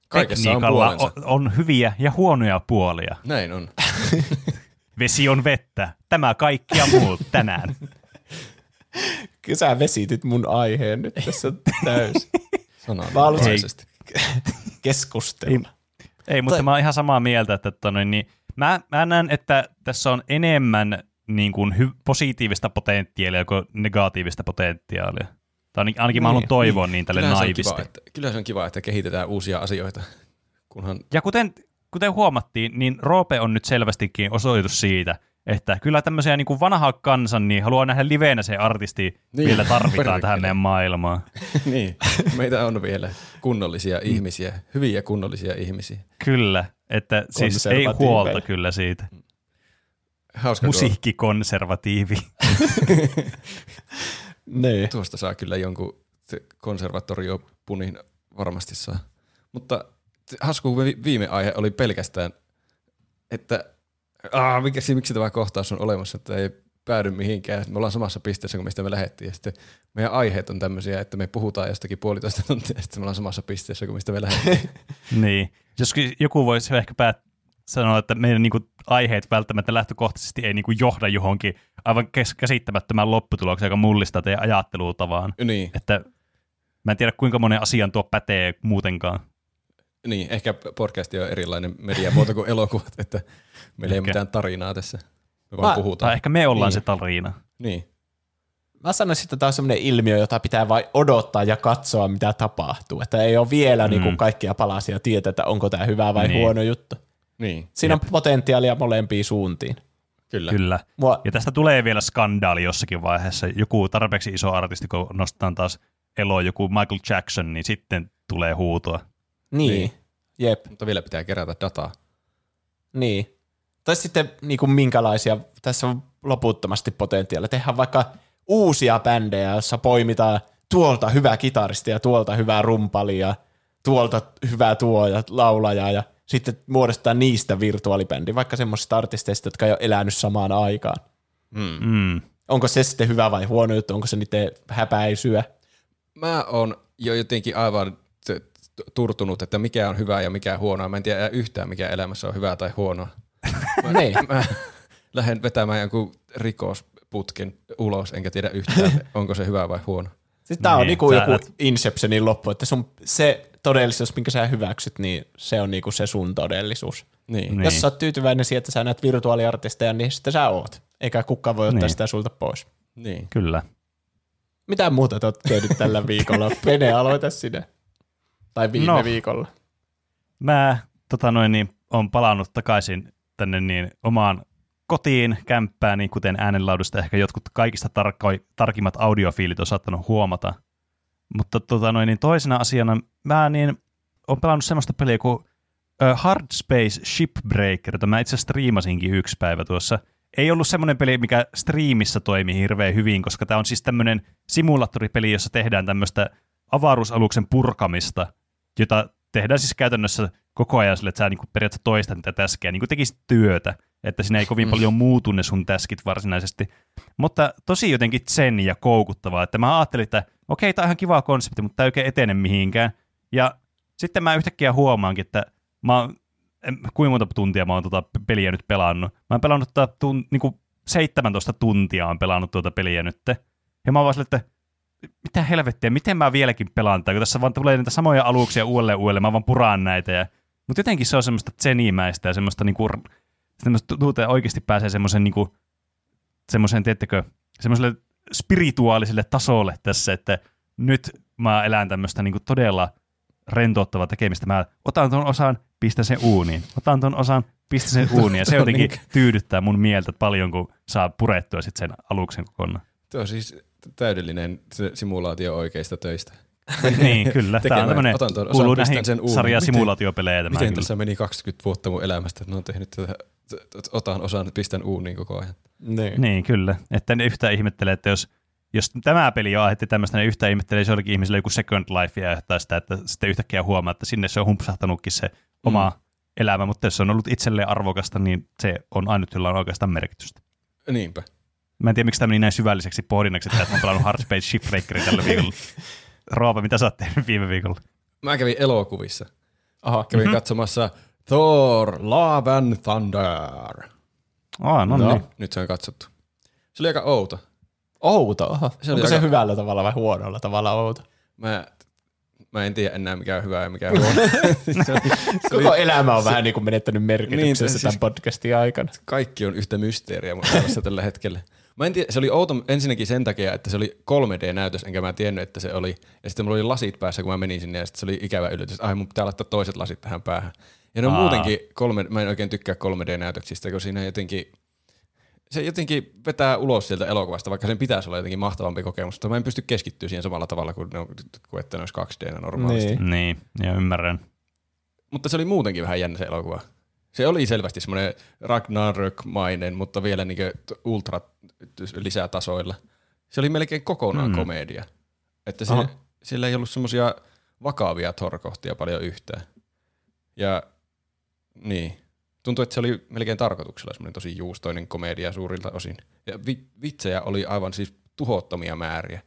Kaikessa on puolensa. on, on hyviä ja huonoja puolia. Näin on. Vesi on vettä. Tämä kaikki ja muut tänään. Kyllä Sä vesitit mun aiheen nyt tässä täysin. Sananmukaisesti. Keskustella. Ei, mutta Tai- mä oon ihan samaa mieltä, että tonne, niin mä, mä näen, että tässä on enemmän niin kuin hy- positiivista potentiaalia kuin negatiivista potentiaalia. Tai ainakin, ainakin mä haluan Niin, toivoa niin, tälle Kyllä se, on naivisti. kiva, että, kyllä se on kiva, että kehitetään uusia asioita, kunhan Ja kuten, kuten huomattiin, niin Roope on nyt selvästikin osoitus siitä, että kyllä tämmöisiä niin kuin vanhaa kansan, niin haluaa nähdä liveenä se artisti, Niin, niin, vielä tarvitaan tähän meidän maailmaan. niin, meitä on vielä kunnollisia ihmisiä, hyviä kunnollisia ihmisiä. Kyllä, että siis ei huolta kyllä siitä. Hauska Musiikkikonservatiivi. Niin. tuosta saa kyllä jonkun se konservatoriopunin varmasti saa. Mutta hasku vi- viime aihe oli pelkästään, että aah, mikä, miksi tämä kohtaus on olemassa, että ei päädy mihinkään. Me ollaan samassa pisteessä kuin mistä me lähdettiin. Ja sitten meidän aiheet on tämmöisiä, että me puhutaan jostakin puolitoista tuntia, ja sitten me ollaan samassa pisteessä kuin mistä me lähdettiin. niin. Jos joku voisi ehkä päät- sanoa, että meidän niinku aiheet välttämättä lähtökohtaisesti ei niinku johda johonkin aivan kes- käsittämättömään lopputulokseen, joka mullistaa teidän ajattelutavaan. niin, Että mä en tiedä, kuinka monen asian tuo pätee muutenkaan. Niin, ehkä podcasti on erilainen mediamuoto kuin elokuvat, että meillä ei ole Ehkä. mitään tarinaa tässä. Me vaan Mä- puhutaan. Tai ehkä me ollaan Niin. se tarina. Niin. mä sanoisin, että tämä on sellainen ilmiö, jota pitää vain odottaa ja katsoa, mitä tapahtuu. Että ei ole vielä mm. niin kuin kaikkia palasia tietää, että onko tämä hyvä vai Niin. huono juttu. Niin, Siinä on potentiaalia molempiin suuntiin. kyllä. Kyllä. Mua, Ja tästä tulee vielä skandaali jossakin vaiheessa. Joku tarpeeksi iso artisti, kun nostetaan taas eloon joku Michael Jackson, niin sitten tulee huutoa. Niin. Niin. Jep, Mutta vielä pitää kerätä dataa. niin. Tai sitten niin kuin minkälaisia, tässä on loputtomasti potentiaalia. Tehdään vaikka uusia bändejä, jossa poimitaan tuolta hyvä kitaristi ja tuolta hyvä rumpali ja tuolta hyvä tuo ja laulaja ja sitten muodostetaan niistä virtuaalibändi, vaikka semmoisista artisteista, jotka ei ole elänyt samaan aikaan. Mm. Onko se sitten hyvä vai huono juttu, onko se niiden häpäisyä? Mä oon jo jotenkin aivan turtunut, että mikä on hyvää ja mikä huonoa. Mä en tiedä yhtään, mikä elämässä on hyvää tai huonoa. niin. Mä lähden vetämään jonkun rikosputken ulos, enkä tiedä yhtään, onko se hyvä vai huono. Siis tää on Niin, niinku sä joku et- Inceptionin loppu, että sun, se todellisuus, minkä sä hyväksyt, niin se on niinku se sun todellisuus. Niin. Niin. Jos sä oot tyytyväinen siihen, että sä näet virtuaaliartisteja, niin sitten sä oot. Eikä kukaan voi ottaa Niin. sitä sulta pois. niin. Kyllä. Mitä muuta te oot tehnyt tällä viikolla? Pene, aloita sinä. Tai viime No. viikolla. Mä tota noin, niin, on palannut takaisin tänne niin, omaan kotiin, kämppään, niin kuten äänenlaudusta ehkä jotkut kaikista tarkko- tarkimmat audiofiilit on saattanut huomata. Mutta tota noin, niin toisena asiana mä niin, on pelannut semmoista peliä kuin Hard Space Shipbreaker, jota mä itse striimasinkin yksi päivä tuossa. Ei ollut semmoinen peli, mikä striimissä toimi hirveän hyvin, koska tämä on siis tämmöinen simulaattoripeli, jossa tehdään tämmöistä avaruusaluksen purkamista, jota tehdään siis käytännössä koko ajan sille, että sä niinku periaatteessa toistat niitä täskejä, niin kuin tekisit työtä, että siinä ei kovin paljon muutu ne sun täskit varsinaisesti. Mutta tosi jotenkin zen ja koukuttavaa, että mä ajattelin, että okei, tämä on ihan kiva konsepti, mutta tämä ei oikein etene mihinkään. Ja sitten mä yhtäkkiä huomaankin, että mä oon, en- kuinka monta tuntia mä oon tuota peliä nyt pelannut. Mä oon pelannut tuota tun, niin 17 tuntia on pelannut tuota peliä nyt. Ja mä oon vaan silleen, että mitä helvettiä, miten mä vieläkin pelaan tätä, kun tässä vaan tulee niitä samoja aluksia uudelleen uudelleen, mä vaan puraan näitä. Ja, mutta jotenkin se on semmoista zenimäistä ja semmoista niinku, semmoista että oikeasti pääsee semmoisen niinku, semmoisen, tiettekö, semmoiselle spirituaaliselle tasolle tässä, että nyt mä elän tämmöistä niinku todella rentouttavaa tekemistä. Mä otan tuon osan, pistän sen uuniin. Otan tuon osan, pistän sen uuniin. Ja se jotenkin tyydyttää mun mieltä paljon, kun saa purettua sit sen aluksen kokonaan. Tuo siis täydellinen se simulaatio oikeista töistä. niin, kyllä. Tämä on tämmöinen, Otan tuon kuuluu näihin sen sarja Miten- simulaatiopelejä. Tämä Miten kyllä. tässä meni 20 vuotta mun elämästä, että ne on tehnyt tätä, otan osan, pistän uuniin koko ajan. Niin. Niin, kyllä. Että ne yhtään ihmettelee, että jos, jos tämä peli on aiheutti tämmöistä, niin yhtään ihmettelee, jos jollakin ihmisellä joku Second Life ja aiheuttaa sitä, että sitten yhtäkkiä huomaa, että sinne se on humpsahtanutkin se oma mm. elämä, mutta jos se on ollut itselleen arvokasta, niin se on ainut, jolla on oikeastaan merkitystä. Niinpä. Mä en tiedä, miksi tämä meni näin syvälliseksi pohdinnaksi, että mä oon pelannut Hard Space Shipbreakerin tällä viikolla. Roopa, mitä sä oot tehnyt viime viikolla? Mä kävin elokuvissa. Aha. Kävin mm-hmm. katsomassa Thor, Love and Thunder. Oh, no, No. niin. Nyt se on katsottu. Se oli aika outo. Outo. Oho. Se oli Onko se aika- hyvällä tavalla vai huonolla tavalla outo? Mä, mä en tiedä enää mikä on hyvä ja mikä on huono. se, oli, se oli, Koko elämä on vähän niin kuin menettänyt merkityksessä Niin, niin, siis- tämän podcastin aikana. kaikki on yhtä mysteeriä mun tällä hetkellä. Mä en tiedä, se oli outo ensinnäkin sen takia, että se oli 3D-näytös, enkä mä tiennyt, että se oli. Ja sitten mulla oli lasit päässä, kun mä menin sinne, ja sitten se oli ikävä yllätys. Ai, mun pitää laittaa toiset lasit tähän päähän. Ja Aa. muutenkin, kolme, mä en oikein tykkää 3D-näytöksistä, kun siinä jotenkin, se jotenkin vetää ulos sieltä elokuvasta, vaikka sen pitäisi olla jotenkin mahtavampi kokemus, mutta mä en pysty keskittyä siihen samalla tavalla kuin, ne on, kuin että ne olisi 2D normaalisti. Niin. Niin, ja ymmärrän. Mutta se oli muutenkin vähän jännä se elokuva. Se oli selvästi semmoinen Ragnarök-mainen, mutta vielä niin ultra lisätasoilla. Se oli melkein kokonaan Mm. komedia. Että se, Aha. sillä ei ollut semmoisia vakavia torkohtia paljon yhtään. Ja niin, tuntui, että se oli melkein tarkoituksella semmoinen tosi juustoinen komedia suurilta osin. Ja vi- vitsejä oli aivan siis tuhottomia määriä.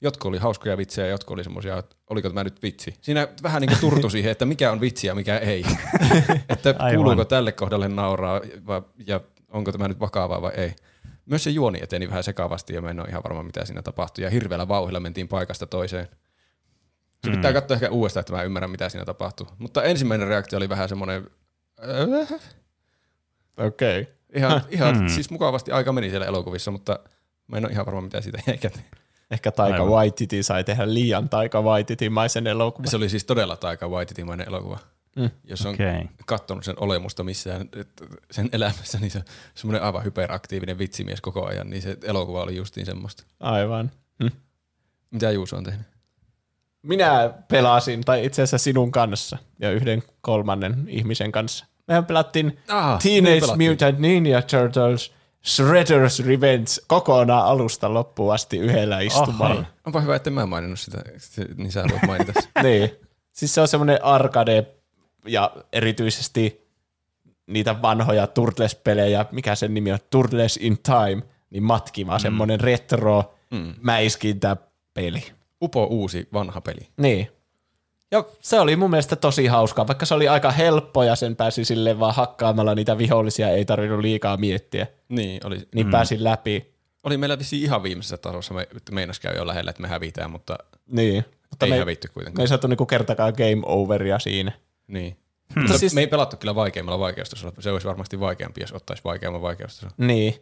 Jotkut oli hauskoja vitsejä, jotkut oli semmoisia, että oliko tämä nyt vitsi. Siinä vähän niin kuin turtu siihen, että mikä on vitsi ja mikä ei. että kuuluuko tälle kohdalle nauraa vai, ja onko tämä nyt vakavaa vai ei. Myös se juoni eteni vähän sekavasti ja mä en ole ihan varma mitä siinä tapahtui. Ja hirveällä vauhilla mentiin paikasta toiseen. Se pitää katsoa ehkä uudestaan, että mä ymmärrän mitä siinä tapahtuu. Mutta ensimmäinen reaktio oli vähän semmoinen, äh, Okei. Okay. ihan, ihan Hmm. siis mukavasti aika meni siellä elokuvissa, mutta Mä en ole ihan varma, mitä siitä jäi käteen. Ehkä Taika Aivan. Waititi sai tehdä liian Taika Waititi-maisen elokuvan. Se oli siis todella Taika Waititimainen elokuva. Mm. Jos on Okei. katsonut sen olemusta missään että sen elämässä, niin se on semmoinen aivan hyperaktiivinen vitsimies koko ajan, niin se elokuva oli justiin semmoista. Aivan. Hm. Mitä Juuso on tehnyt? Minä pelasin, tai itse asiassa sinun kanssa ja yhden kolmannen ihmisen kanssa. Mehän pelattiin Ah, niin Teenage pelattiin. Mutant Ninja Turtles Shredder's Revenge kokonaan alusta loppuun asti yhdellä istumalla. Onpa hyvä, että mä en maininnut sitä, niin sä voit mainita niin. Siis se on semmoinen arcade ja erityisesti niitä vanhoja Turtles-pelejä, mikä sen nimi on, Turtles in Time, niin matkiva, mm. semmoinen retro mm. mäiskintä peli. Upo uusi vanha peli. Niin. Ja se oli mun mielestä tosi hauskaa, vaikka se oli aika helppo ja sen pääsi sille vaan hakkaamalla niitä vihollisia, ei tarvinnut liikaa miettiä, Niin, oli, niin mm. pääsin läpi. oli meillä vissiin ihan viimeisessä tasossa, me meinas käy jo lähellä, että me hävitään, mutta Niin. Mutta ei me, hävitty me kuitenkaan. ei saatu niinku kertakaan game overia siinä. Niin. Mutta Mutta siis- siis... Me ei pelattu kyllä vaikeimmalla vaikeustasolla. Se olisi varmasti vaikeampi, jos ottaisi vaikeamman vaikeustasolla. Niin.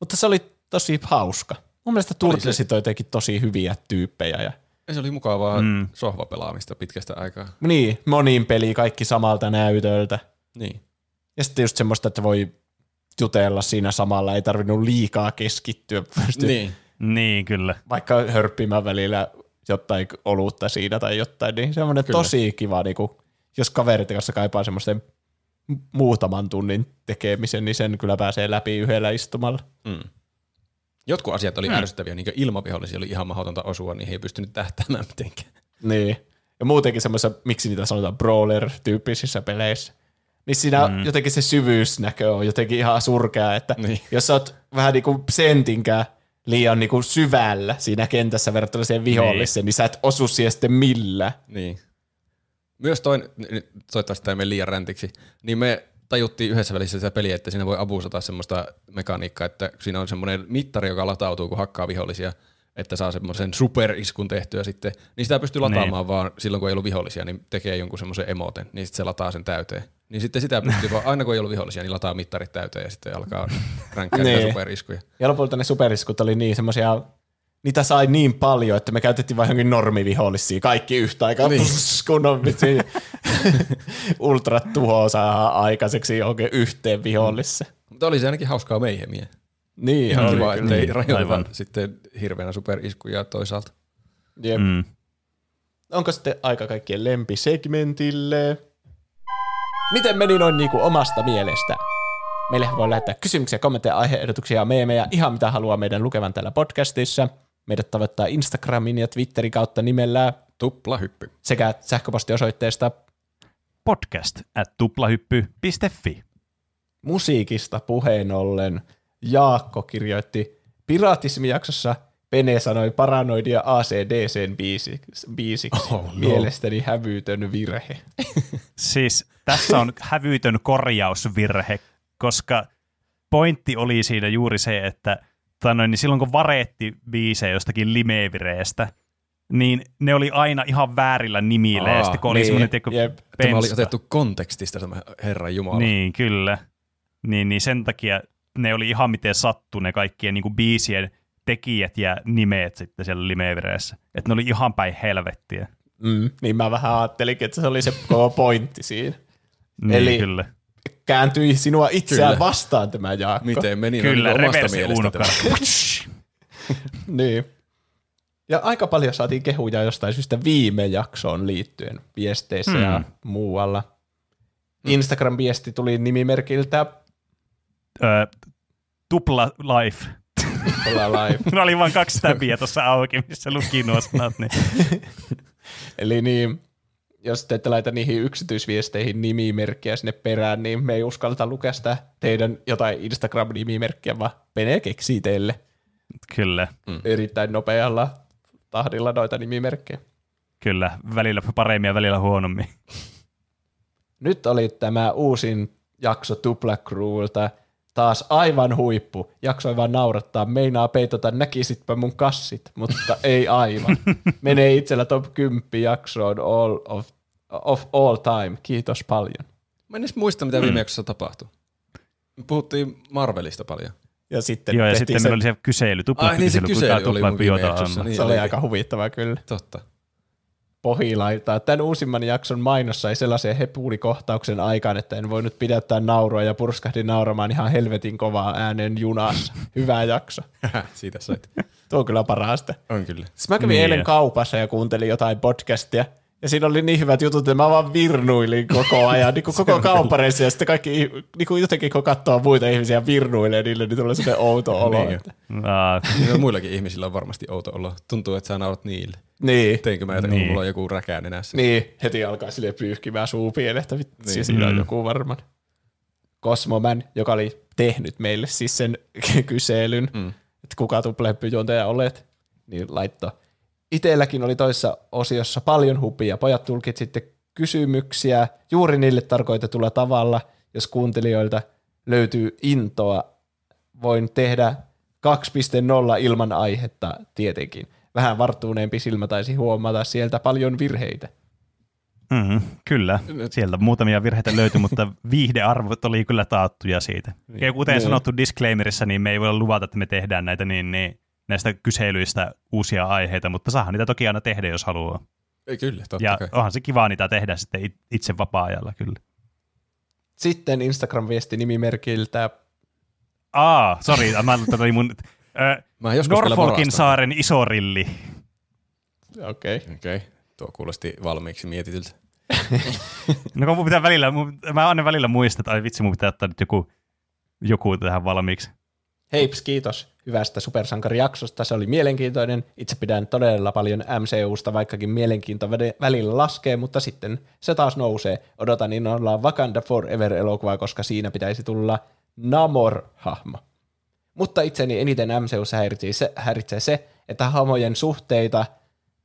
Mutta se oli tosi hauska. Mun mielestä Turtlesit on jotenkin tosi hyviä tyyppejä. Ja... Se oli mukavaa Mm. sohvapelaamista pitkästä aikaa. Niin, monin peli, kaikki samalta näytöltä. Niin. Ja sitten just semmoista, että voi jutella siinä samalla, ei tarvinnut liikaa keskittyä. Pystyi Niin. Niin, kyllä. vaikka hörppimään välillä jotain olutta siinä tai jotain, niin semmoinen Kyllä. tosi kiva, niin kuin, jos kaverit kanssa kaipaa semmoisten mu- muutaman tunnin tekemisen, niin sen kyllä pääsee läpi yhdellä istumalla. Mm. Jotkut asiat oli mm. ärsyttäviä, niin kuin ilmavihollisia oli ihan mahdotonta osua, niin he ei pystynyt tähtäämään mitenkään. Niin. Ja muutenkin semmoisessa, miksi niitä sanotaan brawler-tyyppisissä peleissä, niin siinä mm. jotenkin se syvyysnäkö on jotenkin ihan surkea, että Niin. jos sä oot vähän niin kuin sentinkään liian niin kuin syvällä siinä kentässä verrattuna siihen viholliseen, niin. niin sä et osu siihen sitten millään. Niin. Myös toin, toivottavasti tämä ei mene liian räntiksi, niin me tajuttiin yhdessä välissä sitä peliä, että siinä voi abusata semmoista mekaniikkaa, että siinä on semmoinen mittari, joka latautuu, kun hakkaa vihollisia, että saa semmoisen superiskun tehtyä sitten, niin sitä pystyy lataamaan niin. vaan silloin, kun ei ollut vihollisia, niin tekee jonkun semmoisen emoten, niin sitten se lataa sen täyteen. Niin sitten sitä pystyy vaan, aina kun ei ollut vihollisia, niin lataa mittarit täyteen ja sitten alkaa ränkkää Niin. superiskuja. Ja lopulta ne superiskut oli niin semmoisia, niitä sai niin paljon, että me käytettiin vain johonkin normivihollisia, kaikki yhtä aikaa, niin. kun on vitsi saa aikaiseksi johonkin yhteen vihollissa. Mutta oli se ainakin hauskaa meihemiä. Niin, Ihan oli kiva, kyllä. ettei Niin, rajoita sitten hirveänä superiskuja toisaalta. Jep. Mm. Onko sitten aika kaikkien lempisegmentille? Miten meni noin niinku omasta mielestä? Meille voi lähettää kysymyksiä, kommentteja, aiheehdotuksia ja meemejä, ihan mitä haluaa meidän lukevan täällä podcastissa. Meidät tavoittaa Instagramin ja Twitterin kautta nimellä Tuplahyppy. sekä sähköpostiosoitteesta Podcast at tuplahyppy.fi. musiikista puheen ollen. Jaakko kirjoitti Piratismi-jaksossa Pene sanoi paranoidia ACDCn biisiksi. biisiksi. Oh, no. Mielestäni hävytön virhe. Siis tässä on hävytön korjausvirhe, koska pointti oli siinä juuri se, että tai noin, niin silloin kun vareetti biisejä jostakin limevireestä, niin ne oli aina ihan väärillä nimillä. Aa, ja sitten kun oli niin, semmoinen teko jep. Tämä oli otettu kontekstista tämä Herran Jumala. Niin, kyllä. Niin, niin sen takia ne oli ihan miten sattu ne kaikkien niin kuin biisien tekijät ja nimet sitten siellä limevireessä. Että ne oli ihan päin helvettiä. Mm, niin mä vähän ajattelinkin, että se oli se koko pointti siinä. Niin, Eli- kyllä. Kääntyi sinua itseään Kyllä. vastaan tämä Jaakko. Miten meni Kyllä, noin omasta mielestä? Niin. Ja aika paljon saatiin kehuja jostain syystä viime jaksoon liittyen viesteissä hmm. ja muualla. Instagram-viesti tuli nimimerkiltä Ö, tupla life. Olla live. Mulla oli vain kaksi täpiä tuossa auki, missä luki nuo sanat. Niin. Eli niin, jos te ette laita niihin yksityisviesteihin nimimerkkiä sinne perään, niin me ei uskalleta lukea sitä teidän jotain Instagram-nimimerkkiä, vaan Pene keksii teille Kyllä, mm. erittäin nopealla tahdilla noita nimimerkkejä. kyllä. Välillä paremmin ja välillä huonommin. Nyt oli tämä uusin jakso Tupla Crewlta. Taas aivan huippu. Jaksoi vaan naurattaa. Meinaa peitota, näkisitpä mun kassit, mutta ei aivan. Menee itsellä top 10 jaksoon all of, of all time. Kiitos paljon. Mä en edes muista, mitä viime jaksossa tapahtui. Me puhuttiin Marvelista paljon. Ja sitten Joo, ja sitten se, meillä oli se kysely, Ai tuplappi niin, se kysely, kysely oli mun viime jaksossa. Niin se oli. aika huvittava kyllä. Totta. Pohjilaita. Tämän uusimman jakson mainossa sai sellaisen hepuulikohtauksen aikaan, että en voinut pidättää naurua ja purskahdin nauramaan ihan helvetin kovaa äänen junassa. Hyvä jakso. Siitä sait. Tuo on kyllä parasta. On kyllä. Siis mä kävin Niin. eilen kaupassa ja kuuntelin jotain podcastia, ja siinä oli niin hyvät jutut, että mä vaan virnuilin koko ajan, niin kuin koko kauppareissa, ja sitten kaikki niin kuin jotenkin kun katsoo muita ihmisiä virnuilee niille, niin tulee sellainen outo olo. Niin jo. että- Niin muillakin ihmisillä on varmasti outo olo. Tuntuu, että sä naurat niille. Niin, Teinkö mä jotain, Niin. mulla on joku räkää nenässä? niin, heti alkaa sille pyyhkimään suupieleen, vitsi, Niin. niin. siinä on Mm. joku varmaan. Cosmoman, joka oli tehnyt meille siis sen kyselyn, mm. että kuka tuplehyppyjuontaja olet, niin laittoi. Itelläkin oli toisessa osiossa paljon hupia. Pojat tulkit sitten kysymyksiä juuri niille tarkoitetulla tavalla, jos kuuntelijoilta löytyy intoa. Voin tehdä 2.0 ilman aihetta tietenkin. Vähän varttuuneempi silmä taisi huomata sieltä paljon virheitä. mm, kyllä, sieltä muutamia virheitä löytyi, mutta viihdearvot oli kyllä taattuja siitä. Ja kuten Niin. sanottu disclaimerissa, niin me ei voi luvata, että me tehdään näitä niin, niin, näistä kyselyistä uusia aiheita, mutta saahan niitä toki aina tehdä, jos haluaa. Ei, kyllä, totta Ja kai. onhan se kiva niitä tehdä sitten it- itse vapaa-ajalla kyllä. Sitten Instagram-viesti nimimerkiltä Aa, sori, mä oli mun... Ö, Mä Norfolkin saaren isorilli. Okei. Okay. Okei, okay. tuo kuulosti valmiiksi mietityltä. No kun mun pitää välillä, mun, mä aina välillä muistan, että ai vitsi, mun pitää ottaa nyt joku, joku tähän valmiiksi. Heips, kiitos hyvästä supersankarijaksosta. Se oli mielenkiintoinen. Itse pidän todella paljon MCUsta, vaikkakin mielenkiinto välillä laskee, mutta sitten se taas nousee. Odotan innolla Wakanda Forever-elokuvaa, koska siinä pitäisi tulla Namor-hahmo. Mutta itseni eniten MCUssa se, häiritsee se, että hahmojen suhteita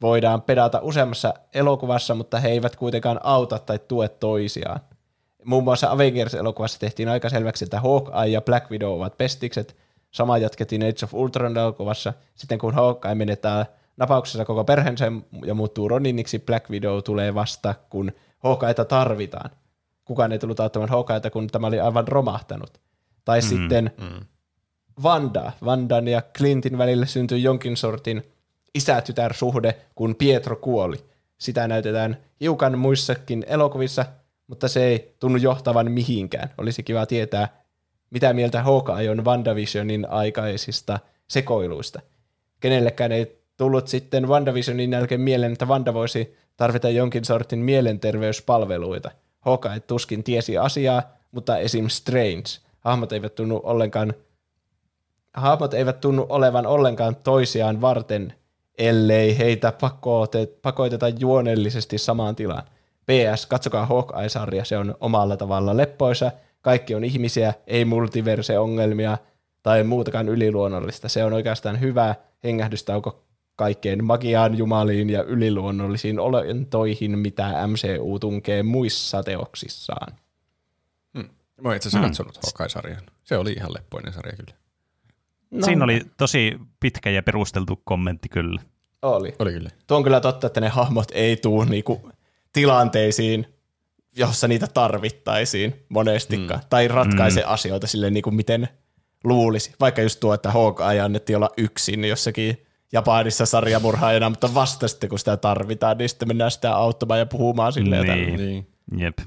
voidaan pedata useammassa elokuvassa, mutta he eivät kuitenkaan auta tai tue toisiaan. Muun muassa Avengers-elokuvassa tehtiin aika selväksi, että Hawkeye ja Black Widow ovat pestikset. Sama jatkettiin Age of Ultron-elokuvassa. Sitten kun Hawkeye menetää napauksessa koko perheensä ja muuttuu Roniniksi, Black Widow tulee vasta, kun Hawkeyeta tarvitaan. Kukaan ei tullut auttamaan Hawkeyeta, kun tämä oli aivan romahtanut. Tai mm, sitten mm. Vanda. Vandan ja Clintin välille syntyi jonkin sortin isä-tytär-suhde, kun Pietro kuoli. Sitä näytetään hiukan muissakin elokuvissa, mutta se ei tunnu johtavan mihinkään. Olisi kiva tietää, mitä mieltä Hawkeye on WandaVisionin aikaisista sekoiluista. Kenellekään ei tullut sitten WandaVisionin jälkeen mieleen, että Wanda voisi tarvita jonkin sortin mielenterveyspalveluita. Hawkeye tuskin tiesi asiaa, mutta esim. Strange. Hahmot eivät tunnu ollenkaan hahmot eivät tunnu olevan ollenkaan toisiaan varten, ellei heitä pakoiteta juonellisesti samaan tilaan. PS, katsokaa Hawkeye-sarja, se on omalla tavalla leppoisa, kaikki on ihmisiä, ei multiverse-ongelmia tai muutakaan yliluonnollista. Se on oikeastaan hyvä hengähdystauko kaikkeen magiaan, jumaliin ja yliluonnollisiin olentoihin, mitä MCU tunkee muissa teoksissaan. Mä oon itse asiassa katsonut Hawkeye-sarjan. Se oli ihan leppoinen sarja kyllä. No. Siinä oli tosi pitkä ja perusteltu kommentti kyllä. Oli. Oli kyllä. Tuo on kyllä totta, että ne hahmot ei tuu niinku tilanteisiin, jossa niitä tarvittaisiin monestikaan, mm. tai ratkaise mm. asioita sille niinku miten luulisi. Vaikka just tuo, että Hawkeye annettiin olla yksin jossakin Japanissa sarjamurhaajana, mutta vasta sitten kun sitä tarvitaan, niin sitten mennään sitä auttamaan ja puhumaan silleen. Niin. Niin. Niin. Jep.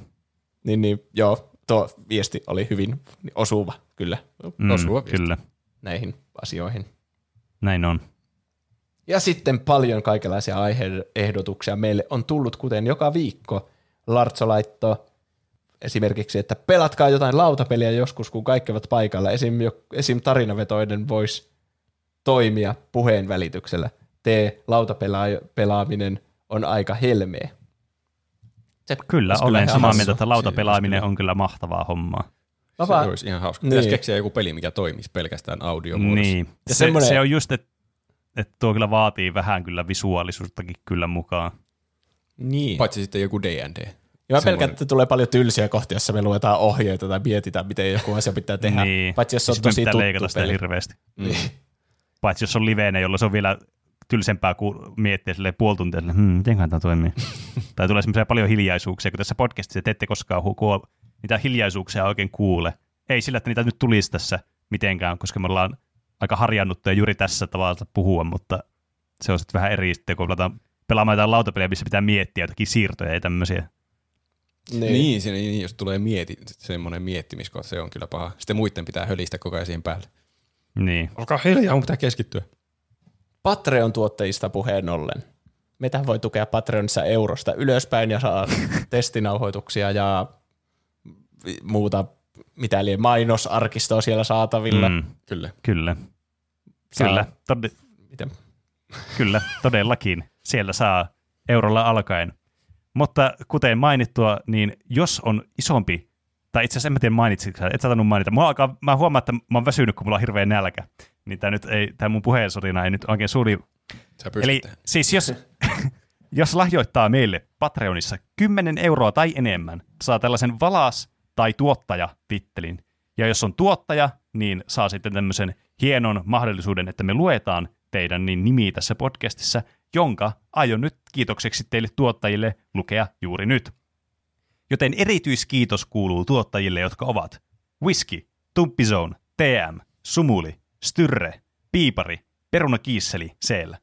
niin, niin joo, tuo viesti oli hyvin osuva kyllä Mm, Osuva viesti. kyllä, näihin asioihin. näin on. Ja sitten paljon kaikenlaisia aiheehdotuksia meille on tullut, kuten joka viikko. Lartso laittoi esimerkiksi, että pelatkaa jotain lautapeliä joskus, kun kaikki ovat paikalla. Esim, esim tarinavetoinen voisi toimia puheen välityksellä. Tee lautapelaaminen on aika helmeä. Se Kyllä, olen ihan samaa mieltä, että lautapelaaminen on kyllä mahtavaa hommaa. Se vaan- olisi ihan hauska. Niin. Pitäisi keksiä joku peli, mikä toimisi pelkästään audiomuodossa. Niin. Ja Se, semmoinen- se on just, että että tuo kyllä vaatii vähän kyllä visuaalisuuttakin kyllä mukaan. Niin. Paitsi sitten joku D&D. Ja mä pelkään, että tulee paljon tylsiä kohtia, jossa me luetaan ohjeita tai mietitään, miten joku asia pitää tehdä. Niin. Paitsi jos se on tosi tuttu leikata sitä peli. hirveästi. Niin. Paitsi jos on liveenä, jolloin se on vielä tylsempää kuin miettiä silleen puoli tuntia, silleen, hmm, miten tämä toimii. tai tulee semmoisia paljon hiljaisuuksia, kun tässä podcastissa te ette koskaan hu- kuo- niitä hiljaisuuksia oikein kuule. Ei sillä, että niitä nyt tulisi tässä mitenkään, koska me ollaan aika harjannuttuja juuri tässä tavalla puhua, mutta se on sitten vähän eri sitten, kun pelaamaan jotain lautapeliä, missä pitää miettiä jotakin siirtoja ja tämmöisiä. Niin, niin, siinä, niin jos tulee mieti, semmoinen miettimiskohta, se on kyllä paha. Sitten muiden pitää hölistä koko ajan siihen päälle. Niin. Olkaa hiljaa, mun pitää keskittyä. Patreon-tuotteista puheen ollen. Meitä voi tukea Patreonissa eurosta ylöspäin ja saa testinauhoituksia ja muuta, mitä liian mainosarkistoa siellä saatavilla. Mm. Mm, Kyllä. kyllä. Saa- Kyllä, tod- Miten? kyllä, todellakin. Siellä saa eurolla alkaen. Mutta kuten mainittua, niin jos on isompi, tai itse asiassa en mä tiedä mainitsitko, et sä tainnut mainita. Mua alkaa, mä huomaan, että mä oon väsynyt, kun mulla on hirveä nälkä. Niin tää, nyt ei, tää mun puheensorina ei nyt oikein pystyt Eli siis jos, jos lahjoittaa meille Patreonissa 10 euroa tai enemmän, saa tällaisen valas- tai tuottaja-tittelin. Ja jos on tuottaja, niin saa sitten tämmöisen hienon mahdollisuuden, että me luetaan teidän niin nimi tässä podcastissa, jonka aion nyt kiitokseksi teille tuottajille lukea juuri nyt. Joten erityiskiitos kuuluu tuottajille, jotka ovat Whisky, Tumppizone, TM, Sumuli, Styrre, Piipari, Peruna Kiisseli, Seel,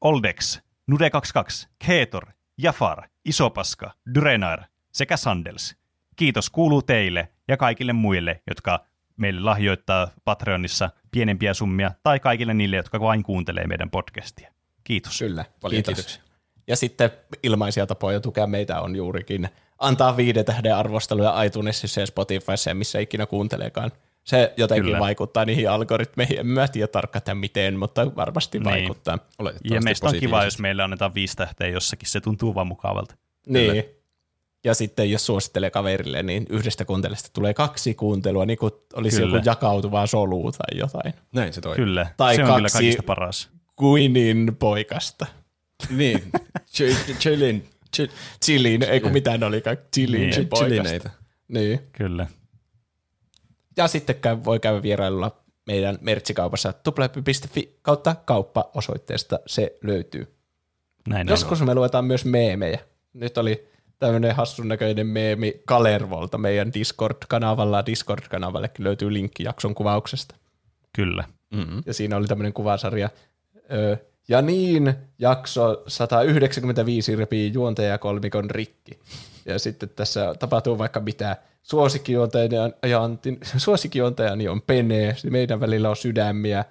Oldex, Nude22, Keetor, Jafar, Isopaska, Dyrenar sekä Sandels. Kiitos kuuluu teille ja kaikille muille, jotka meille lahjoittaa Patreonissa pienempiä summia, tai kaikille niille, jotka vain kuuntelee meidän podcastia. Kiitos. Kyllä, Paljon kiitos. kiitoksia. Ja sitten ilmaisia tapoja tukea meitä on juurikin antaa viiden tähden arvosteluja iTunesissa ja Spotifyssa ja missä ikinä kuunteleekaan. Se jotenkin Kyllä. Kyllä. vaikuttaa niihin algoritmeihin. En mä tiedä tarkkaan miten, mutta varmasti Niin. vaikuttaa. Ja meistä on kiva, jos meille annetaan viisi tähteä jossakin. Se tuntuu vaan mukavalta. Niin. Ja sitten jos suosittelee kaverille, niin yhdestä kuuntelesta tulee kaksi kuuntelua, niin kuin olisi Kyllä. joku jakautuvaa solu tai jotain. Näin se toimii. Kyllä, Tai se on kyllä kaksi- kaikista paras. Queenin poikasta. Niin. Ch- Chillin. Chill- Chilin, ei kun mitään olikaan. Chilin Niin. poikasta. Chillineitä. Niin. Kyllä. Ja sitten käy, voi käydä vierailulla meidän mertsikaupassa tuplahyppy.fi kautta kauppa osoitteesta se löytyy. Näin Joskus me luetaan myös meemejä. Nyt oli tämmöinen hassun näköinen meemi Kalervolta meidän Discord-kanavalla. Discord-kanavallekin löytyy linkki jakson kuvauksesta. on. Kyllä. Mm-hmm. Ja siinä oli tämmöinen kuvasarja. Ja niin, jakso 195 repii juontajakolmikon rikki. Ja sitten tässä tapahtuu vaikka mitä. Suosikkijuontajani, on Pene, meidän välillä on sydämiä,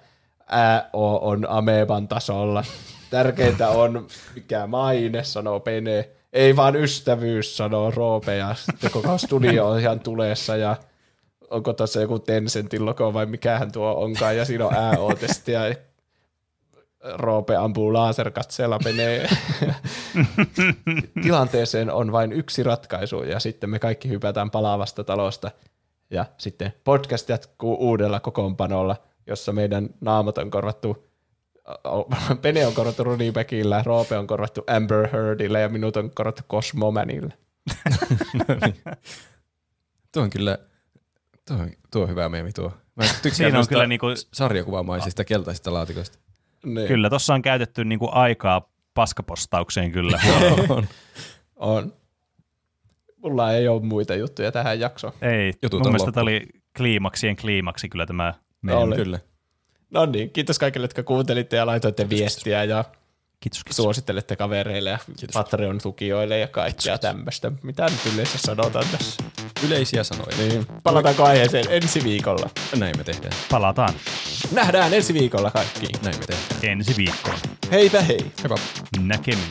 ÄO on Ameban tasolla. Tärkeintä on, mikä maine, sanoo Pene. Ei vaan ystävyys, sanoo Roope, ja sitten koko studio on ihan tulessa, ja onko tuossa joku Tencentin logo vai mikähän tuo onkaan, ja siinä on ÄO-testi, ja Roope ampuu laserkatseella menee. Tilanteeseen on vain yksi ratkaisu, ja sitten me kaikki hypätään palaavasta talosta, ja sitten podcast jatkuu uudella kokoonpanolla, jossa meidän naamat on korvattu Pene on korvattu Ronnie Beckillä, Roope on korvattu Amber Heardille ja minut on korvattu Cosmomanille. Tuo on kyllä, tuo on, tuo on hyvä meemi tuo. Mä tykkään Siinä on kyllä niinku- sarjakuvamaisista keltaisista laatikoista. Niin. Kyllä, tuossa on käytetty niinku aikaa paskapostaukseen kyllä. on. On. Mulla ei ole muita juttuja tähän jaksoon. Ei, Jutut mun on mielestä loppu. tämä oli kliimaksien kliimaksi kyllä tämä meidän. Oli. Kyllä. No niin, kiitos kaikille, jotka kuuntelitte ja laitoitte viestiä ja Kiitos, kiitos. suosittelette kavereille ja Patreon-tukijoille ja kaikkea tämmöistä. Mitä nyt yleensä sanotaan tässä? Yleisiä sanoja. Niin. Palataanko aiheeseen ensi viikolla? Näin me tehdään. Palataan Nähdään ensi viikolla kaikki. Näin me tehdään. ensi viikkoon. Heipä hei! Heippa. Näkemiin.